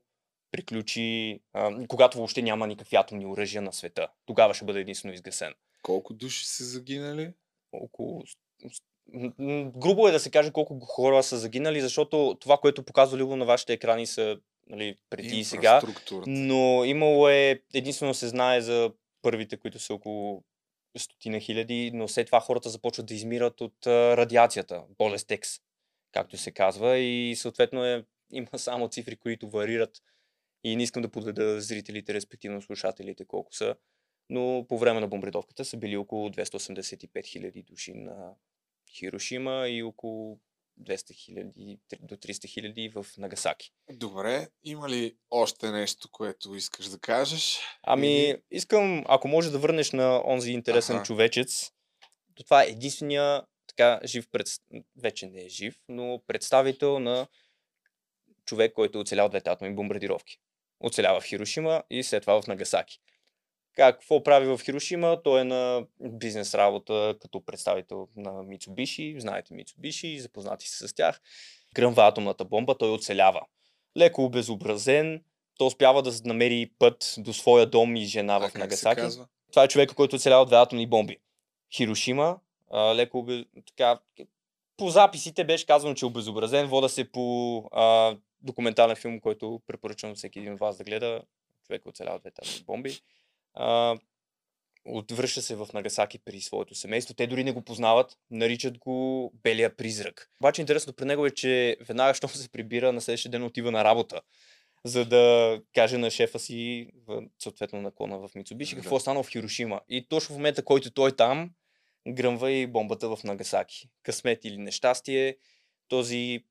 приключи, а, когато въобще няма никакви атомни оръжия на света. Тогава ще бъде единствено изгасен. Колко души са загинали? Около... Грубо е да се каже колко хора са загинали, защото това, което показва Любо на вашите екрани са нали, преди и сега. Но имало е, единствено се знае за първите, които са около стотина хиляди, но след това хората започват да измират от а, радиацията, болест Екс, както се казва, и съответно е, има само цифри, които варират и не искам да подведа зрителите, респективно слушателите колко са, но по време на бомбардировката са били около 285 хиляди души на Хирошима и около 200 хиляди до 300 хиляди в Нагасаки. Добре, има ли още нещо, което искаш да кажеш? Ами, искам, ако може да върнеш на онзи интересен Аха. човечец, то това е единствения така жив, пред... вече не е жив, но представител на човек, който е оцелял двете атомни бомбардировки. Оцелява в Хирошима и след това в Нагасаки. Как, какво прави в Хирошима? Той е на бизнес работа като представител на Mitsubishi. Знаете Mitsubishi, запознати се с тях. Гръмва атомната бомба, той оцелява. Леко обезобразен, той успява да намери път до своя дом и жена в как се Нагасаки. Това е човека, който оцелява две атомни бомби. Хирошима, а, леко обе... така, по записите беше казано, че е обезобразен. Вода се по а, документален филм, който препоръчвам всеки един от вас да гледа. Човек оцелява двете атомни бомби. А, отвръща се в Нагасаки при своето семейство. Те дори не го познават, наричат го Белия призрак. Обаче интересното при него е, че веднага, щом се прибира, на следващия ден отива на работа, за да каже на шефа си, съответно на клона в Мицубиши, какво е станало в Хирошима. И точно в момента, който той е там, гръмва и бомбата в Нагасаки. Късмет или нещастие, този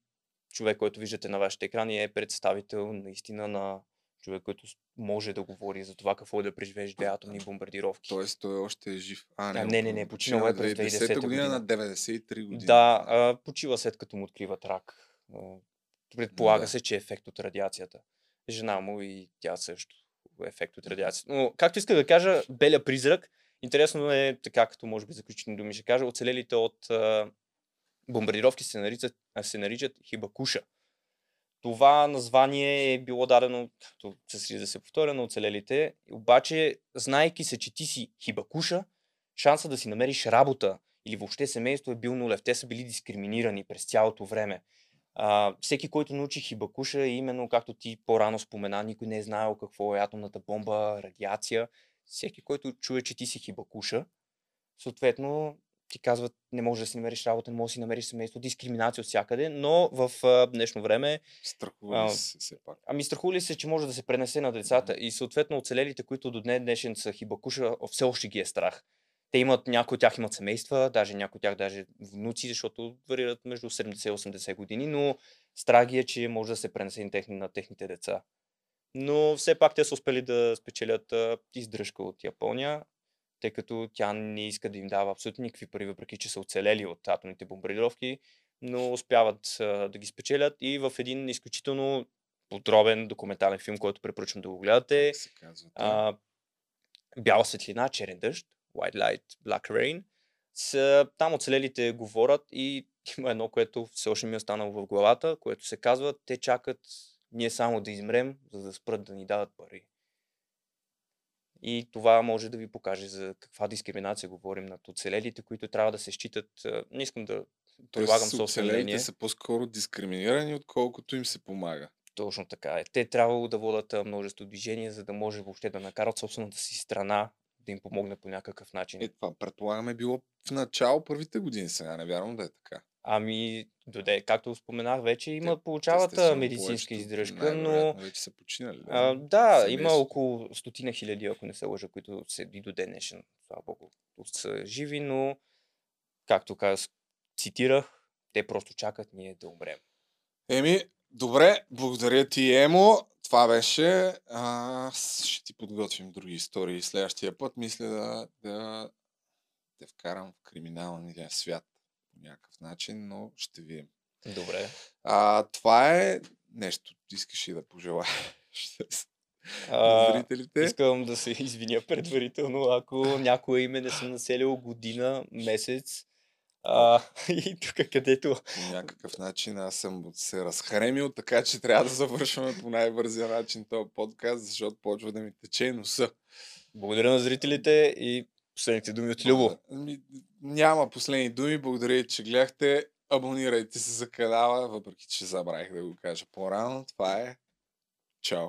човек, който виждате на вашите екрани, е представител наистина на човек, който може да говори за това какво е да преживееш две атомни бомбардировки. Тоест той още е жив. А, А, не, не, не, починал е през 2010 година на 93 години. Да, а, почива след като му откриват рак. Предполага Да. се, че е ефект от радиацията. Жена му и тя също е ефект от радиацията. Но, както иска да кажа, Белия призрак, интересно е, така като може би заключителни думи ще кажа, оцелелите от а, бомбардировки се наричат, се наричат Хибакуша. Това название е било дадено, както с риск да се повторя, на оцелелите. Обаче, знайки се, че ти си хибакуша, шанса да си намериш работа или въобще семейство е бил нулев. Те са били дискриминирани през цялото време. А, всеки, който научи хибакуша, е именно както ти по-рано спомена, никой не е знаел какво е атомната бомба, радиация. Всеки, който чуе, че ти си хибакуша, съответно ти казват, не можеш да си намериш работа, не можеш да си намериш семейство, дискриминация от всякъде, но в а, днешно време... Страхували а, се все пак. Ами страхували се, че може да се пренесе на децата и съответно оцелелите, които до днес днешен са хибакуша, все още ги е страх. те имат, някои от тях имат семейства, даже някои от тях даже внуци, защото варират между 70 и 80 години, но страх ги е, че може да се пренесе на, техни, на техните деца. Но все пак те са успели да спечелят а, издръжка от Япония, тъй като тя не иска да им дава абсолютно никакви пари, въпреки че са оцелели от атомните бомбардировки, но успяват а, да ги спечелят и в един изключително подробен документален филм, който препоръчвам да го гледате. А, Бяла светлина, черен дъжд, White Light, Black Rain. С, там оцелелите говорят и има едно, което все още ми е останало в главата, което се казва, те чакат ние само да измрем, за да спрат да ни дават пари. И това може да ви покаже за каква дискриминация говорим над оцелелите, които трябва да се считат. Не искам да предлагам Тоест, собствено мнение. са по-скоро дискриминирани, отколкото им се помага. Точно така е. Те трябвало да водят а, множество движения, за да може въобще да накарат собствената си страна да им помогне по някакъв начин. Е, това предполагаме било в начало първите години сега, не вярвам да е така. Ами, доде, както споменах вече, има, получават а, естествено, медицинска издръжка, но... вече са починали, да, А, да, има около стотина хиляди, ако не се лъжа, които се и до днешен, слава богу, са живи, но, както казах, цитирах, те просто чакат ние да умрем. Еми, добре, благодаря ти, Емо. Това беше. А, ще ти подготвим други истории следващия път. Мисля да, да те вкарам в криминалния свят някакъв начин, но ще видим. Добре. А, това е нещо, искаш и да пожелаеш А, зрителите. Искам да се извиня предварително, ако някое име не съм населил година, месец. А, и тук където... По някакъв начин аз съм се разхремил, така че трябва да завършваме по най-бързия начин този подкаст, защото почва да ми тече носа. Благодаря на зрителите и последните думи от Любо. Ами, Няма последни думи. Благодаря, че гледахте. Абонирайте се за канала, въпреки че забравих да го кажа по-рано. Това е. Чао!